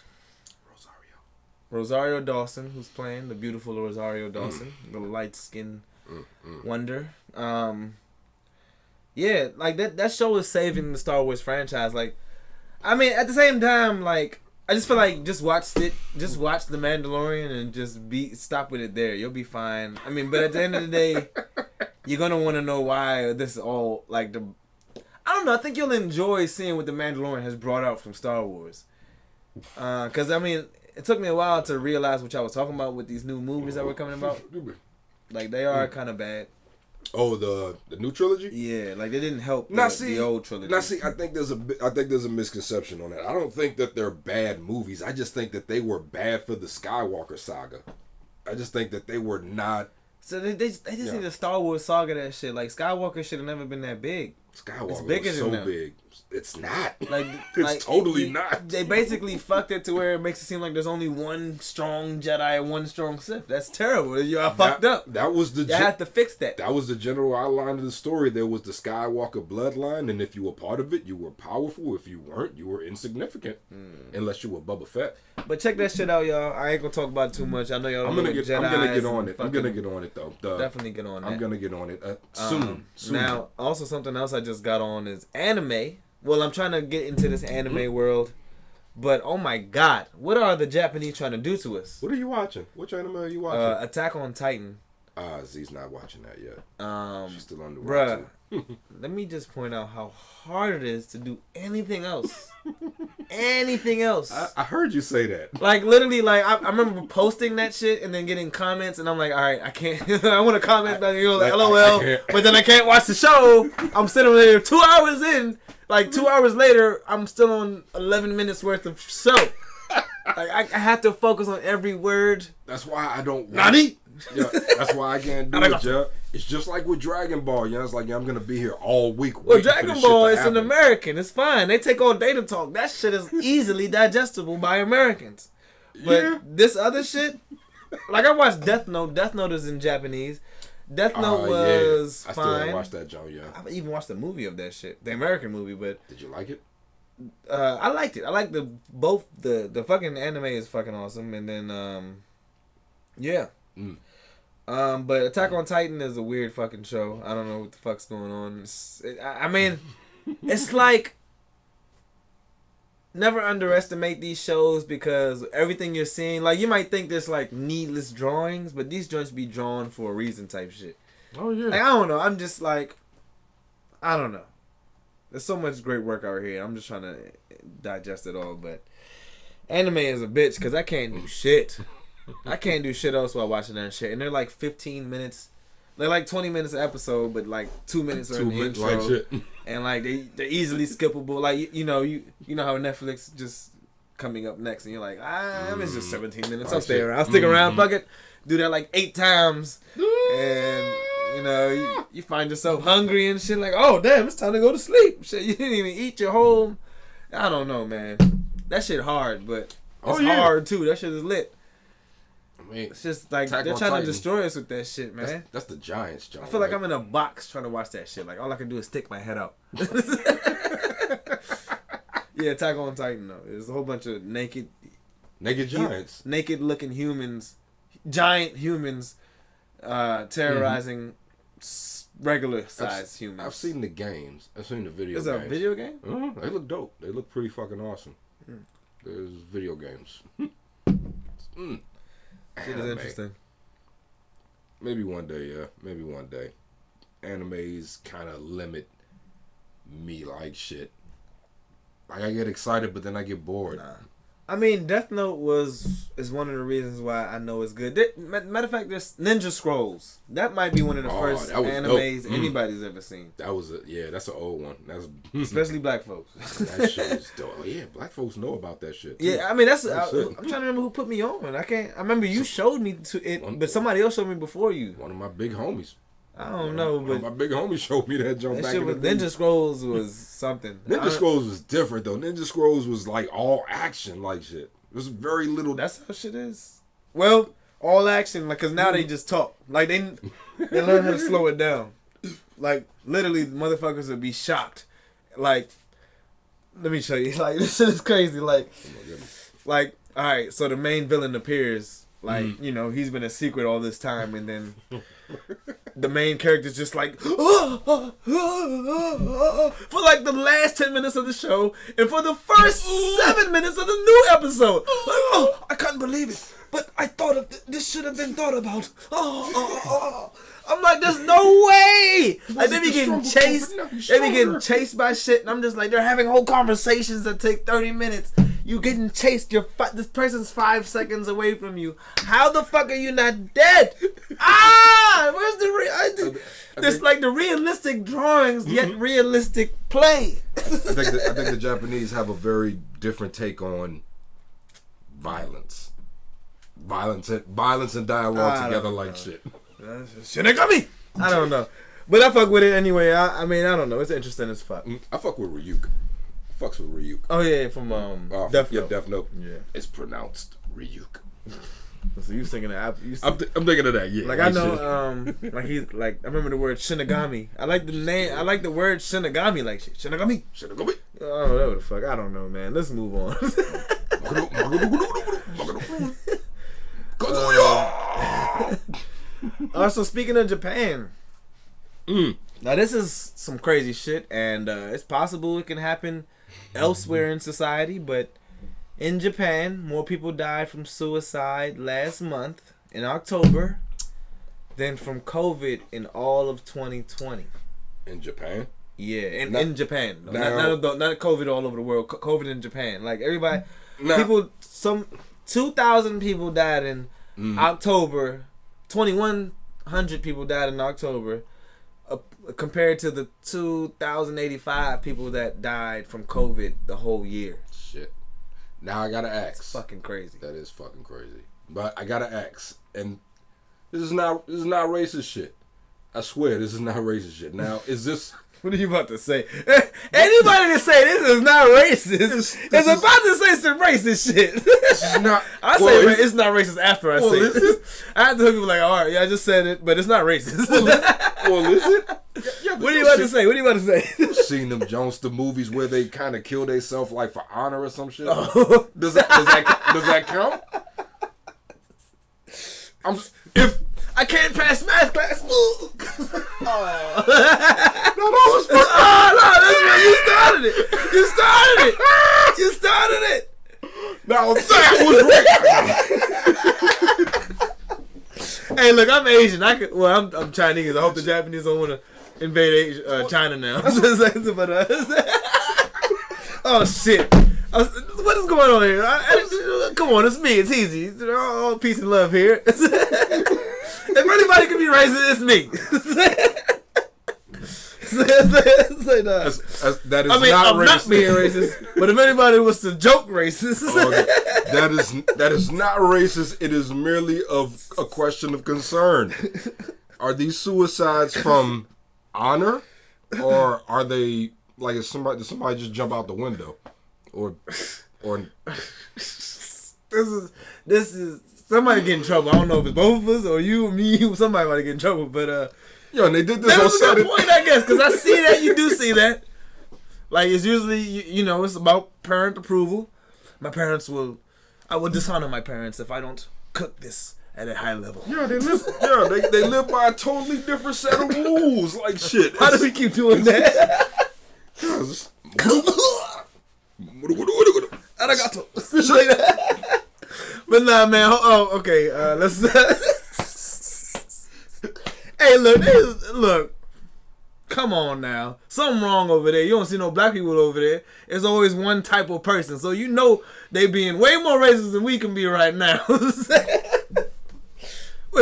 Rosario Dawson, who's playing the beautiful Rosario Dawson, the light skinned Mm, wonder. Um, yeah, like that. That show is saving the Star Wars franchise. Like, I mean, at the same time, like I just feel like just watch it, just watch The Mandalorian, and just be stop with it there. You'll be fine. I mean, but at the end of the day, you're gonna want to know why this is all like the. I don't know. I think you'll enjoy seeing what The Mandalorian has brought out from Star Wars. Because I mean, it took me a while to realize what y'all was talking about with these new movies that were coming about. Like they are mm. kind of bad. Oh, the the new trilogy. Yeah, like they didn't help the, Now see, the old trilogy. Now see, I think there's a I think there's a misconception on that. I don't think that they're bad movies. I just think that they were bad for the Skywalker saga. I just think that they were not so they, they, they just Yeah. need a Star Wars saga that shit. Like Skywalker should have never been that big. Skywalker It's bigger was so big. It's not. Like it's like, totally they- not. They basically fucked it to where it makes it seem like there's only one strong Jedi and one strong Sith. That's terrible. You are fucked that, up. That was the You gen- have to fix that. that was the general outline of the story. There was the Skywalker bloodline, and if you were part of it, you were powerful. If you weren't, you were insignificant, Hmm. unless you were Boba Fett. But check that shit out, y'all. I ain't gonna talk about it too much. I know y'all. I'm gonna get. I'm gonna get on it. I'm gonna get on it though. The- definitely get on. It. I'm gonna get on it uh, soon. Um, soon. Now, also something else I just got on is anime. Well, I'm trying to get into this anime world, but oh my god, what are the Japanese trying to do to us? what are you watching? Which anime are you watching? Uh, Attack on Titan. Ah, Z's not watching that yet. Um, She's still on the bruh, let me just point out how hard it is to do anything else. anything else. I, I heard you say that. like literally, like I, I remember posting that shit and then getting comments, and I'm like, all right, I can't. I want to comment back, you know, like, LOL, I but then I can't watch the show. I'm sitting there two hours in, like two hours later, I'm still on 11 minutes worth of show. Like I, I have to focus on every word. That's why I don't. watch- Nani? Yeah, that's why I can't do it, yeah. It's just like with Dragon Ball, yeah. It's like yeah, I'm gonna be here all week. Well, Dragon Ball is an. American. It's fine. They take all day to talk. That shit is easily digestible by Americans. But Yeah. this other shit, like I watched Death Note. Death Note is in Japanese. Death Note Ah, was yeah. I still haven't watched that, Joe. Yeah. I even watched the movie of that shit, the American movie. But Did you like it? uh, I liked it. I like the both the the fucking anime is fucking awesome, and then um, yeah. Mm. Um, but Attack on Titan is a weird fucking show. I don't know what the fuck's going on. It's, it, I I mean, it's like never underestimate these shows because everything you're seeing, like you might think there's like needless drawings, but these joints be drawn for a reason type shit. Oh yeah. Like I don't know. I'm just like, I don't know. There's so much great work out here. I'm just trying to digest it all. But anime is a bitch because I can't do shit. I can't do shit else while watching that shit. And they're like 15 minutes. They're like 20 minutes an episode, but like two minutes are Two in the minutes, intro. like. And like they they're easily skippable. Like you, you know you you know how Netflix just coming up next, and you're like, ah, it's just 17 minutes. I I'll stay around. I'll stick around. Mhm. Fuck it. Do that like eight times, and you know you, you find yourself hungry and shit. Like, oh damn, it's time to go to sleep. Shit, you didn't even eat your whole. I don't know, man. That shit hard, but it's Oh, yeah. hard too. That shit is lit. I mean, It's just like Attack they're trying Titan. to destroy us with that shit, man. that's, that's the Giants, John. I feel like I'm in a box trying to watch that shit. Like all I can do is stick my head out. yeah, Attack on Titan though. There's a whole bunch of naked, naked Giants. naked looking humans, giant humans, uh, terrorizing s- regular sized humans. I've seen the games. I've seen the video. Is that a video game? Mhm, They look dope. They look pretty fucking awesome. Hmm. There's video games. mm. Shit is interesting. Maybe one day, yeah. Maybe one day. Animes kind of limit me like shit. Like I get excited, but then I get bored. Nah. I mean, Death Note was is one of the reasons why I know it's good. There- Matter of fact, there's Ninja Scrolls. That might be one of the Oh, first animes dope. Mm. anybody's ever seen, That was a yeah. That's an old one. That's especially black folks. that shit is dope. Oh, yeah, black folks know about that shit. too. Yeah, I mean that's. I, That's am trying to remember who put me on. I can't. I remember you showed me to it, One- but somebody else showed me before you. one of my big homies. I don't know, but my big homie showed me that jump that back shit in was the. Ninja Scrolls was something. Ninja Scrolls was different though. Ninja Scrolls was like all action, like shit. There's very little. That's how shit is. Well, all action, like, cause now they just talk. Like they they learn how to slow it down. Like literally, motherfuckers would be shocked. Like, let me show you. Like this shit is crazy. Like, like all right. So the main villain appears. Like Mm-hmm. you know he's been a secret all this time, and then the main character's just like for like the last 10 minutes of the show and for the first seven minutes of the new episode. Like, oh, I couldn't believe it. But I thought of th- this should have been thought about. Oh, oh, oh. oh. I'm like, there's no way. Like they be getting chased. They be getting chased by shit, and I'm just like, they're having whole conversations that take 30 minutes. You getting chased. You're fi- this person's five seconds away from you. How the fuck are you not dead? Ah, where's the re- I, I It's think- like the realistic drawings, yet realistic play. I think the, I think the Japanese have a very different take on violence. Violence and violence and dialogue I together don't like shit. Shinigami. I don't know, but I fuck with it anyway. I, I mean, I don't know. It's interesting as fuck. Mm, I fuck with Ryuk. Fucks with Ryuk. Oh yeah, from um, Oh, Death yeah, Note. Death Note. Yeah. It's pronounced Ryuk. So you singing that? You I'm, th- I'm thinking of that. Yeah. like I know, um, like he's like I remember the word Shinigami. I like the name. I like the word Shinigami. Like shit. Shinigami. Be- Oh, whatever the fuck. I don't know, man. Let's move on. Kazuya! Also, speaking of Japan, Mm. now this is some crazy shit, and uh, it's possible it can happen elsewhere in society, but in Japan, more people died from suicide last month in October than from COVID in all of 2020. In Japan? Yeah, in, Now- in Japan, no, now- not, not, not COVID all over the world. COVID in Japan, like everybody, Now- people, some two thousand people died in Mm. October. Twenty one hundred people died in October, uh, compared to the two thousand eighty five people that died from COVID the whole year. Shit. Now I gotta ask. Fucking crazy. That is fucking crazy. But I gotta ask, and this is not this is not racist shit. I swear this is not racist shit. Now is this What are you about to say? Anybody that say this is not racist is this is- about to say some racist shit. this is not? I say well, ra- it's- it's not racist after I Well, say is it. it? I have to hook people like, all right, yeah, I just said it, but it's not racist. well, is it? Yeah, what are you about to say? What are you about to say? You've Seen them Jones the movies where they kind of kill themselves like for honor or some shit. Oh. Does that does that does that count? I'm if I can't pass math class. Oh. no, that was for, oh no, that's where you started it. You started it. You started it. now that was racist. Hey, look, I'm Asian. I could. Well, I'm, I'm Chinese. I hope the Japanese don't want to invade Asia, uh, China now. but, uh, oh shit. Was- what is going on here? I, I- come on, it's me. It's easy. All, all peace and love here. if anybody can be racist, it's me. It's like, nah. That's, that's, that is I mean, not I'm racist. not being racist, but if anybody was to joke racist, Oh, that- that is that is not racist. It is merely of a question of concern. Are these suicides from honor, or are they like is somebody did somebody just jump out the window, or or this is this is somebody get in trouble. I don't know if it's both of us or you or me. Somebody might get in trouble, but uh, yo, and they did this that on was a good Saturday. point, I guess, because I see that you do see that. Like it's usually you, you know it's about parent approval. My parents will, I will dishonor my parents if I don't cook this at a high level. Yeah, they live. Yeah, they, they live by a totally different set of rules. Like shit. How do we keep doing that? Arigato. But nah, man. Oh, okay. Uh, let's. hey, look, this, look. Come on now. Something wrong over there. You don't see no black people over there. It's always one type of person. So you know they being way more racist than we can be right now. what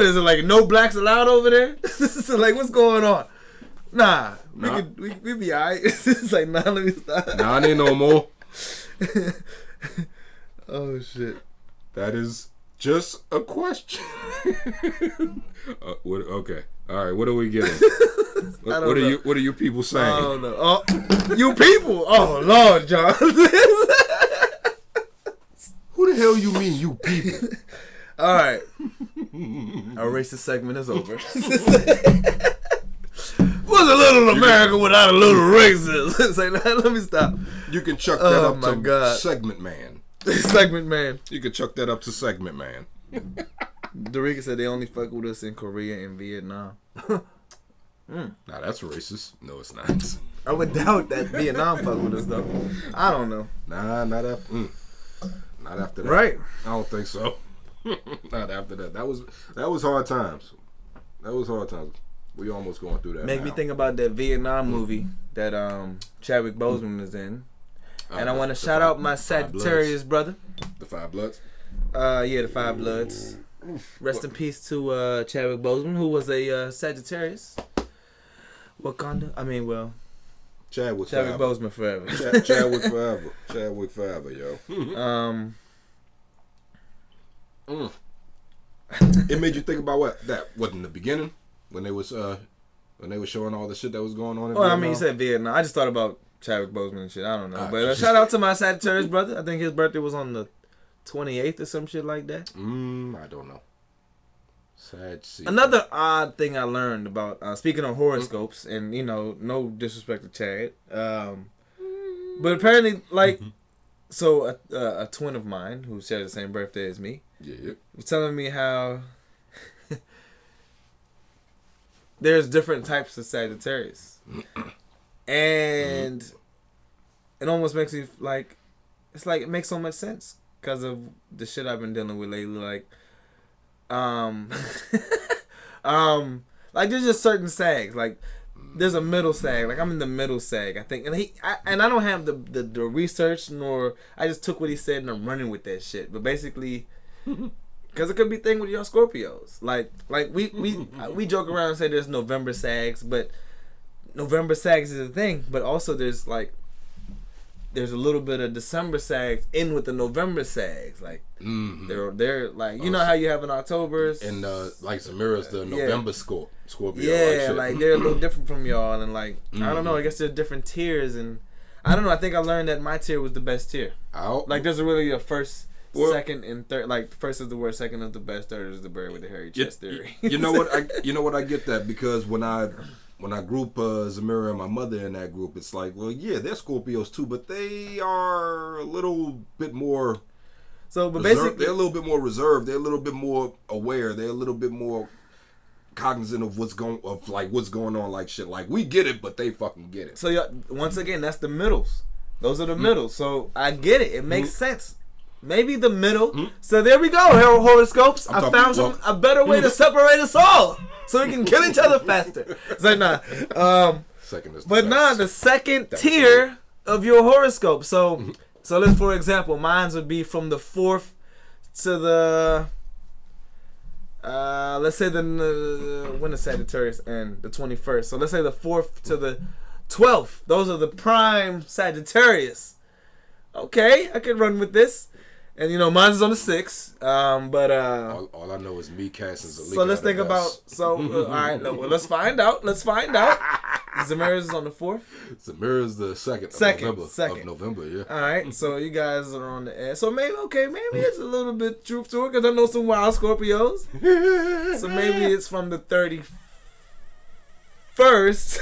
is it like? No blacks allowed over there? so like, what's going on? Nah, we Nah. could we, we be alright. it's like nah, let me stop. Nah, I ain't no more. oh shit. That is just a question. uh, what, okay. All right. What are we getting? What, don't what are know. you What are you people saying? Oh no! Oh, you people! Oh Lord, John. Who the hell you mean, you people? All right, our racist segment is over. What's a little America without a little racism? it's like, let me stop. You can chuck that Oh, up my to God. segment man. segment man. You can chuck that up to segment man. Dorica said they only fuck with us in Korea and Vietnam. Now that's racist. No, it's not. I would doubt that Vietnam fuck with us though. I don't know. Nah, not after. Mm, not after that. Right? I don't think so. not after that. That was that was hard times. That was hard times. We almost going through that. Make me think about that Vietnam movie that um Chadwick Boseman is in. And I Uh, want to shout Five- out my the Five Bloods. Sagittarius brother. The Five Bloods. Uh, yeah, the Five Bloods. Rest in peace to uh, Chadwick Boseman, who was a uh, Sagittarius. Wakanda. I mean, well, Chadwick Chadwick forever. Boseman forever. Chad, Chadwick forever. Chadwick forever, yo. um, Mm. it made you think about what that was in the beginning when they was uh when they were showing all the shit that was going on. In well, I mean, you said Vietnam. I just thought about Chadwick Boseman and shit. I don't know, Ah, but uh, shout out to my Sagittarius brother. I think his birthday was on the twenty eighth or some shit like that. Mm, I don't know. Sad. Another odd thing I learned about uh, speaking of horoscopes, and you know, no disrespect to Chad, um, but apparently, like, so a, a, a twin of mine who shares the same birthday as me Yeah. was telling me how there's different types of Sagittarius, and it almost makes me like it's like it makes so much sense because of the shit I've been dealing with lately. Like, um, um, like there's just certain sags. Like, there's a middle sag. Like I'm in the middle sag, I think. And he I, and I don't have the, the the research nor I just took what he said and I'm running with that shit. But basically. Cause it could be thing with your Scorpios. Like, like we we we joke around and say there's November sags, but November sags is a thing. But also there's like there's a little bit of December sags in with the November sags. Like Mm-hmm. they're they're like you know how you have in October's And uh, like Samira's the Yeah. November score Scorpio. yeah, shit. like they're a little different from y'all, and like I don't Mm-hmm. know. I guess there's different tiers, and I don't know. I think I learned that my tier was the best tier. Out. Like there's really a first, Well- second, and third. Like first is the worst, second is the best, third is the bird with the hairy you, chest theory. you know what? I you know what? I get that because when I when I group uh, Zamira and my mother in that group, it's like, well, yeah, they're Scorpios too, but they are a little bit more. so, but reserved. basically, they're a little bit more reserved. They're a little bit more aware. They're a little bit more cognizant of what's going of like what's going on. Like shit. Like we get it, but they fucking get it. so yeah, once again, that's the middles. Those are the middles. So I get it. It makes sense. Maybe the middle. So there we go, hor- horoscopes. i talking- found some well- a better way to separate us all, so we can kill each other faster. It's like nah. Um, Second is the But best. nah, the second That's tier of your horoscope. So, so let's for example, mine would be from the fourth to the Uh, let's say the uh, when does Sagittarius and The twenty first. So let's say the fourth to the twelfth. Those are the prime Sagittarius. Okay, I can run with this. And you know, mine's on the sixth. Um, but uh, All, all I know is me casting so let's think about. So uh, all right, no, well, let's find out. Let's find out. Zamaris is on the fourth. Samira is the second. Second, Of November, second. Of November, yeah. All right, so you guys are on the edge. So maybe okay, maybe it's a little bit truth to it because I know some wild Scorpios. So maybe it's from the thirty first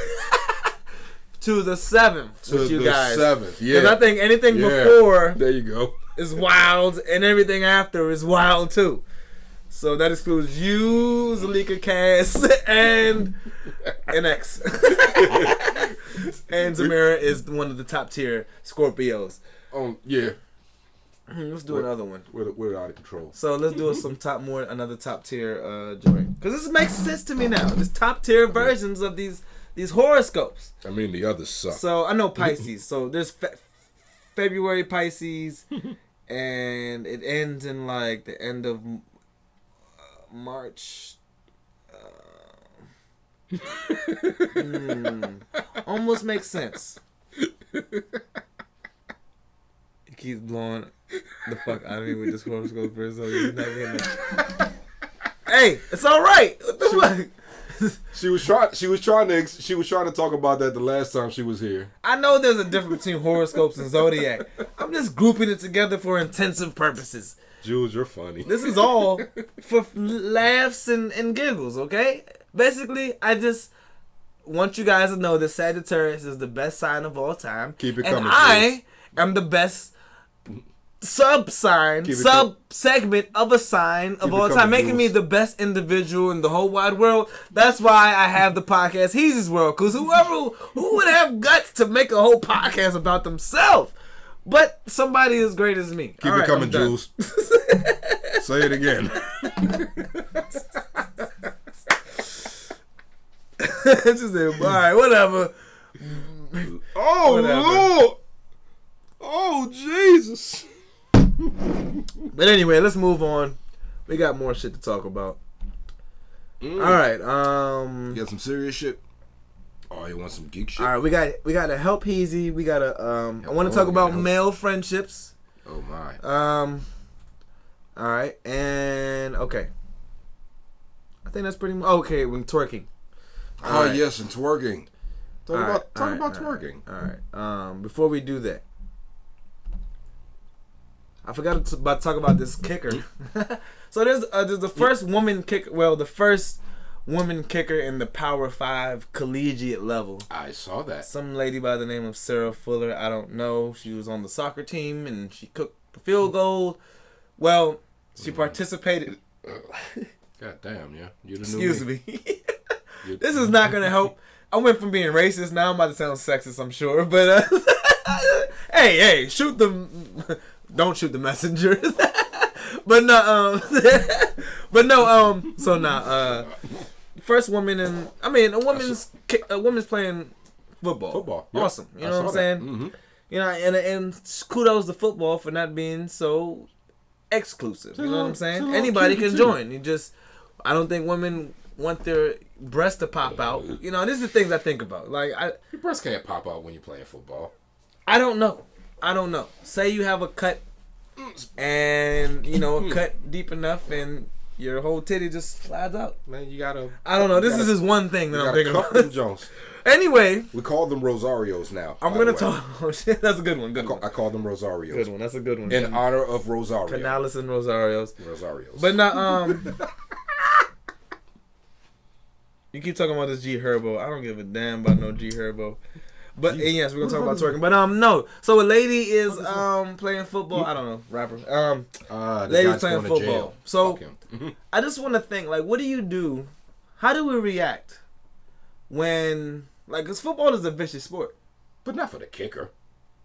to the seventh to with you guys. seventh. yeah. Because. I think anything Yeah. before there you go. Is wild and everything after is wild too. So that excludes you, Zalika Cass, and an X. and Zamira is one of the top tier Scorpios. Um, yeah. Hmm, Let's do another one. We're, we're out of control. So let's do some top more another top tier uh joint because this makes sense to me now. This top tier versions of these these horoscopes. I mean, the others suck. So I know Pisces. so there's fe- February Pisces, and it ends in like the end of uh, March. Uh, hmm, almost makes sense. He keeps blowing the fuck out of me with this horoscope for so he's not getting it. Hey, it's all right. What the fuck? she was trying. She was trying to. She was trying to talk about that the last time she was here. I know there's a difference between horoscopes and zodiac. I'm just grouping it together for intensive purposes. Jules, you're funny. This is all for laughs and, and giggles, okay? Basically, I just want you guys to know that Sagittarius is the best sign of all time. Keep it and coming, I am the best sub sign, sub segment of a sign of Keep all time, making me the best individual in the whole wide world. That's why I have the podcast Heezy's World, because whoever who would have guts to make a whole podcast about themselves? But somebody as great as me. Keep All it right, coming, Jules. Say it again. just say, all right, whatever. Oh Whatever. Lord. Oh Jesus. But anyway, let's move on. We got more shit to talk about. Mm. All right, um, You got some serious shit. Oh, you want some geek shit? all right, we got we got to help Easy. We got to um, I want to Oh, talk about male friendships. Oh my. Um, all right, and okay, I think that's pretty much okay. When twerking. Oh right. yes, and twerking. Talk All about right, talk all about right, all right, twerking. All right. Um, before we do that, I forgot to, about talk about this kicker. so there's uh, there's the first woman kicker. Well, the first woman kicker in the Power Five collegiate level. I saw that. Some lady by the name of Sarah Fuller. I don't know. She was on the soccer team and she cooked the field goal. Well, she participated. God damn, yeah. You Excuse new me. This is not gonna help. I went from being racist. Now I'm about to sound sexist. I'm sure, but uh, hey, hey, shoot the. Don't shoot the messenger. but no, um, but no, um. So now, uh, first woman in. I mean, a woman's a woman's playing football. Football. Yep. Awesome. You I know what I'm saying? Mhm. You know, and and kudos to football for not being so exclusive. You know what I'm saying? Anybody can join. You just, I don't think women want their breasts to pop out. You know, these are things I think about. Like I, Your breasts can't pop out when you're playing football. I don't know. I don't know. Say you have a cut, and you know, a cut deep enough, and your whole titty just slides out. Man, you gotta. I don't know. This is gotta- just one thing that I'm thinking cuff them. Jones. anyway, We call them Rosarios now. I'm gonna talk. Oh shit, that's a good one. Good I call, one. I call them Rosarios. Good one. That's a good one. In honor of Rosario. Canales and Rosarios. Rosarios. But now, um, you keep talking about this G Herbo. I don't give a damn about no G Herbo. But yes, we're gonna talk about twerking. But um, no. So a lady is um playing football. I don't know, rapper. Um, uh, ladies playing football. So-. I just want to think like, what do you do? How do we react when like, cause football is a vicious sport. but not for the kicker.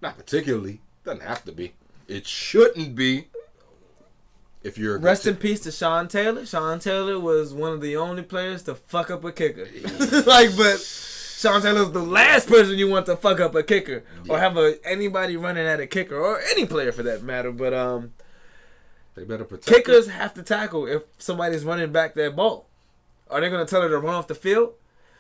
Not particularly. Doesn't have to be. It shouldn't be. If you're a Rest in ki- peace to Sean Taylor. Sean Taylor was one of the only players to fuck up a kicker. like, but Sean Taylor's the last person you want to fuck up a kicker or have a anybody running at a kicker or any player for that matter. But um, They better protect. Kickers have to tackle if somebody's running back that ball. Are they going to tell her to run off the field?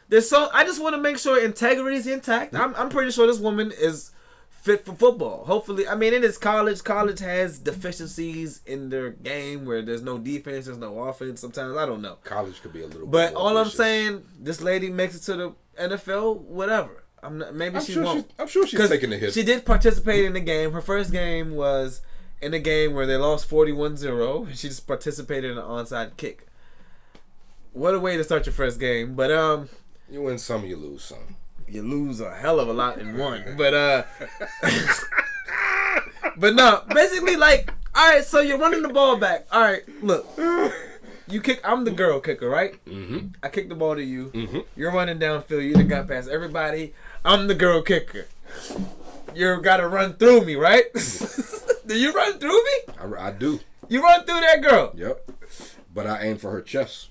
There's so I just want to make sure integrity is intact. I'm, I'm pretty sure this woman is fit for football. Hopefully, I mean it is college. College has deficiencies in their game where there's no defense, there's no offense. Sometimes I don't know. College could be a little. But all I'm saying, this lady makes it to the NFL. Whatever. I'm not, maybe I'm she sure won't. I'm sure she's taking the hit. She did participate in the game. Her first game was in a game where they lost 41-0. and She just participated in an onside kick. What a way to start your first game. But um you win some, you lose some. you lose a hell of a lot in one. But uh But no, basically like alright, so you're running the ball back. Alright, look. You kick I'm the girl kicker, right? Mm-hmm. I kick the ball to you. Mm-hmm. You're running downfield. You done got past everybody. I'm the girl kicker. You gotta run through me, right? do you run through me? I, I do. You run through that girl. Yep. But I aim for her chest.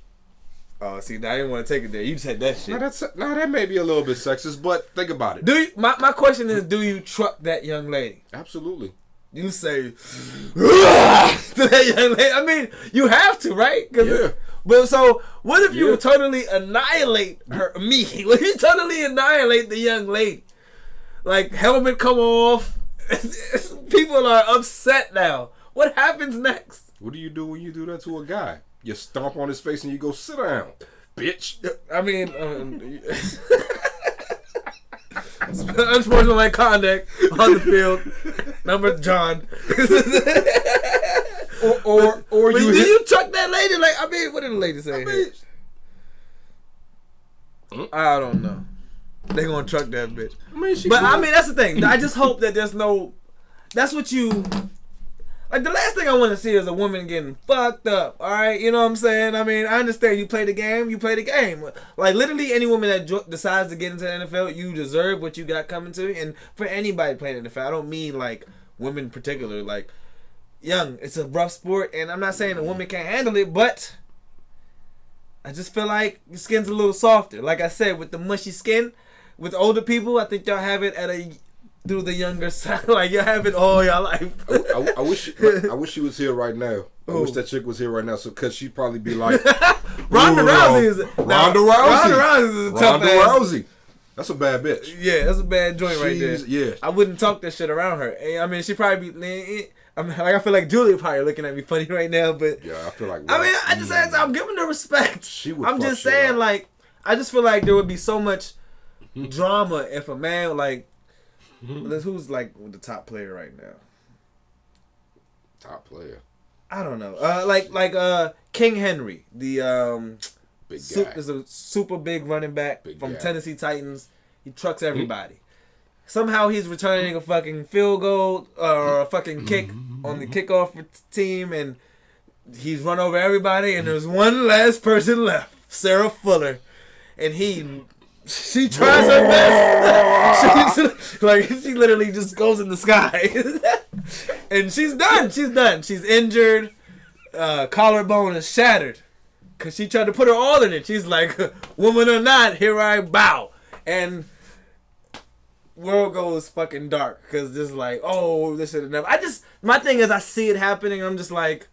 Oh, see, now I didn't want to take it there. You said that Now shit. that's now that may be a little bit sexist, but think about it. Do you, my my question is, do you truck that young lady? Absolutely. You say to that young lady. I mean, you have to, right? 'Cause Yeah. But so, what if you Yeah. totally annihilate her? Me? What if you totally annihilate the young lady? Like helmet come off. People are upset now. What happens next? What do you do when you do that to a guy? You stomp on his face and you go sit down, bitch. I mean, um, unsportsmanlike conduct on the field. Number John. Or or, or But you do you truck that lady? Like, I mean, what did the lady say? I mean, I don't know. They gonna truck that bitch. I mean, But I mean, that's the thing. I just hope that there's no. That's what you. Like the last thing I want to see is a woman getting fucked up. All right, you know what I'm saying? I mean, I understand you play the game, you play the game. Like literally, any woman that jo- decides to get into the NFL, you deserve what you got coming to you. And for anybody playing the NFL, I don't mean like women in particular. Like young, it's a rough sport, and I'm not saying a woman can't handle it, but I just feel like your skin's a little softer. Like I said, with the mushy skin, with older people, I think y'all have it at a through the younger side. like y'all have it all your life. I, I- I wish I wish she was here right now. I wish that chick was here right now, so because she'd probably be like Ronda Rousey is Ronda Rousey. Ronda Rousey is a tough Ronda ass. Rousey. That's a bad bitch. Yeah, that's a bad joint right there. Yeah. I wouldn't talk that shit around her. I mean, she probably be. I mean, like I feel like Julia probably looking at me funny right now, but Yeah, I feel like. I mean, I just Mm. I'm giving her respect. She would I'm just saying, up. like, I just feel like there would be so much drama if a man like, let's- who's like the top player right now? top player, I don't know. Uh, like like uh King Henry, the um, big guy. su- is a super big running back Big from guy. Tennessee Titans. He trucks everybody. Somehow he's returning a fucking field goal or a fucking kick on the kickoff team, and he's run over everybody. And there's one last person left, Sarah Fuller, and he. She tries her best. She's, like she literally just goes in the sky, and she's done. She's done. She's injured. Uh, collarbone is shattered. Cause she tried to put her all in it. She's like, woman or not, here I bow. And world goes fucking dark. Cause just like, oh, this should have never. I just, my thing is, I see it happening. I'm just like,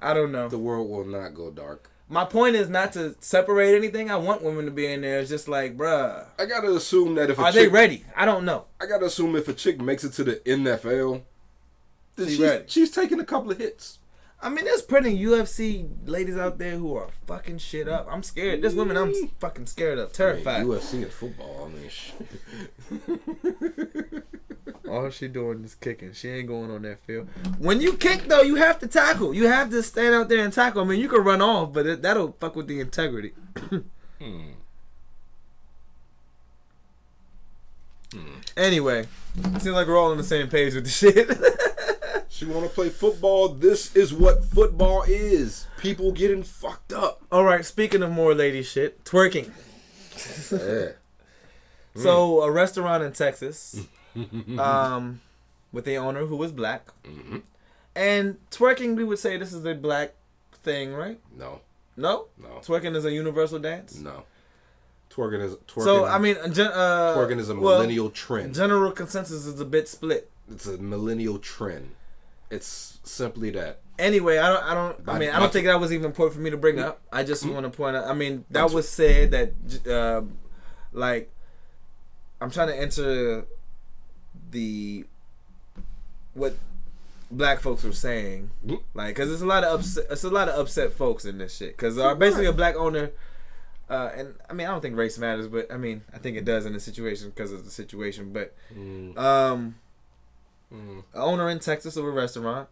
I don't know. The world will not go dark. My point is not to separate anything. I want women to be in there. It's just like, bruh, I gotta assume that if a are chick, they ready? I don't know. I gotta assume if a chick makes it to the NFL, then She she's, ready. she's taking a couple of hits. I mean, there's plenty UFC ladies out there who are fucking shit up. I'm scared. There's women I'm mm. fucking scared of, I mean, terrified. UFC and football. I mean, shit. All she doing is kicking. She ain't going on that field. When you kick though, you have to tackle. You have to stand out there and tackle. I mean, you can run off, but it, that'll fuck with the integrity. Hmm. Hmm. Anyway, seems like we're all on the same page with the shit. She want to play football. This is what football is. People getting fucked up. all right. Speaking of more lady shit, twerking. Yeah. So hmm. a restaurant in Texas, um, with the owner who was black, and twerking. We would say this is a black thing, right? No. No, No. twerking is a universal dance. No. Twerking is twerking. So I mean, gen- uh, twerking is a well, millennial trend. General consensus is a bit split. it's a millennial trend. It's simply that. Anyway, I don't. I don't. I mean, I don't think that was even important for me to bring up. I just want to point out. I mean, that was said that, uh, like, I'm trying to enter the what black folks were saying, Mhm. like, because there's a lot of upset. It's a lot of upset folks in this shit. Because uh, basically, a black owner. Uh, and I mean, I don't think race matters, but I mean, I think it does in the situation because of the situation. But Mm, um, mm. owner in Texas of a restaurant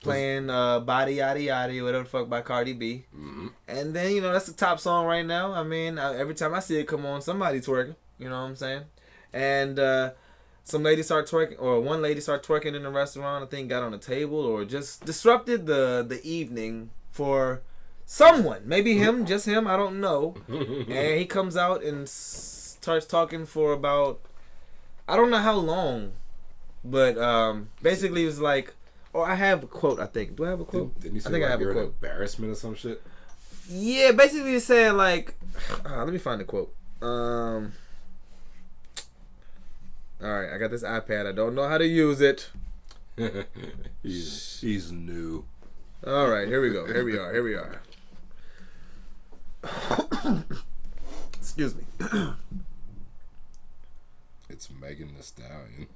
playing uh Body Yaddy Yaddy, whatever the fuck by Cardi B. Mhm. And then, you know, that's the top song right now. I mean, I, every time I see it come on, somebody's twerking. You know what I'm saying? And uh some lady start twerking, or one lady start twerking in the restaurant. I think got on the table, or just disrupted the the evening for someone. Maybe him, just him. I don't know. and he comes out and starts talking for about I don't know how long, but um basically it was like, oh, I have a quote. I think. Do I have a quote? Didn't he say I think I have a quote. embarrassment or some shit? Yeah, basically he's saying like, uh, let me find the quote. Um. All right, I got this iPad. I don't know how to use it. she's, he's new. All right, here we go. Here we are. Here we are. Excuse me. It's Megan Thee Stallion.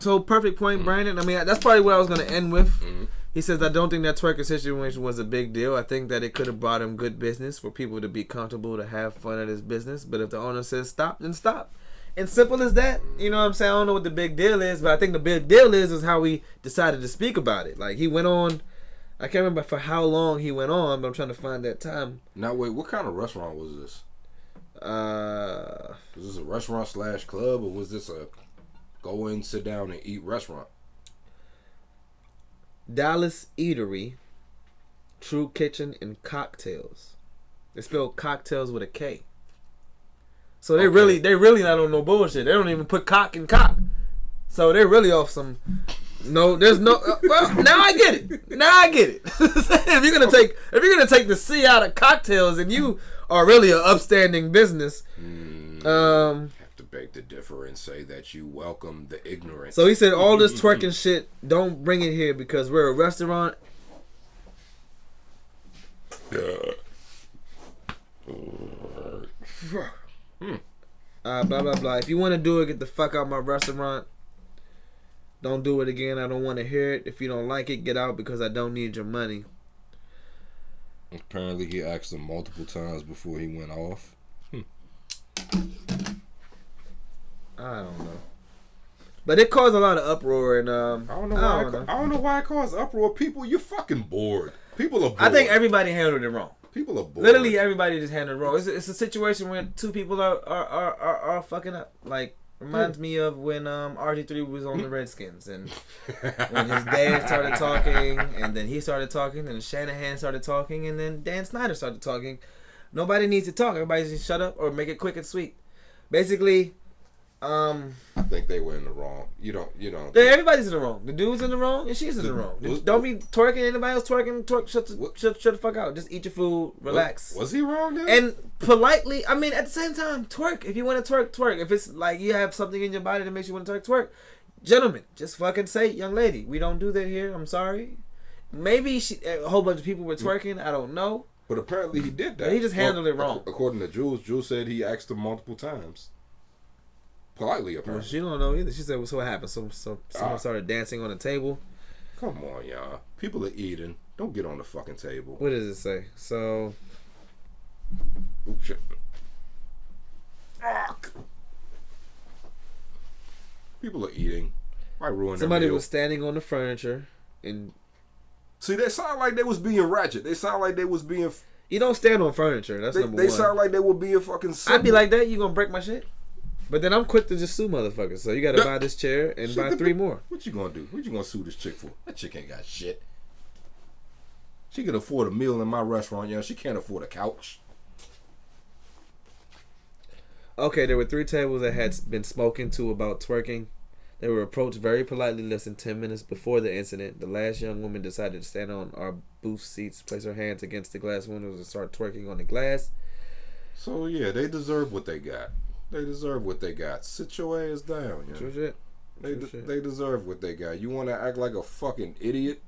So perfect point, Brandon. I mean, that's probably what I was gonna end with. Mhm. He says, "I don't think that twerking situation was a big deal. I think that it could have brought him good business for people to be comfortable to have fun at his business. But if the owner says stop, then stop. And simple as that. You know what I'm saying? I don't know what the big deal is, but I think the big deal is is how he decided to speak about it. Like he went on. I can't remember for how long he went on, but I'm trying to find that time. Now wait, what kind of restaurant was this? Uh, Was this a restaurant slash club, or was this a go in, sit down, and eat restaurant? Dallas Eatery, True Kitchen, and Kocktails. They spell cocktails with a K. So they Okay. really, they really not on no bullshit. They don't even put cock in cock. So they're really off some. No, there's no. Uh, well, now I get it. Now I get it. if you're gonna take, if you're gonna take the C out of cocktails, and you are really an upstanding business. Mm, Um. Beg to differ and say that you welcome the ignorance. So he said all this twerking shit, don't bring it here because we're a restaurant Yeah. uh, blah blah blah. If you want to do it, get the fuck out of my restaurant. Don't do it again. I don't want to hear it. If you don't like it, get out because I don't need your money. Apparently, he asked him multiple times before he went off. I don't know. But it caused a lot of uproar and um. I don't know I why. don't I, know. I don't know why it caused uproar. People, you're fucking bored. People are bored. I think everybody handled it wrong. people are bored. Literally, everybody just handled it wrong. It's, it's a situation where two people are are, are, are, are fucking up. Like reminds me of when um RG three was on the Redskins and when his dad started talking, and then he started talking, and Shanahan started talking, and then Dan Snyder started talking. Nobody needs to talk. Everybody just shut up or make it quick and sweet. Basically, um, I think they were in the wrong. You don't. You don't. yeah, everybody's in the wrong. The dude's in the wrong, and she's in the The- wrong. was- Don't be twerking. Anybody else twerking? Twerk. Shut the, What- shut, shut the fuck out. Just eat your food. Relax. Was, was he wrong then? and politely, I mean, at the same time, twerk. If you want to twerk, twerk. If it's like you have something in your body that makes you want to twerk, twerk. Gentlemen, just fucking say, young lady, we don't do that here. I'm sorry. Maybe she, a whole bunch of people were twerking. I don't know. but apparently he did that. He just handled it wrong. According to Jules, Jules said he asked him multiple times. Politely, Well, apparently. she don't know either. She said, well, "So what happened? So, so someone Ah. started dancing on the table. Come on, y'all. People are eating. Don't get on the fucking table. What does it say? So Oops, shit. Fuck. People are eating. Why ruin their somebody meal? was standing on the furniture, and See, they sound like they was being ratchet. They sound like they was being. you don't stand on furniture. That's They, number they one. sound like they were being fucking. I'd be like that. You gonna break my shit? But then I'm quick to just sue motherfuckers. So you got to buy this chair and Shit, buy three more. What you gonna do? What you gonna sue this chick for? That chick ain't got shit. She can afford a meal in my restaurant, yeah. She can't afford a couch. Okay, there were three tables that had been spoken to about twerking. They were approached very politely less than 10 minutes before the incident. The last young woman decided to stand on our booth seats, place her hands against the glass windows, and start twerking on the glass. So yeah, they deserve what they got. They deserve what they got. Sit your ass down, yeah. True shit. They de- shit. they deserve what they got. You want to act like a fucking idiot?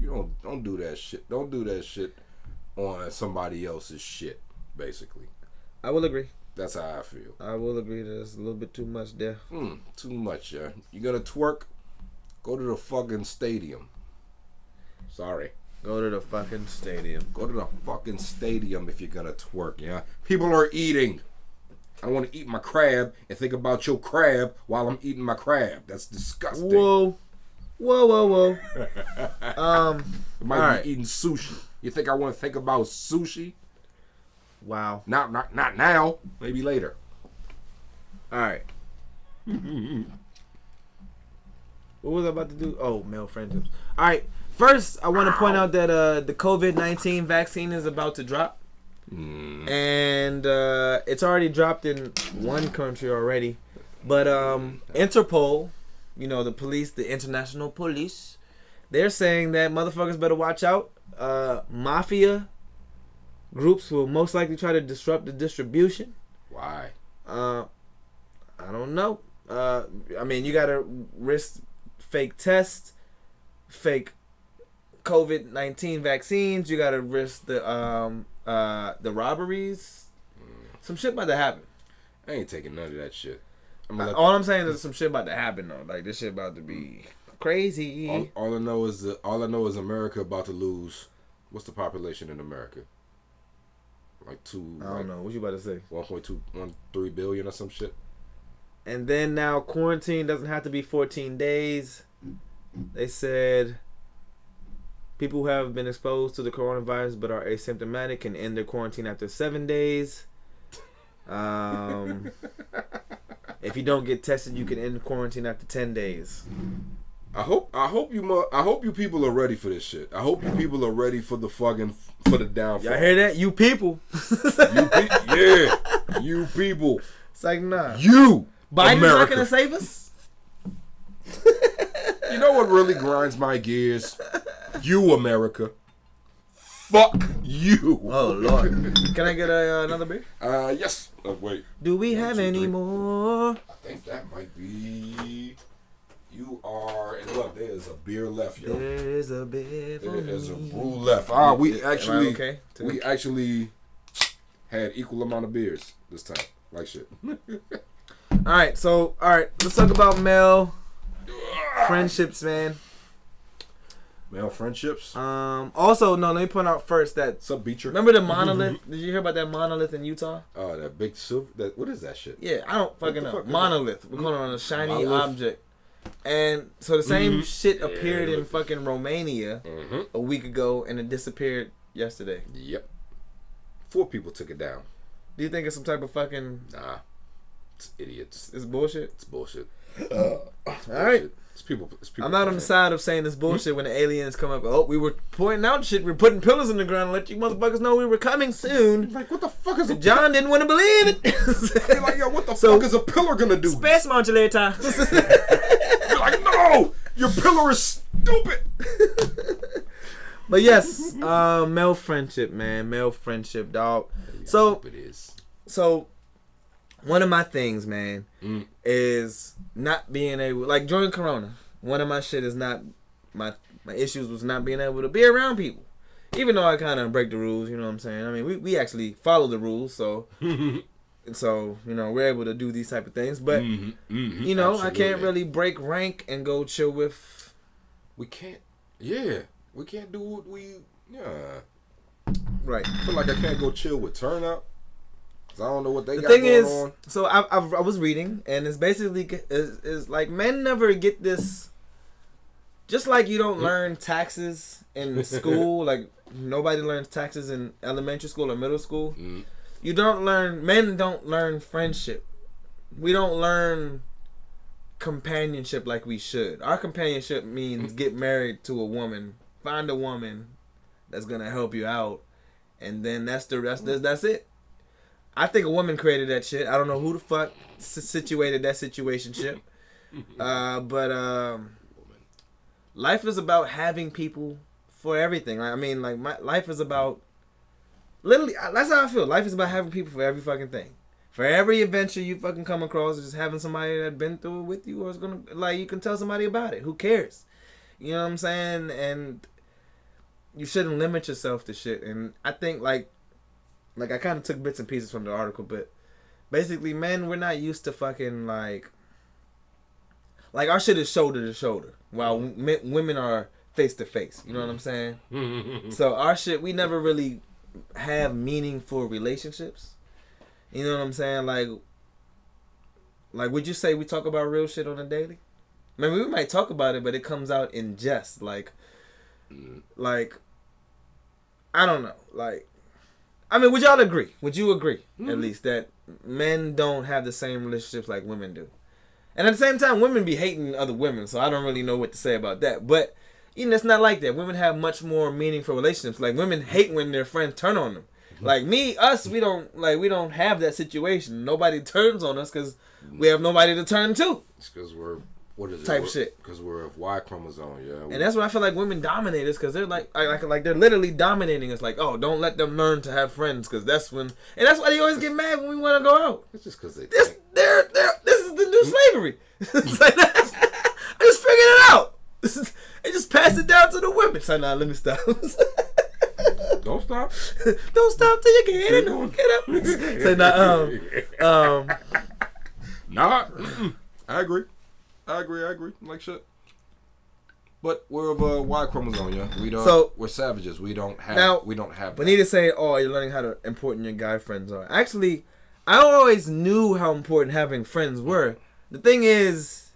You don't don't do that shit. Don't do that shit on somebody else's shit. Basically, I will agree. that's how I feel. I will agree that a little bit too much there. Mm, too much, yeah. You gonna twerk? Go to the fucking stadium. Sorry. Go to the fucking stadium. Go to the fucking stadium if you're gonna twerk, yeah? People are eating. I don't want to eat my crab and think about your crab while I'm eating my crab. That's disgusting. Whoa. Whoa, whoa, whoa. um, I might be eating sushi. You think I want to think about sushi? wow. Not, not, not now. Maybe later. All right. what was I about to do? Oh, male friendships. All right. First, I want to point out that uh, the COVID nineteen vaccine is about to drop, and uh, it's already dropped in one country already. But um, Interpol, you know, the police, the international police, they're saying that motherfuckers better watch out. Uh, mafia groups will most likely try to disrupt the distribution. Why? Uh, I don't know. Uh, I mean, you gotta risk fake tests, fake COVID nineteen vaccines. You gotta risk the um uh the robberies. Some shit about to happen. I ain't taking none of that shit. I'm All I'm saying is some shit about to happen though. Like this shit about to be crazy. all, all I know is that all I know is America about to lose. What's the population in America? Like two. I don't know what you about to say. One point two one three billion or some shit. And then now quarantine doesn't have to be 14 days. They said people who have been exposed to the coronavirus but are asymptomatic can end their quarantine after seven days. Um, if you don't get tested, you can end quarantine after 10 days. I hope I hope you mu- I hope you people are ready for this shit. I hope you people are ready for the fucking for the downfall. Y'all hear that? You people. You pe- yeah, you people, It's like, nah. you Biden's not America. going to save us? You know what really grinds my gears? You America. Fuck you. Oh, Lord. Can I get a, uh, another beer? Uh yes. Oh, wait. Do we One, have two, any three. more? I think that might be. You are. And look, there is a beer left, yo. There is a beer for There is a me. brew left. Ah, we Am I actually. okay? We actually had equal amount of beers this time. Like shit. All right, so all right, let's talk about male friendships, man. Male friendships. Um, also, no, let me point out first that What's up, Beecher? remember the monolith? Did you hear about that monolith in Utah? Oh, that big silver. That what is that shit? Yeah, I don't fucking the know. fuck monolith. We're calling it on a shiny Monolith. object. And so the same Mhm. shit appeared Yeah. in fucking Romania Mm-hmm. a week ago, and it disappeared yesterday. Yep. Four people took it down. Do you think it's some type of fucking Nah, it's idiots. it's bullshit? It's bullshit. All right. It's people. It's people. I'm not on the side of saying it's bullshit when the aliens come up. Oh, we were pointing out shit. We are putting pillars in the ground let you motherfuckers know we were coming soon. Like, what the fuck is a John didn't want to believe it. like, yo, what the So- fuck is a pillar gonna do? Space modulator. You're like, no, your pillar is stupid. but yes, uh, male friendship, man, male friendship, dog. So, it is. so one of my things, man, Mm. is not being able, like during Corona, one of my shit is not my my issues was not being able to be around people. Even though I kind of break the rules, you know what I'm saying. I mean, we, we actually follow the rules, so and so you know we're able to do these type of things. But Mhm, mhm, you know, I can't really break rank and go chill with. We can't. Yeah, we can't do what we. Yeah, Right. I feel like I can't go chill with Turnout. Cause I don't know what they The got thing going is, on. so I, I I was reading, and it's basically is, is like men never get this. Just like you don't learn taxes in school, like nobody learns taxes in elementary school or middle school. Mm. You don't learn. Men don't learn friendship. We don't learn companionship like we should. Our companionship means get married to a woman, find a woman that's gonna help you out, and then that's the rest. that's that's it. I think a woman created that shit. I don't know who the fuck s- situated that situation ship. Uh, but um, life is about having people for everything. I mean, like my life is about literally. That's how I feel. Life is about having people for every fucking thing. For every adventure you fucking come across, just having somebody that been through it with you, or is gonna like you can tell somebody about it. Who cares? You know what I'm saying? And you shouldn't limit yourself to shit. And I think like, like I kind of took bits and pieces from the article, but basically, men, we're not used to fucking like, like our shit is shoulder to shoulder, while mm-hmm. men, women are face to face. You know what I'm saying? Mm-hmm. so our shit, we never really have meaningful relationships. You know what I'm saying? Like, like would you say we talk about real shit on a daily? I mean, we might talk about it, but it comes out in jest. Like, mm. like, I don't know. Like, I mean, would y'all agree? Would you agree at mm-hmm. least that men don't have the same relationships like women do? And at the same time, women be hating other women, so I don't really know what to say about that. But you know, it's not like that. Women have much more meaningful relationships. Like women hate when their friends turn on them. Mm-hmm. Like me, us, we don't like we don't have that situation. Nobody turns on us because we have nobody to turn to. It's because we're what is it? Type shit. Because we're of Y chromosome. Yeah. And that's why I feel like women dominate us because they're like, like, like, they're literally dominating us. Like, oh, don't let them learn to have friends because that's when, and that's why they always get mad when we want to go out. It's just because they. This, think- they're, they're, this is the new slavery. Like, I just figured it out. This is, they just passed it down to the women. So now let me stop. Don't stop. Don't stop till you get it. Don't get up. So now, um, um, Nah. I agree. I agree. I agree. Like shit. But we're of a Y chromosome, yeah. We don't. So- we're savages. We don't have. Now, we don't have. But that. need to say, oh, you're learning how to important your guy friends are. Actually, I always knew how important having friends were. The thing is,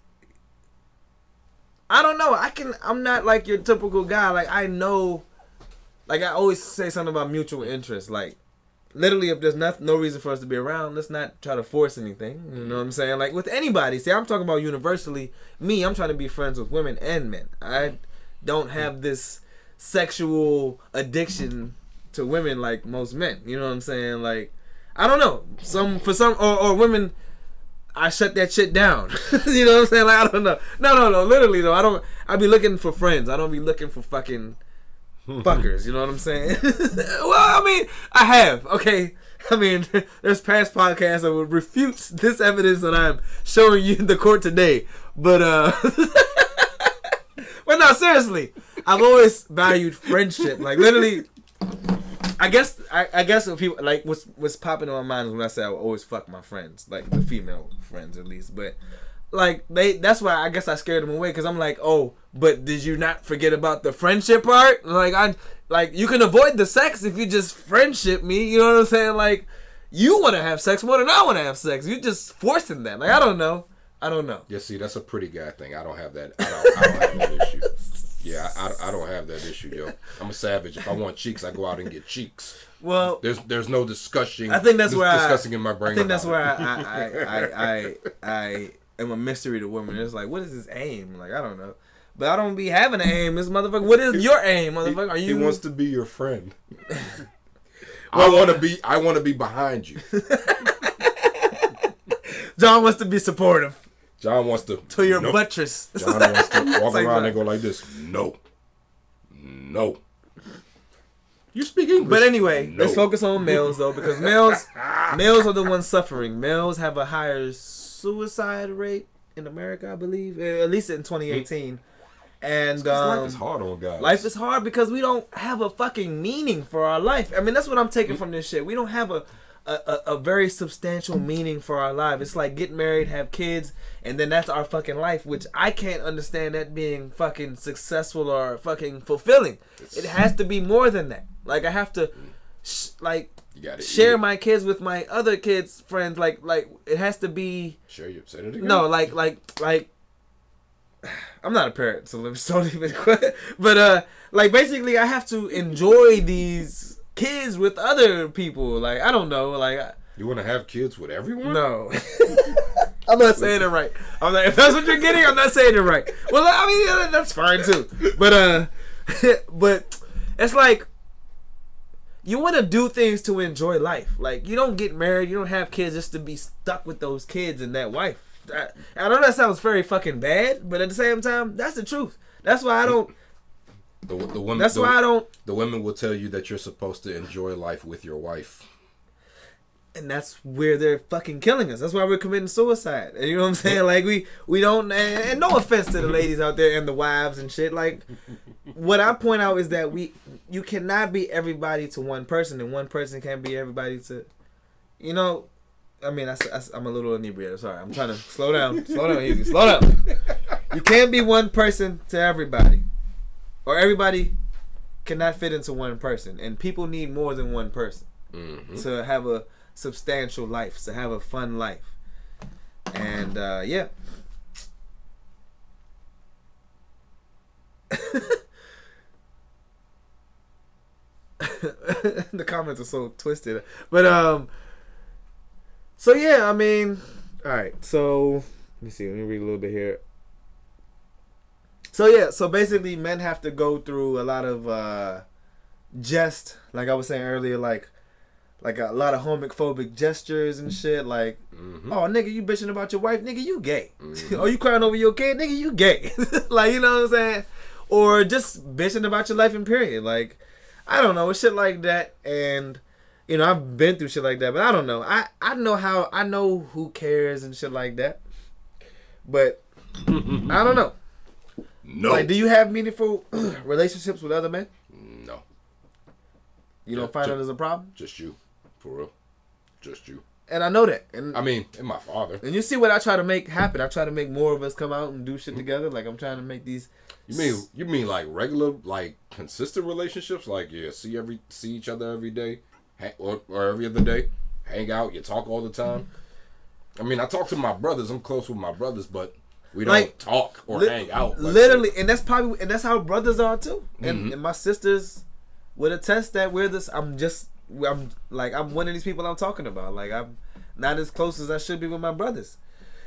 I don't know. I can. I'm not like your typical guy. Like I know. Like I always say something about mutual interest. Like literally, if there's not no reason for us to be around, let's not try to force anything. You know what I'm saying? Like with anybody. See, I'm talking about universally. Me, I'm trying to be friends with women and men. I don't have this sexual addiction to women like most men. You know what I'm saying? Like I don't know. Some for some or, or women I shut that shit down. you know what I'm saying? Like I don't know. No, no, no. Literally though, I don't I be looking for friends. I don't be looking for fucking fuckers. You know what I'm saying? well, I mean, I have. Okay. I mean, there's past podcasts that would refute this evidence that I'm showing you in the court today. But uh But no, seriously. I've always valued friendship. Like literally I guess I, I guess what people like what's what's popping in my mind is when I say I would always fuck my friends, like the female friends at least. But like they, that's why I guess I scared them away because I'm like, oh, but did you not forget about the friendship part? Like I like you can avoid the sex if you just friendship me. You know what I'm saying? Like you want to have sex more than I want to have sex. You're just forcing that. Like I don't know. I don't know. Yeah, see, that's a pretty guy thing. I don't have that. I don't, I don't have that issue. Yeah, I, I don't have that issue, yo. I'm a savage. If I want cheeks, I go out and get cheeks. Well, There's there's no discussion. I think that's dis- where I, discussing in my brain. I think that's where. I I, I, I, I Am a mystery to women. It's like, what is his aim? Like I don't know, but I don't be having an aim. This motherfucker. What is your aim, motherfucker? Are you? He wants to be your friend. I want to oh. be. I want to be behind you. John wants to be supportive John wants to. to your Nope. buttress. John wants to walk like around that. and go like this. No. No. You speak English. But anyway, No. let's focus on males though, because males, males are the ones suffering. Males have a higher suicide rate in America, I believe, eh, at least in 2018. And um, life is hard on guys. Life is hard because we don't have a fucking meaning for our life. I mean, that's what I'm taking from this shit. We don't have a a, a, a very substantial meaning for our life. It's like get married, have kids, and then that's our fucking life, which I can't understand that being fucking successful or fucking fulfilling. It has to be more than that. Like I have to sh- like share my kids with my other kids' friends. Like like it has to be Share your. Say it again. no, like like like I'm not a parent, so let's don't even quit. But uh like basically I have to enjoy these kids with other people. Like I don't know, like I- You want to have kids with everyone? no. I'm not saying it right. I'm like if that's what you're getting, I'm not saying it right. Well, I mean that's fine too. But uh but it's like you want to do things to enjoy life. Like you don't get married, you don't have kids just to be stuck with those kids and that wife. I, I know that sounds very fucking bad, but at the same time, that's the truth. That's why I don't. The, the women. That's the, why I don't. The women will tell you that you're supposed to enjoy life with your wife. And that's where they're fucking killing us. That's why we're committing suicide. You know what I'm saying? Like we we don't. And, and no offense to the ladies out there and the wives and shit. Like what I point out is that we you cannot be everybody to one person, and one person can't be everybody to. You know, I mean, I, am a little inebriated. Sorry, I'm trying to slow down. slow down, easy. Slow down. You can't be one person to everybody, or everybody cannot fit into one person, and people need more than one person Mm-hmm. to have a substantial life, to have a fun life. And uh, yeah. the comments are so twisted. But um so yeah, I mean all right. So let me see. Let me read a little bit here. So yeah, so basically men have to go through a lot of uh jest like I was saying earlier like like a lot of homophobic gestures and shit like Mm-hmm. oh nigga you bitching about your wife nigga you gay Mhm. oh you crying over your kid nigga you gay like you know what i'm saying or just bitching about your life in period like i don't know shit like that and you know i've been through shit like that but i don't know i i know how i know who cares and shit like that but i don't know No. like do you have meaningful relationships with other men no. you don't Yeah, find ju- that as a problem Just you. For real. Just you. and i know that and I mean, and my father. And you see what I try to make happen. I try to make more of us come out and do shit together. Like I'm trying to make these. You mean you mean like regular, like consistent relationships? Like yeah, see every see each other every day, hang, or, or every other day, hang out, you talk all the time. I mean, I talk to my brothers. I'm close with my brothers, but we don't Like, talk or Li- hang out. like literally, and that's probably and that's how brothers are too. And, Mhm. and my sisters would attest that we're this. I'm just. I'm like I'm one of these people I'm talking about. Like I'm not as close as I should be with my brothers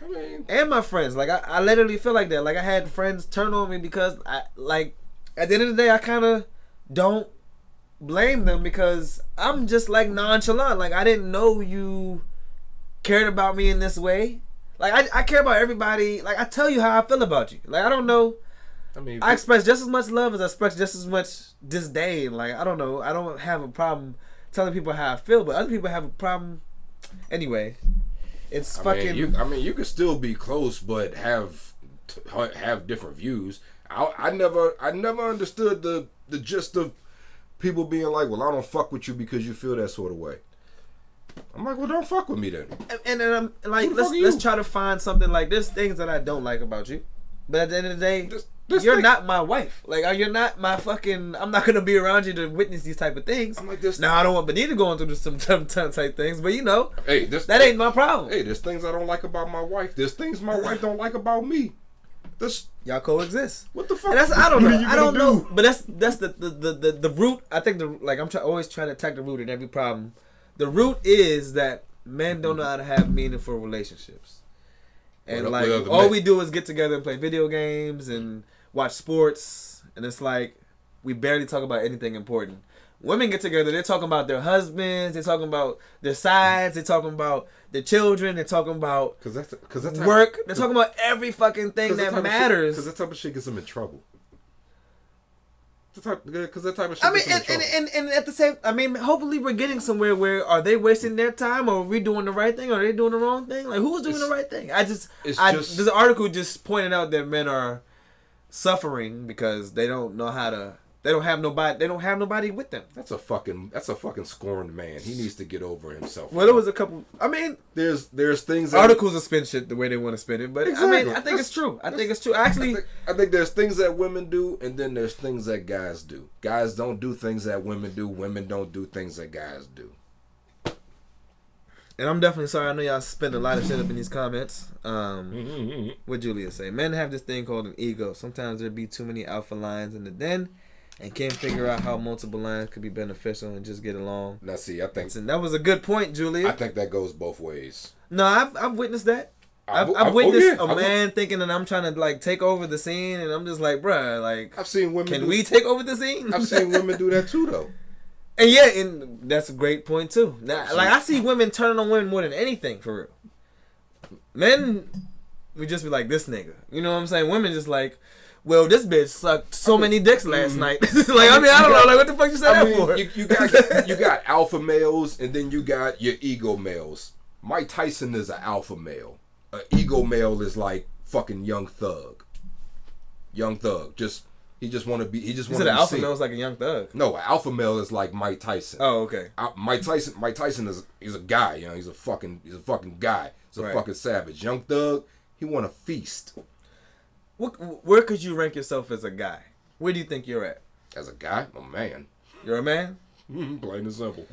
I mean, and my friends. Like I, I literally feel like that. Like I had friends turn on me because I like at the end of the day I kind of don't blame them because I'm just like nonchalant. Like I didn't know you cared about me in this way. Like I, I care about everybody. Like I tell you how I feel about you. Like I don't know. I mean, I express just as much love as I express just as much disdain. Like I don't know. I don't have a problem telling people how I feel, but other people have a problem. Anyway, it's I fucking. mean, you, I mean, you could still be close, but have have different views. I, I never, I never understood the the gist of people being like, "Well, I don't fuck with you because you feel that sort of way." I'm like, "Well, don't fuck with me then." and, and I'm um, like, let's let's try to find something like there's things that I don't like about you, but at the end of the day, This- this you're thing- not my wife. Like uh, you're not my fucking. I'm not gonna be around you to witness these type of things. I'm like this. Now I don't want Benita going through some some type things, but you know Hey, this that ain't my problem. Hey, there's things I don't like about my wife. There's things my wife don't like about me. This Y'all coexist. what the fuck? And that's I don't know. I don't gonna know. But that's that's the the, the, the, the root. I think the like I'm try, always trying to attack the root in every problem. The root is that men don't know how to have meaningful relationships. And like all men. we do is get together and play video games and watch sports and it's like we barely talk about anything important. Women get together, they're talking about their husbands, they're talking about their sides, they're talking about their children, they're talking about Cause that's cause that's work, they're talking about every fucking thing that matters. Because that type of shit gets them in trouble. Because that type of shit. I mean, and, and, and, and at the same, I mean, hopefully we're getting somewhere where are they wasting their time or are we doing the right thing or are they doing the wrong thing? Like who's doing It's- the right thing? I just, it's I, just- this article just pointed out that men are suffering because they don't know how to, they don't have nobody, they don't have nobody with them. that's a fucking that's a fucking scorned man. He needs to get over himself. Well, there was a couple. I mean, there's there's things that, articles will spin shit the way they want to spin it, but I mean, I think That's- it's true. I think it's true. I Actually, think, I think there's things that women do, and then there's things that guys do. Guys don't do things that women do. Women don't do things that guys do. And I'm definitely sorry. I know y'all spend a lot of shit up in these comments. Um, mm, mm, mm, what Julia say. Men have this thing called an ego. Sometimes there'd be too many alpha lions in the den and can't figure out how multiple lions could be beneficial and just get along. Now, see, I think And that was a good point, Julia. I think that goes both ways. no, I've, I've witnessed that. I've, I've- I've, I've- oh, witnessed yeah, a I've- man thinking that I'm trying to like take over the scene, and I'm just like, bruh, like, I've seen women. can do, we take over the scene? I've seen women do that too, though. And yeah, and that's a great point too. Now, like I see women turning on women more than anything for real. Men, we just be like this nigga. You know what I'm saying? Women just like, well, this bitch sucked so many dicks last mm-hmm. night. like, I mean, I don't know. Like, what the fuck you say I that mean, for? you, you got you got alpha males, and then you got your ego males. Mike Tyson is an alpha male. An ego male is like fucking young thug. Young thug, just he just want to be. He just want said to an alpha seen. male was like a young thug. No, alpha male is like Mike Tyson. Oh, okay. Al- Mike Tyson. Mike Tyson is he's a guy. You know, he's a fucking he's a fucking guy. He's a Right. fucking savage. Young thug. He want to feast What, where could you rank yourself as a guy? Where do you think you're at? as a guy. A man. You're a man. Mm-hmm, plain and simple.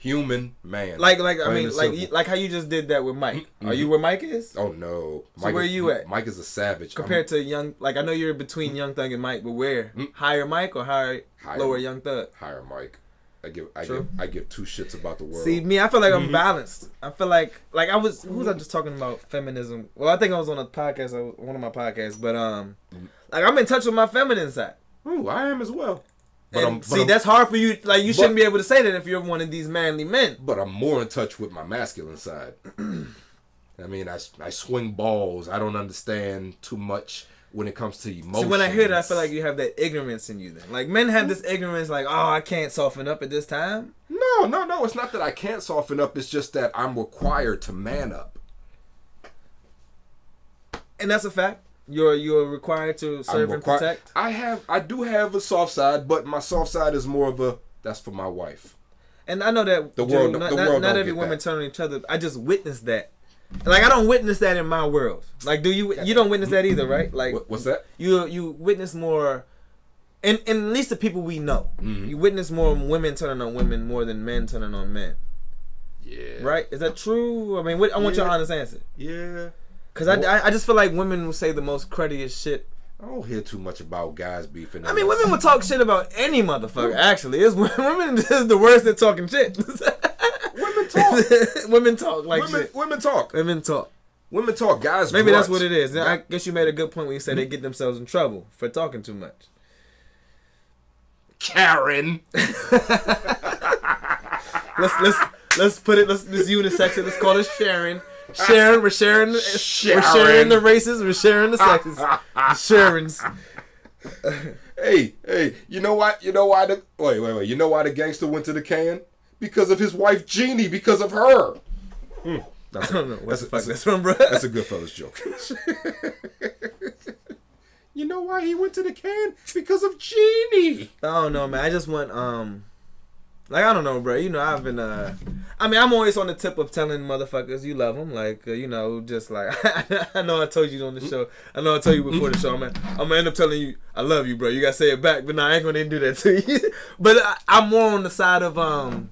Human man. Like, like I mean, like, simple. like how you just did that with Mike. Are you where Mike is? Oh no. So where is- you at? Mike is a savage. Compared to young, like I know you're between Young Thug and Mike, but where higher Mike or higher, Higher. lower Young Thug? Higher Mike. I give I True. give I give two shits about the world. See me, I feel like Mm-hmm. I'm balanced. I feel like like I was who was I just talking about feminism? Well, I think I was on a podcast, uh, one of my podcasts, but um, like I'm in touch with my feminine side. Ooh, I am as well. But and I'm but see, I'm, that's hard for you. Like you shouldn't be able to say that if you're one of these manly men. but I'm more in touch with my masculine side. I mean, I, I swing balls. I don't understand too much when it comes to emotions. See, when I hear that, I feel like you have that ignorance in you. Then, like men have this ignorance, like, oh, I can't soften up at this time. No, no, no. It's not that I can't soften up. It's just that I'm required to man up. and that's a fact. You're you're required to serve and protect. I have, I do have a soft side, but my soft side is more of a that's for my wife. And I know that The world- not, the not, world not every woman turn on each other. I just witnessed that. Like I don't witness that in my world. Like, do you? You don't witness that either, right? Like, what's that? you you witness more, and and at least the people we know, Mm-hmm. you witness more women turning on women more than men turning on men. Yeah. Right? Is that true? I mean, what, I want your Yeah. honest answer. Yeah. Cause I, I, I just feel like women will say the most cruddiest shit. I don't hear too much about guys beefing. I mean, women will talk shit about any motherfucker. Actually, it's women is the worst at talking shit. Women talk. women talk like women, shit. women talk. Women talk. Women talk. Guys. Maybe that's what it is. I guess you made a good point when you said they get themselves in trouble for talking too much. Karen. Let's let's let's put it. Let's this unisex. it. Let's call it Sharon. Sharon, we're sharing. We're sharing the races. We're sharing the sexes. The Sharons. Hey, hey, you know what? You know why the wait, wait, wait. You know why the gangster went to the can? Because of his wife Jeannie. Because of her. Hmm. That's I don't know what That's the a- fuck that's a- from, bro. That's a Goodfellas joke. you know why he went to the can? Because of Jeannie. I don't know, man. I just want um, like I don't know, bro. You know, I've been uh, I mean, I'm always on the tip of telling motherfuckers you love them, like uh, you know, just like I know I told you on the show. I know I told you before the show, man. I'm gonna end up telling you I love you, bro. You gotta say it back, but nah, I ain't gonna do that to you. but I, I'm more on the side of um,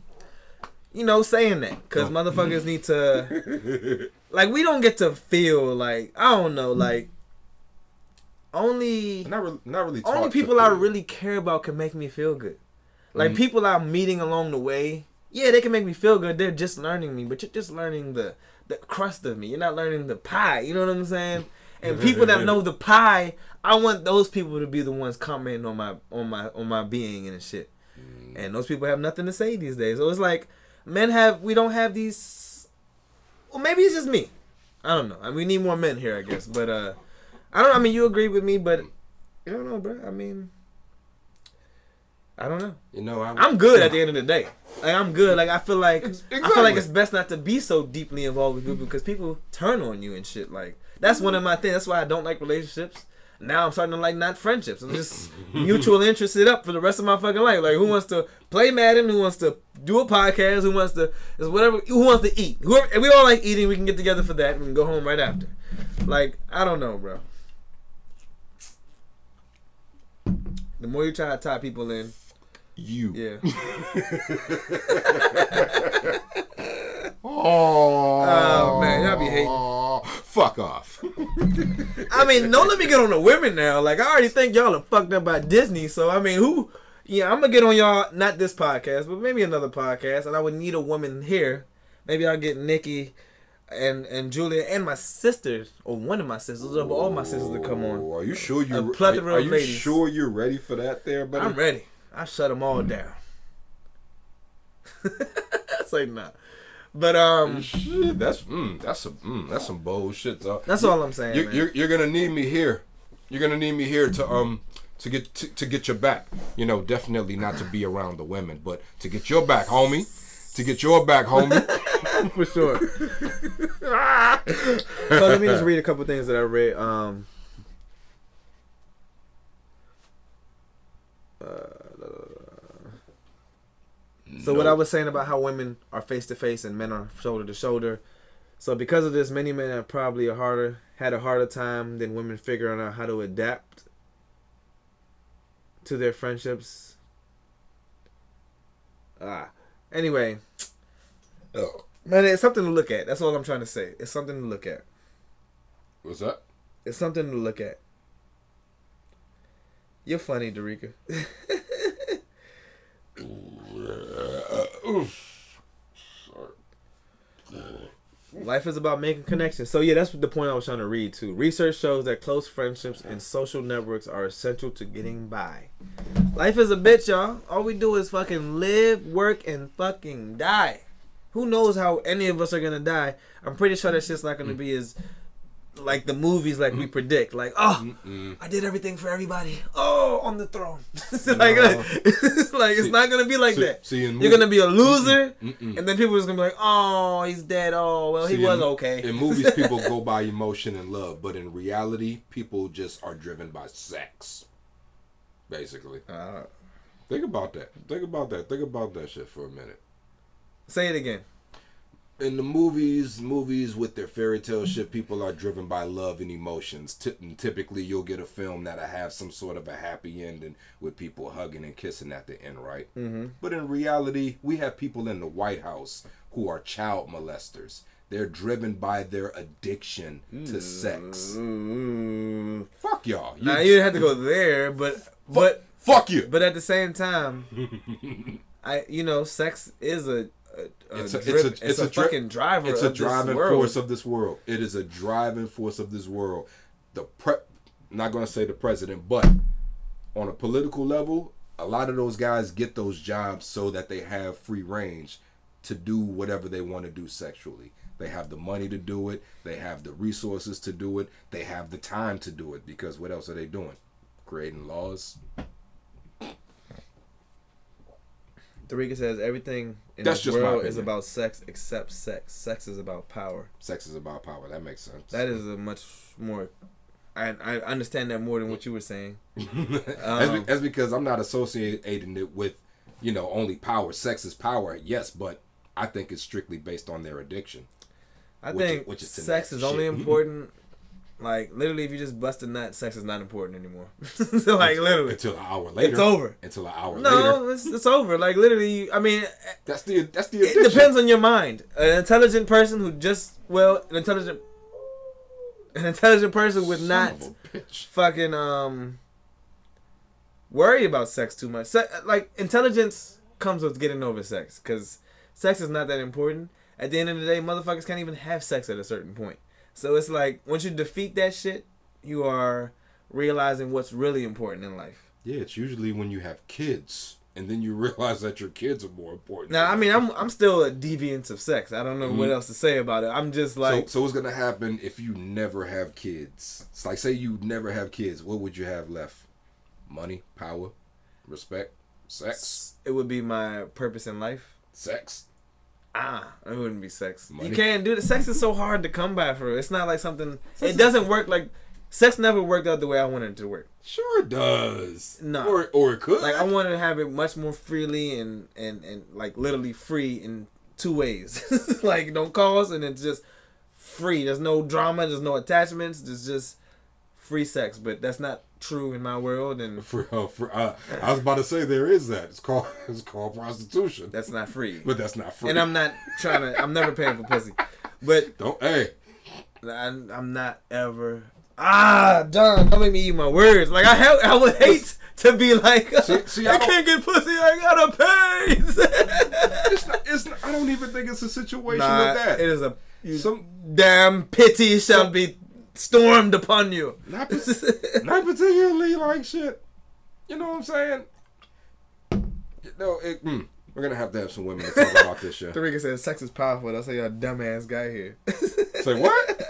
you know, saying that because motherfuckers need to, like, we don't get to feel like I don't know, like. Only Not really. Not really. only people I really care about can make me feel good. Like Mm. people I'm meeting along the way, yeah, they can make me feel good. They're just learning me, but you're just learning the the crust of me. You're not learning the pie. You know what I'm saying? And people that know the pie, I want those people to be the ones commenting on my on my on my being and shit. Mm. And those people have nothing to say these days. So it's like men have we don't have these. Well, maybe it's just me. I don't know. I mean, we need more men here, I guess. But uh, I don't. I mean, you agree with me, but I don't know, bro. I mean, I don't know. You know, I, I'm good at the end of the day. Like I'm good. Like I feel like I feel like it's best not to be so deeply involved with people because people turn on you and shit. Like that's one of my things. That's why I don't like relationships. Now I'm starting to like not friendships. I'm just mutual interested up for the rest of my fucking life. Like who wants to play Madden? Who wants to do a podcast? Who wants to is whatever? Who wants to eat? Whoever. If we all like eating, we can get together for that and we can go home right after. Like I don't know, bro. The more you try to tie people in, you. yeah. Oh, Oh, man, y'all be hating. Fuck off. I mean, don't let me get on the women now. Like, I already think y'all are fucked up by Disney. So, I mean, who? Yeah, I'm gonna get on y'all. Not this podcast, but maybe another podcast. And I would need a woman here. Maybe I'll get Nikki and and Julia and my sisters, or one of my sisters, or all my sisters to come on. Are you sure you? A Are, plethora are of you ladies. sure you're ready for that, there, buddy? I'm ready. I shut them all down. Say nah. But um, Shit, that's mm, that's some mm, that's some bold shit, though. that's all I'm saying. You, man. you're you're gonna need me here. You're gonna need me here to um to get to, to get your back. You know, definitely not to be around the women, but to get your back, homie. To get your back, homie. for sure. so let me just read a couple things that I read. Um, uh, so what I was saying about how women are face to face and men are shoulder to shoulder. So because of this, many men have probably a harder had a harder time than women figuring out how to adapt to their friendships. Ah, anyway, Oh, man, it's something to look at. That's all I'm trying to say. It's something to look at. what's that? It's something to look at. You're funny, Dorica. Uh, uh, Life is about making connections. So yeah, that's the point I was trying to read too. Research shows that close friendships and social networks are essential to getting by. Life is a bitch, y'all. All we do is fucking live, work, and fucking die. Who knows how any of us are gonna die? I'm pretty sure that shit's not gonna be as like the movies like we predict. Like, oh, I did everything for everybody. Oh, on the throne. It's like, No. it's like it's See- not gonna be like see- that. see, You're gonna be a loser, Mm-mm. and then people are just gonna be like, oh, he's dead. Oh, well, he was in- okay. In movies, people go by emotion and love, but in reality, people just are driven by sex. Basically, Uh, think about that. Think about that. Think about that shit for a minute. say it again. In the movies, movies with their fairy tale shit, people are driven by love and emotions. Typically, you'll get a film that'll have some sort of a happy ending with people hugging and kissing at the end, right? Mm-hmm. But in reality, we have people in the White House who are child molesters. They're driven by their addiction to sex. Mm. Fuck y'all. You, Now you didn't have to go there, but but fuck you. but at the same time, I you know, sex is a. a, a It's a- driv- it's a- it's a, dri- fucking driver. It's a driving world. force of this world. It is a driving force of this world. The pre not gonna say the president, but on a political level, a lot of those guys get those jobs so that they have free range to do whatever they want to do sexually. They have the money to do it, they have the resources to do it, they have the time to do it because what else are they doing? Creating laws. Tarika says everything in That's this just world is about sex except sex. Sex is about power. Sex is about power. That makes sense. That is a much more. I I understand that more than what you were saying. that's, Um, be- that's because I'm not associating it with, you know, only power. Sex is power, yes, but I think it's strictly based on their addiction. I Which is- think which is sex is only important. Like literally, if you just bust a nut, sex is not important anymore. so like literally, Until an hour later. it's over. Until an hour No, later. No, it's, it's over. Like literally, I mean, That's the that's the it depends on your mind. An intelligent person who just well, an intelligent, an intelligent person would Son not of a bitch. fucking um worry about sex too much. Se- like intelligence comes with getting over sex because sex is not that important. At the end of the day, motherfuckers can't even have sex at a certain point. So it's like once you defeat that shit, you are realizing what's really important in life. Yeah, it's usually when you have kids and then you realize that your kids are more important. Now, I mean, I'm I'm still a deviant of sex. I don't know what Mhm. else to say about it. I'm just like so, so what's gonna happen if you never have kids? It's like say you never have kids, what would you have left? Money, power, respect, sex, it would be my purpose in life. sex. Ah, it wouldn't be sex. Money. You can't do it. Sex is so hard to come by for. It's not like something. It doesn't work like. Sex never worked out the way I wanted it to work. Sure it does. No. Or or it could. Like I wanted to have it much more freely and and and like literally free in two ways. like don't cause and it's just free. There's no drama. There's no attachments. There's just free sex. But that's not true in my world, and For, uh, for, uh, I was about to say there is that. It's called it's called prostitution. that's not free. but that's not free. And I'm not trying to. I'm never paying for pussy. But don't hey. I, I'm not ever. Ah, John, don't make me eat my words. Like I have, I would hate to be like, See- see, I, I can't get pussy. I gotta pay. It's not, it's not, I don't even think it's a situation nah, of that. it is a Some damn pity shall Some- be stormed upon you. not, not particularly like shit. You know what I'm saying? You know, it, mm, we're gonna have to have some women to talk about this shit. Tarika says sex is powerful. That's how y'all dumbass guy here. Say what?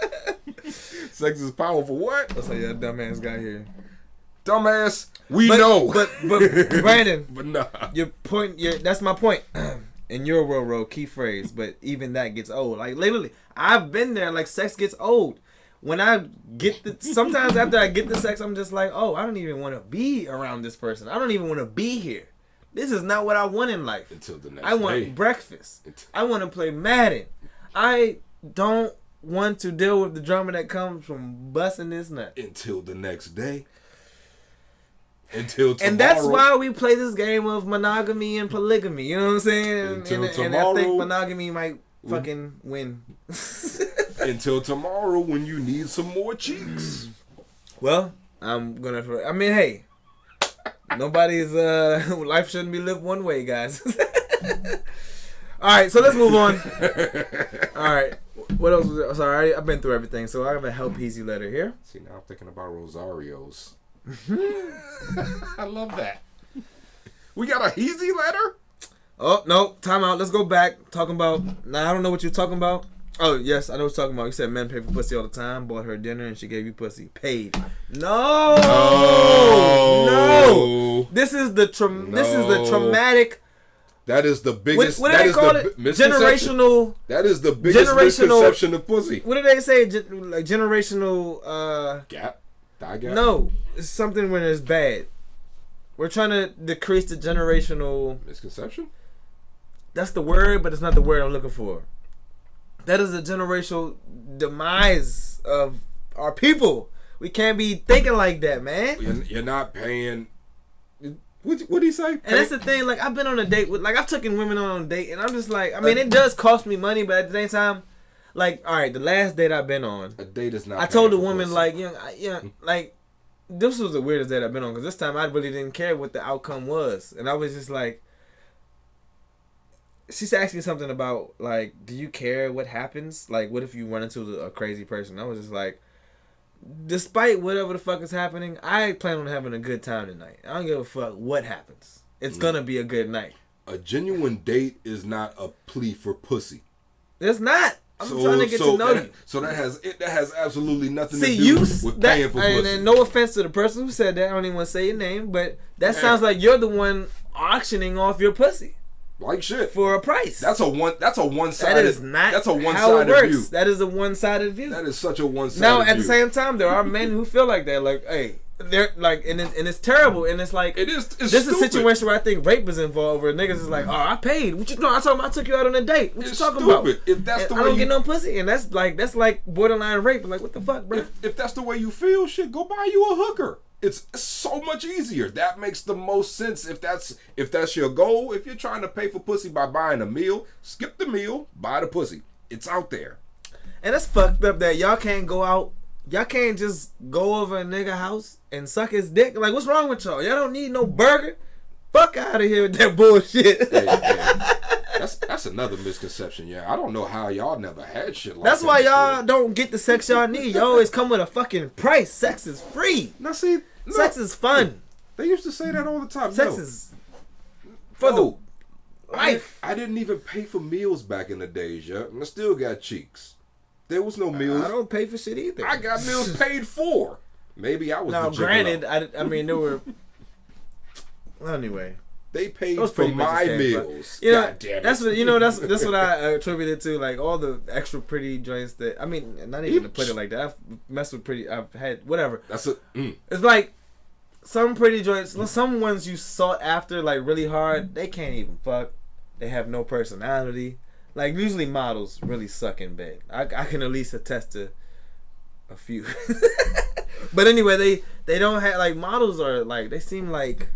Sex is powerful. What? That's how your dumbass got here. Dumbass. We But, know. but but Brandon, but nah. your point. Your that's my point. In your world, road key phrase, but even that gets old. Like literally, I've been there. Like sex gets old. When I get the sometimes after I get the sex, I'm just like, oh, I don't even want to be around this person. I don't even want to be here. This is not what I want in life. Until the next I want day. breakfast. Until- I want to play Madden. I don't want to deal with the drama that comes from busting this nut. Until the next day. Until tomorrow. And that's why we play this game of monogamy and polygamy. You know what I'm saying? And, Until and, and I tomorrow. think monogamy might fucking win. Until tomorrow when you need some more cheeks. well, I'm gonna. I mean, hey, nobody's uh life shouldn't be lived one way, guys. All right, so let's move on. All right, what else? Was there? Sorry, I've been through everything. So I have a help Heezy letter here. See, now I'm thinking about Rosario's. I love that. We got a Heezy letter? Oh no, time out. Let's go back. Talking about. Now I don't know what you're talking about. Oh yes, I know what you're talking about. You said men pay for pussy all the time. Bought her dinner and she gave you pussy. Paid. No. No. no. This is the tra- This is the traumatic. That is the What, biggest. what do that they is call the it? Generational. That is the biggest Generational- misconception of pussy. What do they say? Gen- like generational. uh Gap. Die gap. No, it's something when it's bad. We're trying to decrease the generational. Misconception? That's the word, but it's not the word I'm looking for. That is a generational demise of our people. We can't be thinking like that, man. You're, you're not paying. What what did he say? And that's the thing. Like I've been on a date with, like I've taken women on a date, and I'm just like, I mean, it does cost me money, but at the same time, like, all right, the last date I've been on, a date is not. I told the woman like, you know, I- you know, like this was the weirdest date I've been on because this time I really didn't care what the outcome was, and I was just like, she's asking something about like, do you care what happens? Like, what if you run into a crazy person? I was just like, despite whatever the fuck is happening, I plan on having a good time tonight. I don't give a fuck what happens. It's Mm. gonna be a good night. a genuine date is not a plea for pussy. It's not. I'm so, trying to get so to know that, you. So that has it that has absolutely nothing See, to do you with that, paying for and, pussy. and no offense to the person who said that. I don't even want to say your name, but that sounds like you're the one auctioning off your pussy like shit. for a price. That's a one. That's a one that sided. is not That's a one sided view. That is a one-sided view. That is such a one sided. now, at the same time, there are men who feel like that. Like, hey, they're like, and it, and it's terrible. And it's like, it is. It's this is a situation where I think rape is involved, where niggas is like, oh, I paid. What you know? I told him I took you out on a date. What It's you talking stupid. about? If that's And the I don't you, get no pussy, and that's like that's like borderline rape. Like, what the fuck, bro? if, if that's the way you feel, shit, go buy you a hooker. It's so much easier. That makes the most sense if that's if that's your goal. If you're trying to pay for pussy by buying a meal, skip the meal, buy the pussy. It's out there. And that's fucked up that y'all can't go out. Y'all can't just go over a nigga house and suck his dick. Like, what's wrong with y'all? Y'all don't need no burger. Fuck out of here with that bullshit. That's that's another misconception. Yeah, I don't know how y'all never had shit like That's that why y'all don't get the sex y'all need. Y'all always come with a fucking price. Sex is free. Now see, no, Sex is fun. they used to say that all the time. Sex No. is for the life. I didn't even pay for meals back in the days, yeah. And I still got cheeks. There was no meals. I don't pay for shit either. I got meals paid for. Maybe I was now, granted, I, I mean there were. Well, anyway, They paid for my bitches meals. You know, God damn it. that's what you know. That's that's what I attributed to. Like all the extra pretty joints that I mean, not even to put it like that. I've messed with pretty. I've had whatever. That's a mm. It's like some pretty joints. Some ones you sought after like really hard. They can't even fuck. They have no personality. Like usually models really suck in bed. I, I can at least attest to a few. but anyway, they they don't have like models are like they seem like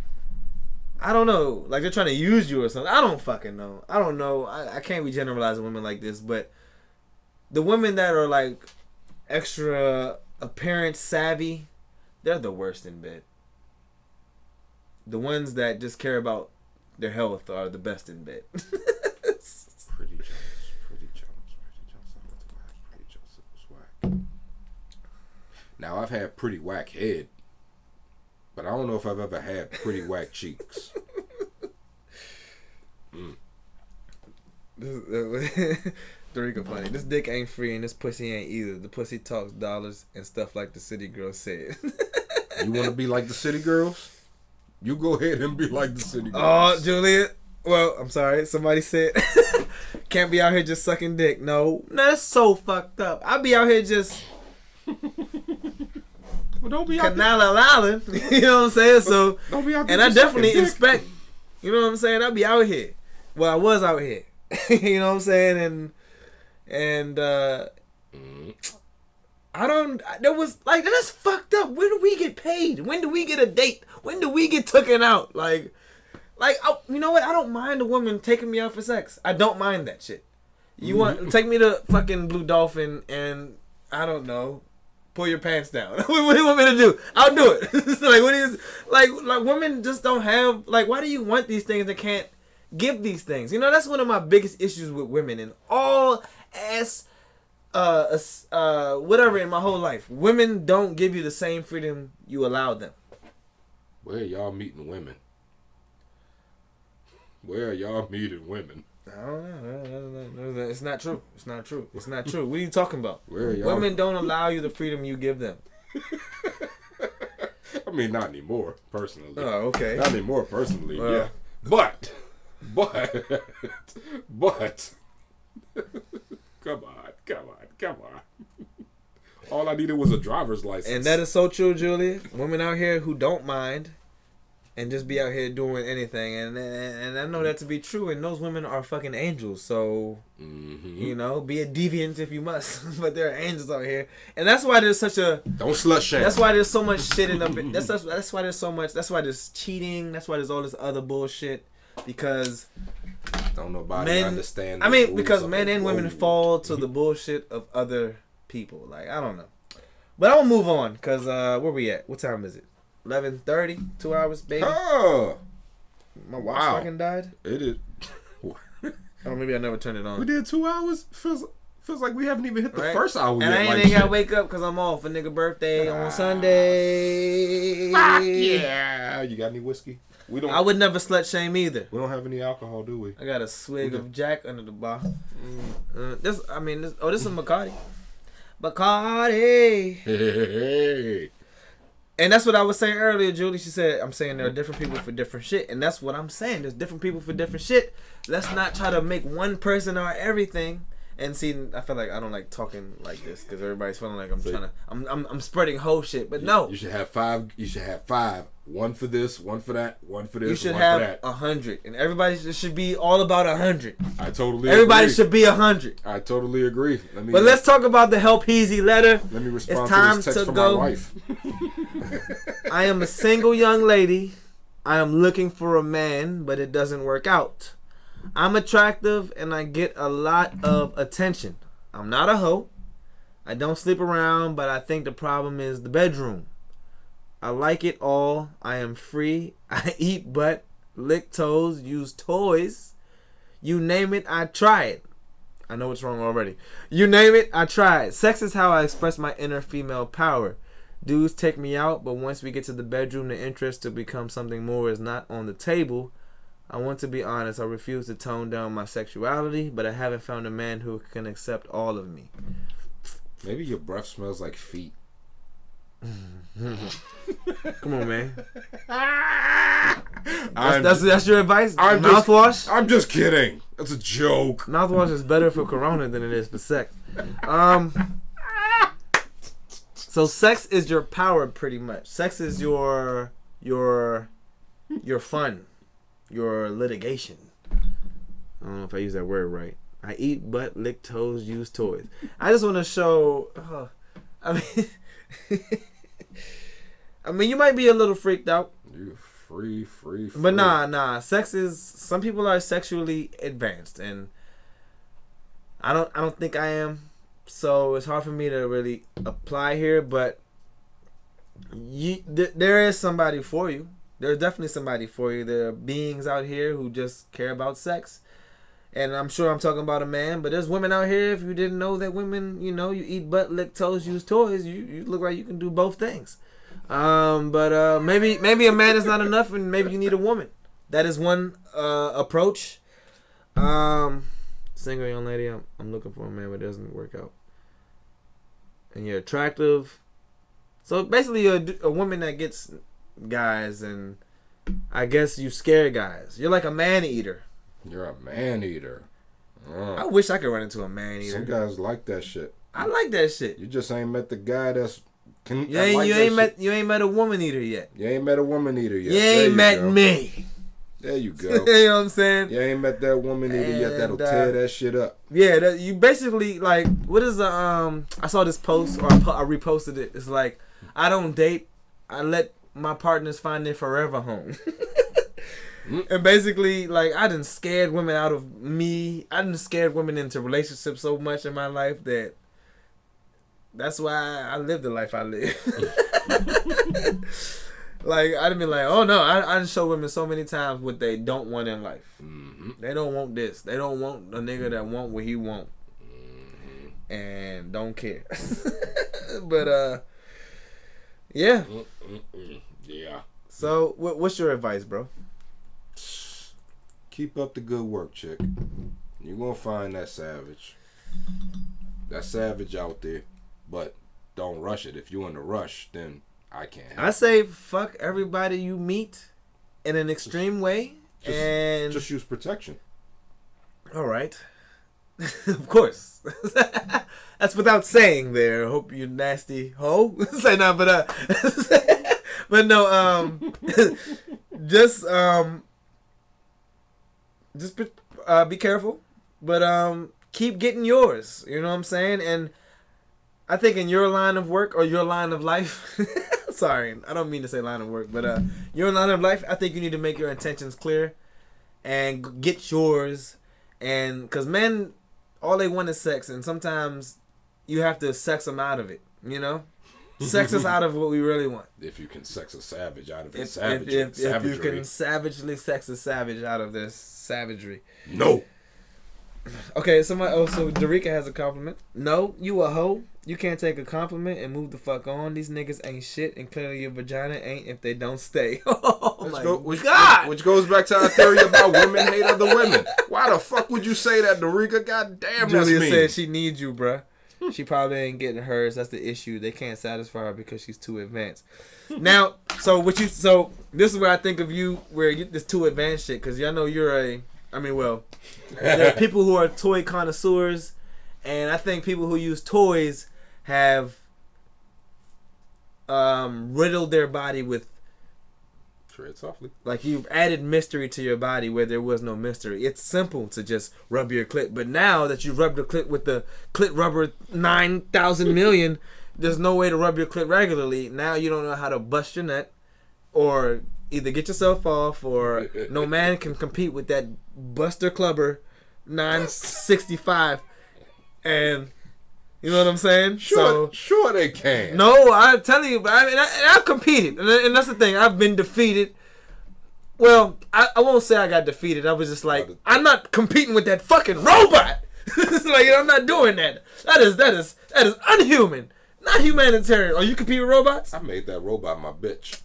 I don't know like they're trying to use you or something. I don't fucking know. I don't know. I, I can't be generalizing women like this, but the women that are like extra appearance savvy, they're the worst in bed. The ones that just care about their health are the best in bed. Pretty Jones. Pretty Jones. Pretty Jones. It was whack. Now I've had pretty whack head, but I don't know if I've ever had pretty whack cheeks. Hmm. This, Dorica funny. This dick ain't free and this pussy ain't either. The pussy talks dollars and stuff like the city girl said. You want to be like the city girls? You go ahead and be like the city girls. oh, girls. Juliet. Well, I'm sorry. Somebody said can't be out here just sucking dick. No, no, that's so fucked up. I'll be out here just well, don't be out there. canal lalin. You know what I'm saying? So, Don't be out there and I definitely dick. expect. You know what I'm saying? I'll be out here. Well, I was out here. you know what I'm saying? And and uh I don't. There was like that's fucked up. When do we get paid? When do we get a date? When do we get taken out? Like, like I, you know what? I don't mind a woman taking me out for sex. I don't mind that shit. You want take me to fucking Blue Dolphin and I don't know, pull your pants down. what, do you want me to do? I'll do it. Like what is like like women just don't have like why do you want these things that can't give these things? You know that's one of my biggest issues with women in all ass uh, uh, whatever in my whole life. Women don't give you the same freedom you allow them. Where y'all meeting women? Where y'all meeting women? I don't know. No, no, no, no, It's not true. It's not true. It's not true. What are you talking about? Where? Women don't allow you the freedom you give them. I mean, not anymore, personally. Oh, okay. Not anymore, personally. Well. yeah, but, but, but. come on, come on, come on. All I needed was a driver's license. And that is so true, Julia. Women out here who don't mind and just be out here doing anything, and and, and I know that to be true. And those women are fucking angels. So Mhm. you know, be a deviant if you must, but there are angels out here, and that's why there's such a Don't slut shame. That's why there's so much shit in them. That's, that's why there's so much. That's why there's cheating. That's why there's all this other bullshit. Because Don't nobody men, understand. I mean, because men and women fall to the bullshit of other people. Like I don't know, but I'm gonna move on. Cause uh, where we at? What time is it? Eleven thirty. Two hours, baby. Oh, My watch Wow. fucking died. it is. Oh, maybe I never turned it on. we did two hours. Feels feels like we haven't even hit the Right? first hour And yet. I ain't like even gotta wake up because I'm off. A nigga birthday Ah. on Sunday. Fuck yeah! You got any whiskey? We don't. I would never slut shame either. we don't have any alcohol, do we? I got a swig of Jack under the bar. Uh, this, I mean, this, oh, this is Bacardi. Bacardi. Hey, hey, hey. And that's what I was saying earlier, Julie. She said, I'm saying there are different people for different shit. And that's what I'm saying. There's different people for different shit. Let's not try to make one person our everything. And see, I feel like I don't like talking like this because everybody's feeling like I'm See? trying to, I'm, I'm, I'm spreading whole shit. But no, You should have five. You should have five. One for this, one for that, one for this, you should have a hundred. And everybody should- be all about a hundred. I totally. Agree. Everybody agree. should be a hundred. I totally agree. Let me. But let's talk about the Help Heezy letter. Let me respond time to this text to from go. my wife. I am a single young lady. I am looking for a man, but it doesn't work out. I'm attractive and I get a lot of attention. I'm not a hoe. I don't sleep around, but I think the problem is the bedroom. I like it all. I am free. I eat butt, lick toes, use toys. You name it, I try it. I know what's wrong already. You name it, I try it. Sex is how I express my inner female power. Dudes take me out, but once we get to the bedroom, the interest to become something more is not on the table. I want to be honest, I refuse to tone down my sexuality, but I haven't found a man who can accept all of me. Maybe your breath smells like feet. Come on, man. That's, that's, that's your advice? I'm just- Mouthwash? I'm just kidding. That's a joke. Mouthwash is better for corona than it is for sex. Um. So sex is your power, pretty much. Sex is your your your fun, your litigation. I don't know if I use that word right. I eat butt, lick toes, use toys. I just want to show. Uh, I mean, I mean, you might be a little freaked out. You free, free, free. But nah, nah. Sex is some people are sexually advanced, and I don't. I don't think I am. So it's hard for me to really apply here. But you, th- there is somebody for you. There's definitely somebody for you. There are beings out here who just care about sex. And I'm sure I'm talking about a man, but there's women out here. If you didn't know that women, you know, you eat butt, lick toes, use toys, you, you look like you can do both things. Um, but uh, maybe maybe a man is not enough, and maybe you need a woman. That is one uh, approach. Um, single young lady, I'm, I'm looking for a man, but it doesn't work out. And you're attractive. So basically, you're a, a woman that gets guys, and I guess you scare guys. You're like a man eater. You're a man eater. I Uh, wish I could run into a man eater. some guys like that shit. I like that shit. You just ain't met the guy that's. Can, You ain't, like you ain't met you ain't met a woman eater yet. You ain't met a woman eater yet. you There ain't met go. me. There you go. you know what I'm saying? you ain't met that woman eater yet that'll uh, tear that shit up. Yeah, that, you basically like what is the um? I saw this post or I, po- I reposted it. It's like I don't date. I let my partners find their forever home. and basically, like I done scared women out of me. I done scared women into relationships so much in my life that that's why I live the life I live. like I done been like, oh no, I I show women so many times what they don't want in life. hmm They don't want this. They don't want a nigga that want what he want and don't care. but uh, yeah. Yeah. So what, what's your advice, bro? Keep up the good work, chick. You're gonna find that savage. That savage out there. But don't rush it. If you're in a rush, then I can't I say fuck everybody you meet in an extreme way, Just- and Just use protection. all right, of course. That's without saying. There, hope you nasty hoe. say not, but uh, but no. Um, just um, just be, uh, be careful, but um, keep getting yours. You know what I'm saying? And I think in your line of work or your line of life, sorry, I don't mean to say line of work, but uh, your line of life, I think you need to make your intentions clear and get yours. And because men, all they want is sex, and sometimes you have to sex them out of it. You know, sex us out of what we really want. If you can sex a savage out of If, his if, if, if you can savagely sex a savage out of this savagery. No. Okay, somebody. Oh, so Darica has a compliment. No, you a hoe. You can't take a compliment and move the fuck on. These niggas ain't shit, and clearly your vagina ain't if they don't stay. oh Which, my go, which, god! which goes back to our theory about women hate other women. Why the fuck would you say that, Dorica? God damn, that's Julia mean. said she needs you, bruh. Hmm. She probably ain't getting hers. That's the issue. They can't satisfy her because she's too advanced. now, so what you? So this is where I think of you, where you this too advanced shit, because y'all know you're a. I mean, well, there are people who are toy connoisseurs, and I think people who use toys have um, riddled their body with Tread softly. like you've added mystery to your body where there was no mystery. It's simple to just rub your clit, but now that you rubbed the clit with the clit rubber nine thousand million, there's no way to rub your clit regularly. Now you don't know how to bust your nut, or either get yourself off, or no man can compete with that Buster Clubber nine sixty five, and you know what I'm saying? Sure, So sure they can. no, I'm telling you, but I mean, I, I've competed, and, and that's the thing. I've been defeated. Well, I, I won't say I got defeated. I was just like, I'm not competing with that fucking robot. it's like I'm not doing that. That is that is that is unhuman, not humanitarian. Are you compete with robots? I made that robot my bitch.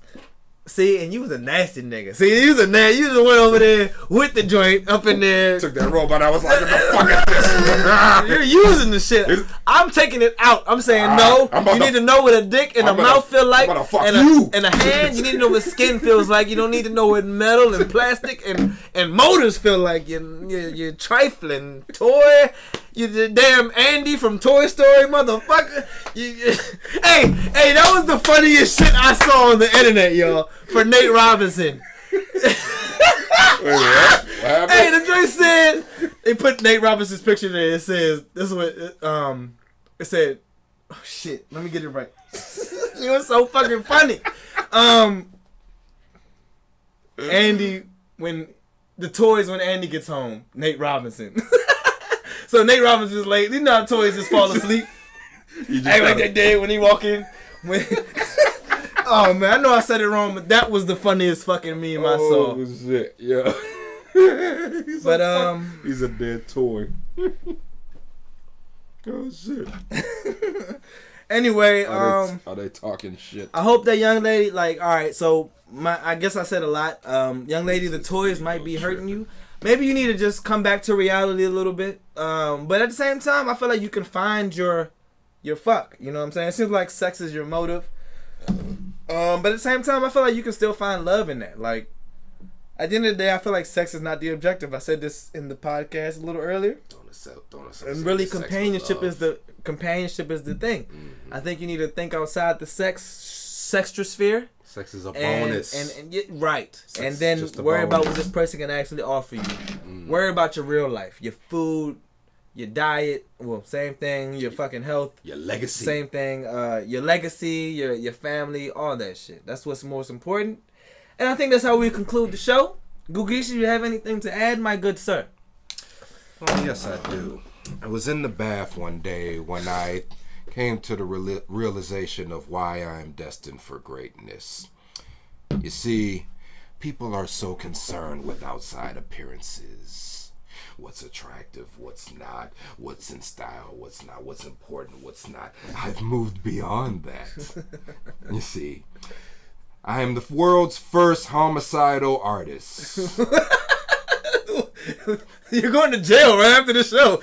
See, and you was a nasty nigga. See, you was a nasty. You just went over there with the joint up in there. Took that robot. I was like, what the fuck is this? You're using the shit. I'm taking it out. I'm saying Ah, no. I'm You to- need to know what a dick and a I'm about mouth feel like, and. A, and a hand. You need to know what skin feels like. You don't need to know what metal and plastic and and motors feel like. You you you're trifling toy. You the damn Andy from Toy Story, motherfucker. You, you- hey hey, that was the funniest shit I saw on the internet, y'all. For Nate Robinson. Wait, what? What? Hey, the joint said they put Nate Robinson's picture there. It says this is what it, um it said. Oh shit, let me get it right. it was so fucking funny. Um, Andy when the toys when Andy gets home, Nate Robinson. So Nate Robinson's late. You know how toys just fall asleep. You just Act like they did when he walk in. When oh man, I know I said it wrong, but that was the funniest fucking meme I saw. Oh shit, yeah. But a um. he's a dead toy. oh shit. Anyway, Are, um, they, are they talking shit? I hope that young lady, like, all right, so my, I guess I said a lot. Um, young lady, the toys might be hurting you. Maybe you need to just come back to reality a little bit. Um, but at the same time, I feel like you can find your your fuck. You know what I'm saying? It seems like sex is your motive. Um, but at the same time, I feel like you can still find love in that. Like at the end of the day, I feel like sex is not the objective. I said this in the podcast a little earlier. Don't accept, don't accept And really, companionship is the companionship is the thing. Mm-hmm. I think you need to think outside the sex sextrosphere sex is a and bonus. and, and yeah, right, Sex and then worry about what this person can actually offer you. Mm. Worry about your real life, your food, your diet. Well, same thing. Your fucking health. Your legacy. Same thing. Uh, your legacy, your your family, all that shit. That's what's most important. And I think that's how we conclude the show. Gugishi, you have anything to add, my good sir? Oh, yes, I do. I was in the bath one day when I came to the reali- realization of why I am destined for greatness. You see, people are so concerned with outside appearances. What's attractive, what's not, what's in style, what's not, what's important, what's not. I've moved beyond that. you see, I am the world's first homicidal artist. You're going to jail right after the show.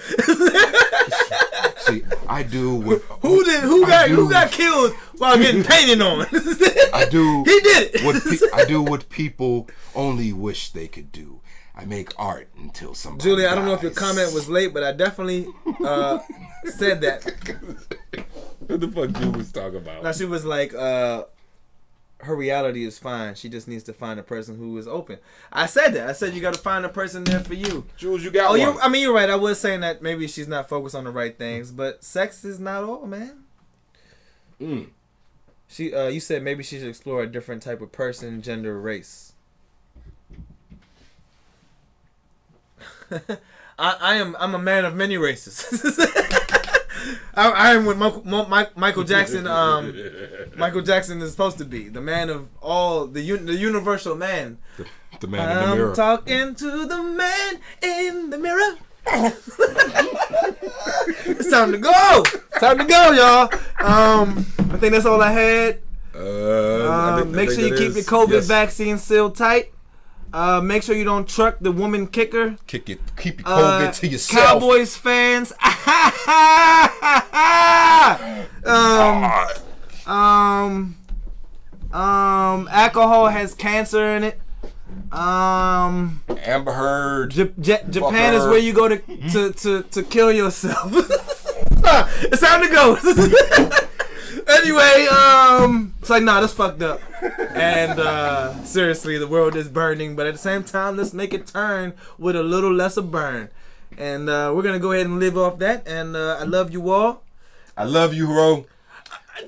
See, I do what who did? Who I got? Who got killed while getting painted on? I do. He did it. What pe- I do what people only wish they could do. I make art until somebody. Julie, I don't know if your comment was late, but I definitely uh, said that. What the fuck Julie was talking about? Now she was like, uh, her reality is fine. She just needs to find a person who is open. I said that. I said you got to find a person there for you. Jules, you got Oh, you. I mean, you're right. I was saying that maybe she's not focused on the right things, but sex is not all, man. Mm. She, uh, you said maybe she should explore a different type of person, gender, race. I, I am. I'm a man of many races. I, I am what Michael, Mo- Mike- Michael Jackson. Um, Michael Jackson is supposed to be the man of all the un- the universal man. the man in the I'm mirror. talking to the man in the mirror. it's time to go. Time to go, y'all. Um, I think that's all I had. uh, I Uh, think- I make sure you keep is- your COVID yes. vaccine sealed tight. Uh, make sure you don't truck the woman kicker. Kick it. Keep your Uh, COVID to yourself. Cowboys fans. um, um, um, alcohol has cancer in it. Um, Amber Heard. J- J- Japan is where you go to to to, to kill yourself. it's time to go. anyway, um, it's like nah, that's fucked up. And uh, seriously, the world is burning, but at the same time, let's make it turn with a little less of burn. And uh, we're gonna go ahead and live off that. And uh, I love you all. I love you, Ro.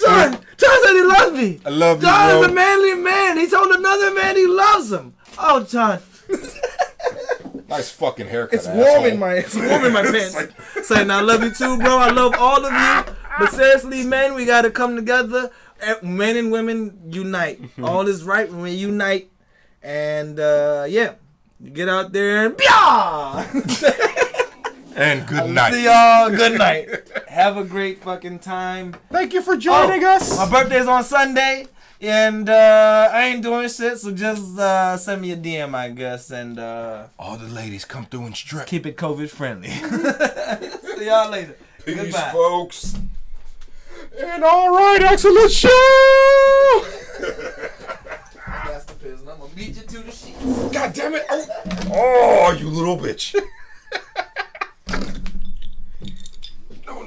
John, John said he loves me. I love you, John Ro. is a manly man. He told another man he loves him. Oh, John. Nice fucking haircut. It's warm asshole. in my it's warm in my It's pants. like- Saying I love you too, bro. I love all of you. But seriously, man, we gotta come together. Eh, Men and women unite. all is right when we unite. And uh yeah. Get out there and yeah. And good night. See y'all. Good night. Have a great fucking time. Thank you for Oh, joining us. My birthday's on Sunday. And uh, I ain't doing shit, so just uh, send me a DM, I guess, and uh, All the ladies come through and strip. keep it COVID friendly. See y'all later. Peace, Goodbye. folks. And all right, excellent show. I'm gonna beat you to the sheets. God damn it! Oh, oh you little bitch.